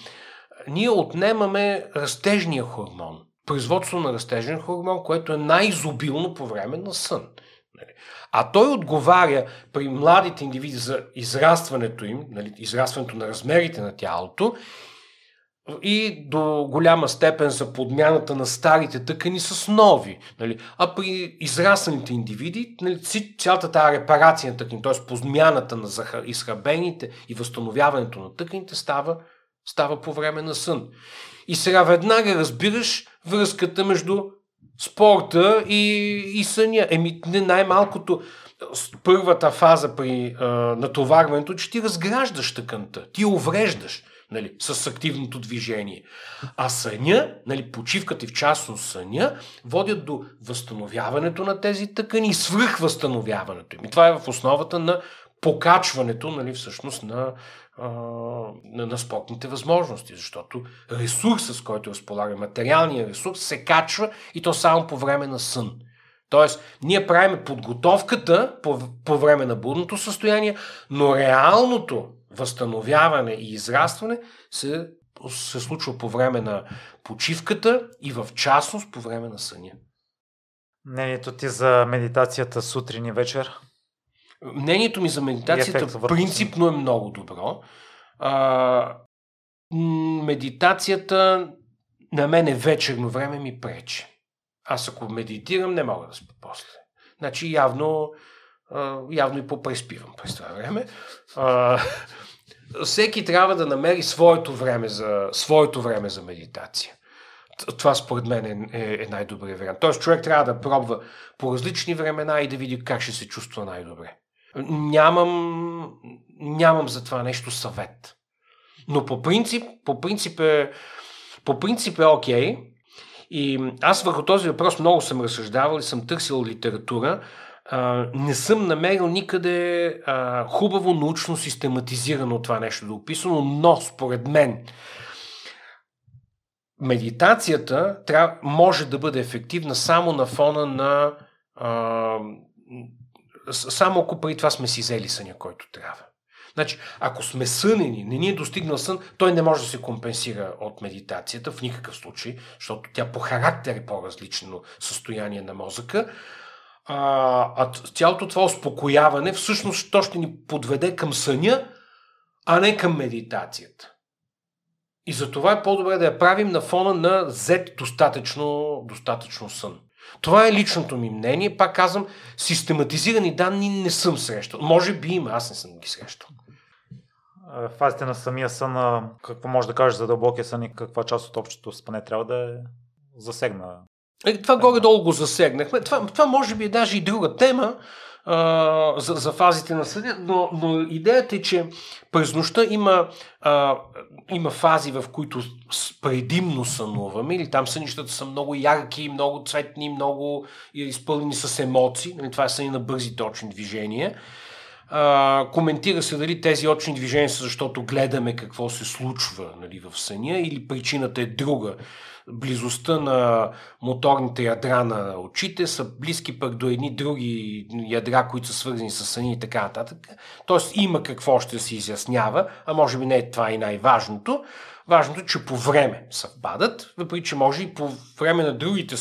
ние отнемаме растежния хормон. Производство на растежен хормон, което е най-изобилно по време на сън. Нали? А той отговаря при младите индивиди за израстването им, нали, израстването на размерите на тялото и до голяма степен за подмяната на старите тъкани с нови. Нали? А при израснените индивиди, нали, цялата тази репарация на тъкани, т.е. подмяната на изхабените и възстановяването на тъканите става, става по време на сън. И сега веднага разбираш връзката между спорта и, и съня. Еми, не най-малкото първата фаза при а, натоварването, че ти разграждаш тъканта, ти увреждаш нали, с активното движение. А съня, нали, почивката и в частност съня, водят до възстановяването на тези тъкани и свръхвъзстановяването им. И това е в основата на покачването, нали, всъщност, на, а, на, на спортните възможности, защото ресурсът, с който разполага, материалният ресурс, се качва и то само по време на сън. Тоест, ние правим подготовката по, по време на будното състояние, но реалното възстановяване и израстване се, се случва по време на почивката и в частност по време на съня. Мнението ти за медитацията сутрин и вечер? Мнението ми за медитацията принципно е много добро. А, медитацията на мен е вечерно време ми пречи. Аз ако медитирам, не мога да спа после. Значи явно, явно и попреспивам през това време. Всеки трябва да намери своето време за, своето време за медитация. Това според мен е, е, е най-добрият вариант. Тоест човек трябва да пробва по различни времена и да види как ще се чувства най-добре. Нямам, нямам за това нещо съвет. Но по принцип, по принцип е, по принцип е окей. И аз върху този въпрос много съм разсъждавал и съм търсил литература. А, не съм намерил никъде а, хубаво научно систематизирано това нещо да е описано, но според мен медитацията трябва, може да бъде ефективна само на фона на а, само ако преди това сме си взели съня, който трябва. Значи, ако сме сънени, не ни е достигнал сън, той не може да се компенсира от медитацията в никакъв случай, защото тя по характер е по-различно състояние на мозъка. А, а цялото това успокояване всъщност то ще ни подведе към съня, а не към медитацията. И за това е по-добре да я правим на фона на Z достатъчно, достатъчно сън. Това е личното ми мнение. Пак казвам, систематизирани данни не съм срещал. Може би има, аз не съм ги срещал. Фазите на самия сън, какво може да кажеш за дълбокия сън и каква част от общото спане трябва да е засегна? Е, това горе-долу го засегнахме. Това, това може би е даже и друга тема, а, за, за фазите на съня, но, но идеята е, че през нощта има, а, има фази, в които предимно сънуваме, или там сънищата са много ярки, много цветни, много изпълнени с емоции. Нали, това е съни на бързи точни движения. А, коментира се дали тези очни движения са защото гледаме какво се случва нали, в съня или причината е друга. Близостта на моторните ядра на очите са близки пък до едни други ядра, които са свързани с съня и така нататък. Тоест има какво ще се изяснява, а може би не е това и най-важното. Важното е, че по време съвпадат, въпреки че може и по време на другите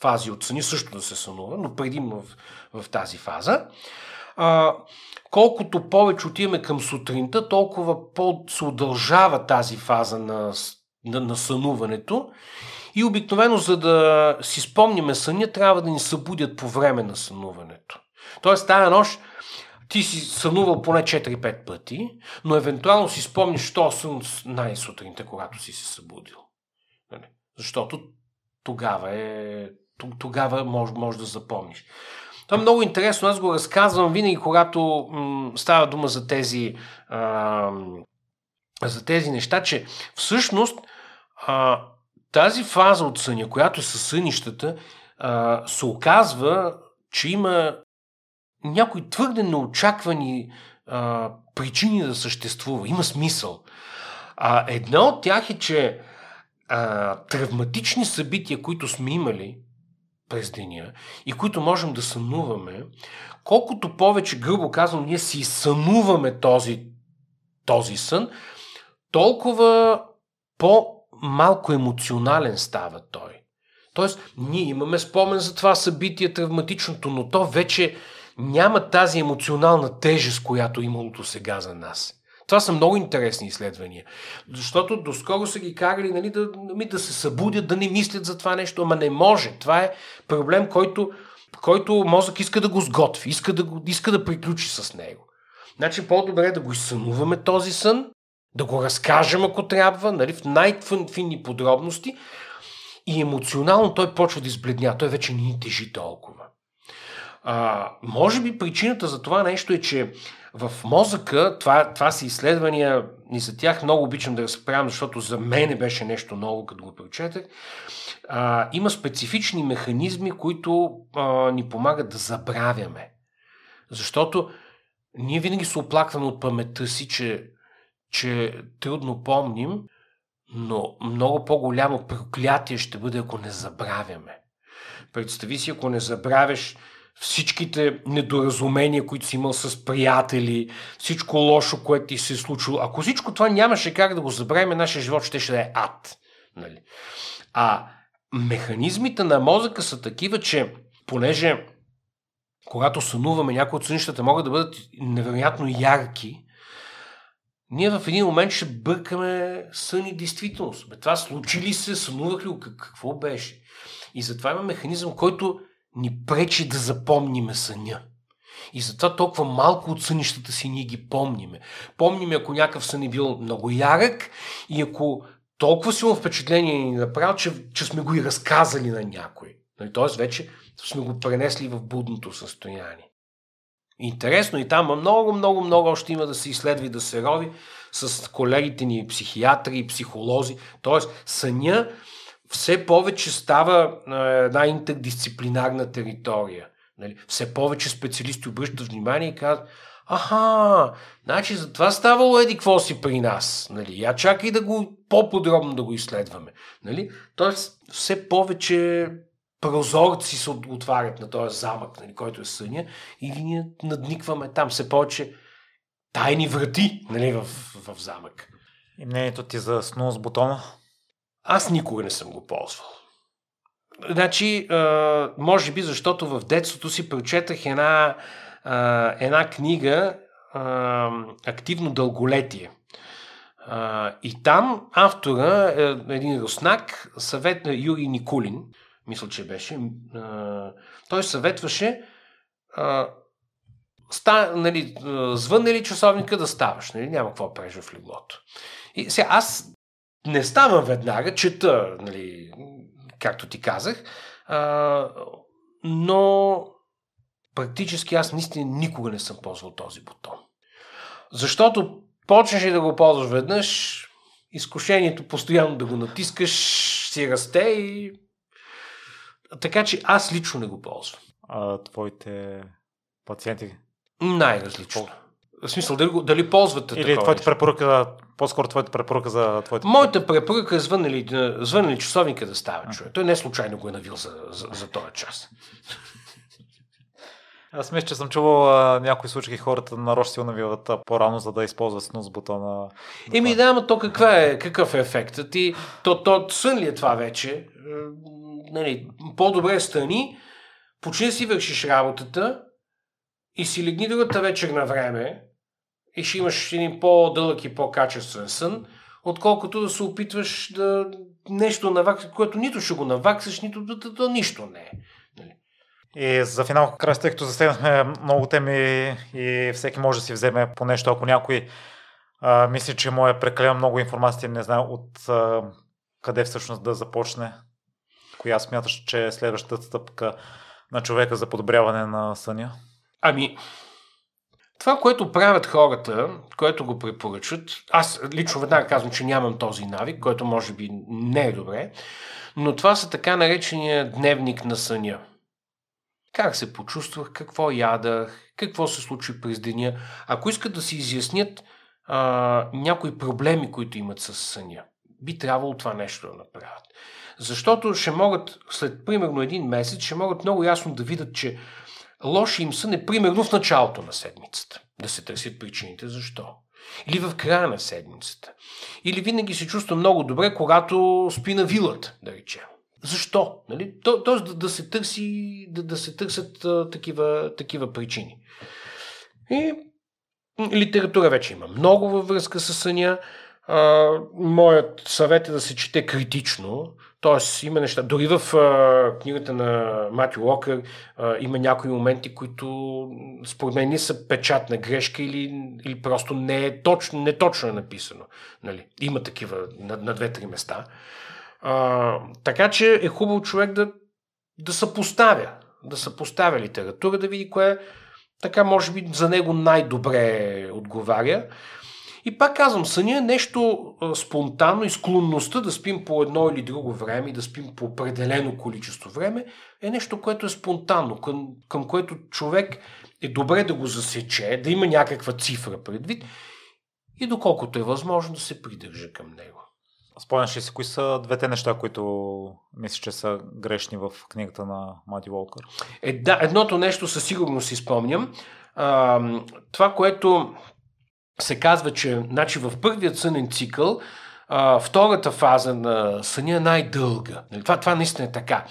фази от съни също да се сънува, но предимно в, в тази фаза а, колкото повече отиваме към сутринта, толкова по-се удължава тази фаза на, на, на сънуването. И обикновено, за да си спомниме съня, трябва да ни събудят по време на сънуването. Тоест, тая нощ ти си сънувал поне 4-5 пъти, но евентуално си спомниш, що сън най-сутринта, когато си се събудил. Нали? Защото тогава е тогава може, може да запомниш. Това е много интересно. Аз го разказвам винаги, когато м- става дума за тези, а, за тези неща, че всъщност а, тази фаза от съня, която е със сънищата, а, се оказва, че има някои твърде неочаквани а, причини да съществува. Има смисъл. А една от тях е, че а, травматични събития, които сме имали, през деня и които можем да сънуваме, колкото повече, грубо казвам, ние си сънуваме този, този сън, толкова по-малко емоционален става той. Тоест, ние имаме спомен за това събитие, травматичното, но то вече няма тази емоционална тежест, която е имало до сега за нас. Това са много интересни изследвания. Защото доскоро са ги карали нали, да, нали, да се събудят, да не мислят за това нещо, ама не може. Това е проблем, който, който мозък иска да го сготви, иска да, го, иска да приключи с него. Значи по-добре е да го изсънуваме този сън, да го разкажем ако трябва, нали, в най-финни подробности и емоционално той почва да избледня. Той вече не ни тежи толкова. А, може би причината за това нещо е, че в мозъка, това, това са изследвания, и за тях много обичам да разправям, защото за мен беше нещо ново, като го прочетах. А, има специфични механизми, които а, ни помагат да забравяме. Защото ние винаги се оплакваме от паметта си, че, че трудно помним, но много по-голямо проклятие ще бъде, ако не забравяме. Представи си, ако не забравяш всичките недоразумения, които си имал с приятели, всичко лошо, което ти се е случило. Ако всичко това нямаше как да го забравим, нашия живот ще, ще е ад. Нали? А механизмите на мозъка са такива, че понеже когато сънуваме, някои от сънищата могат да бъдат невероятно ярки, ние в един момент ще бъркаме сън и действителност. Бе, това случи ли се, сънувах ли, какво беше? И затова има механизъм, който ни пречи да запомниме съня. И затова толкова малко от сънищата си ние ги помниме. Помниме, ако някакъв сън е бил много ярък и ако толкова силно впечатление ни направил, че, че сме го и разказали на някой. Нали, тоест вече сме го пренесли в будното състояние. Интересно и там много, много, много още има да се изследва и да се рови с колегите ни психиатри и психолози. Тоест съня все повече става една интердисциплинарна територия. Нали? Все повече специалисти обръщат внимание и казват, аха, значи за това ставало еди какво си при нас. Нали? Я чакай да го по-подробно да го изследваме. Нали? Тоест, все повече прозорци се отварят на този замък, нали, който е съня, и ние надникваме там. Все повече тайни врати нали, в, в замък. И мнението ти за снус бутона? Аз никога не съм го ползвал. Значи, може би защото в детството си прочетах една, една книга Активно дълголетие. И там автора, е един руснак, съвет на Юрий Никулин, мисля, че беше, той съветваше ста, нали, звънне ли часовника да ставаш, нали, няма какво правиш в леглото. И сега аз не ставам веднага, чета, нали, както ти казах, а, но практически аз наистина никога не съм ползвал този бутон. Защото почнеш да го ползваш веднъж, изкушението постоянно да го натискаш си расте и... Така че аз лично не го ползвам. А твоите пациенти Най-различно. В смисъл, дали, дали ползвате Или твоята препоръка, по-скоро твоята препоръка за твоята... Моята препоръка е звънали, звънали часовника да става човек. Той не случайно го е навил за, за, за този час. Аз мисля, че съм чувал а, някои случаи хората нарочно си навиват по-рано, за да използват снус бутона. Еми да, но то каква е, какъв е ефектът? Ти, то, то сън ли е това вече? Нали, по-добре стани, почни си вършиш работата и си легни другата вечер на време и ще имаш един по-дълъг и по-качествен сън, отколкото да се опитваш да нещо наваксаш, което нито ще го наваксаш, нито да, да, да нищо не е. Нали? И за финал, край, тъй като засегнахме много теми и всеки може да си вземе по нещо, ако някой а, мисли, че му е прекалено много информация, не знае от а, къде всъщност да започне, коя смяташ, че е следващата стъпка на човека за подобряване на съня? Ами, това, което правят хората, което го препоръчат, аз лично веднага казвам, че нямам този навик, който може би не е добре, но това са така наречения дневник на съня. Как се почувствах, какво ядах, какво се случи през деня. Ако искат да си изяснят а, някои проблеми, които имат с съня, би трябвало това нещо да направят. Защото ще могат, след примерно един месец, ще могат много ясно да видят, че лоши им сън е примерно в началото на седмицата. Да се търсят причините защо. Или в края на седмицата. Или винаги се чувства много добре, когато спи на вилата, да речем. Защо? Нали? То, тоест да, да, се търси, да, да се търсят а, такива, такива причини. И литература вече има много във връзка с съня. Моят съвет е да се чете критично, Тоест, има неща. Дори в а, книгата на Матю Локър а, има някои моменти, които според мен не са печатна грешка или, или просто не е точно, не точно е написано. Нали? Има такива на, на две-три места. А, така че е хубаво човек да, да съпоставя. Да съпоставя литература, да види кое така може би за него най-добре отговаря. И пак казвам, съня е нещо а, спонтанно и склонността да спим по едно или друго време и да спим по определено количество време е нещо, което е спонтанно, към, към което човек е добре да го засече, да има някаква цифра предвид и доколкото е възможно да се придържа към него. Спомняш ли си, кои са двете неща, които мислиш, че са грешни в книгата на Мати Волкър? Е, да, едното нещо със сигурност си спомням. А, това, което се казва, че значи, в първият сънен цикъл а, втората фаза на съня е най-дълга. Нали, това, това наистина е така.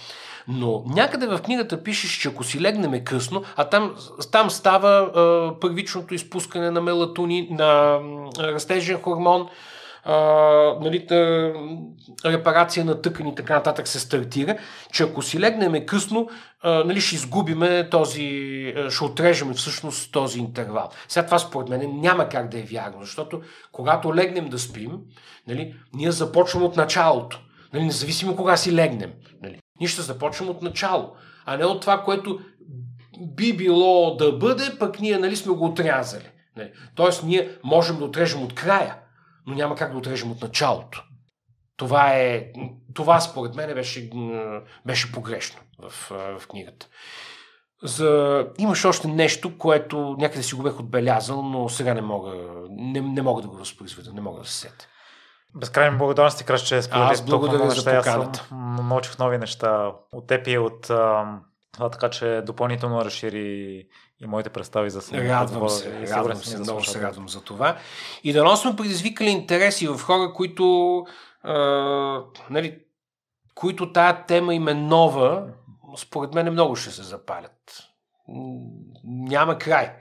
Но някъде в книгата пишеш, че ако си легнеме късно, а там, там става а, първичното изпускане на мелатонин, на растежен хормон, а, нали, та, репарация на тъкани и така нататък се стартира, че ако си легнеме късно, а, нали, ще изгубиме този, ще отрежеме всъщност този интервал. Сега това според мен няма как да е вярно, защото когато легнем да спим, нали, ние започваме от началото. Нали, независимо кога си легнем. Нали. Ние ще започнем от начало, а не от това, което би било да бъде, пък ние нали, сме го отрязали. Нали. Тоест, ние можем да отрежем от края но няма как да отрежем от началото. Това, е, това според мен беше, беше погрешно в, в книгата. За... Имаш още нещо, което някъде си го бех отбелязал, но сега не мога, не, не мога да го възпроизведа, не мога да се сета. Безкрайни благодарности, Краш, че сподели Аз благодаря за поканата. Научих нови неща от теб и от това така, че допълнително разшири и моите представи за себе. Радвам се, и радвам се, много се радвам за това. И да сме предизвикали интереси в хора, които, а, нали, които тая тема им е нова, според мен много ще се запалят. Няма край.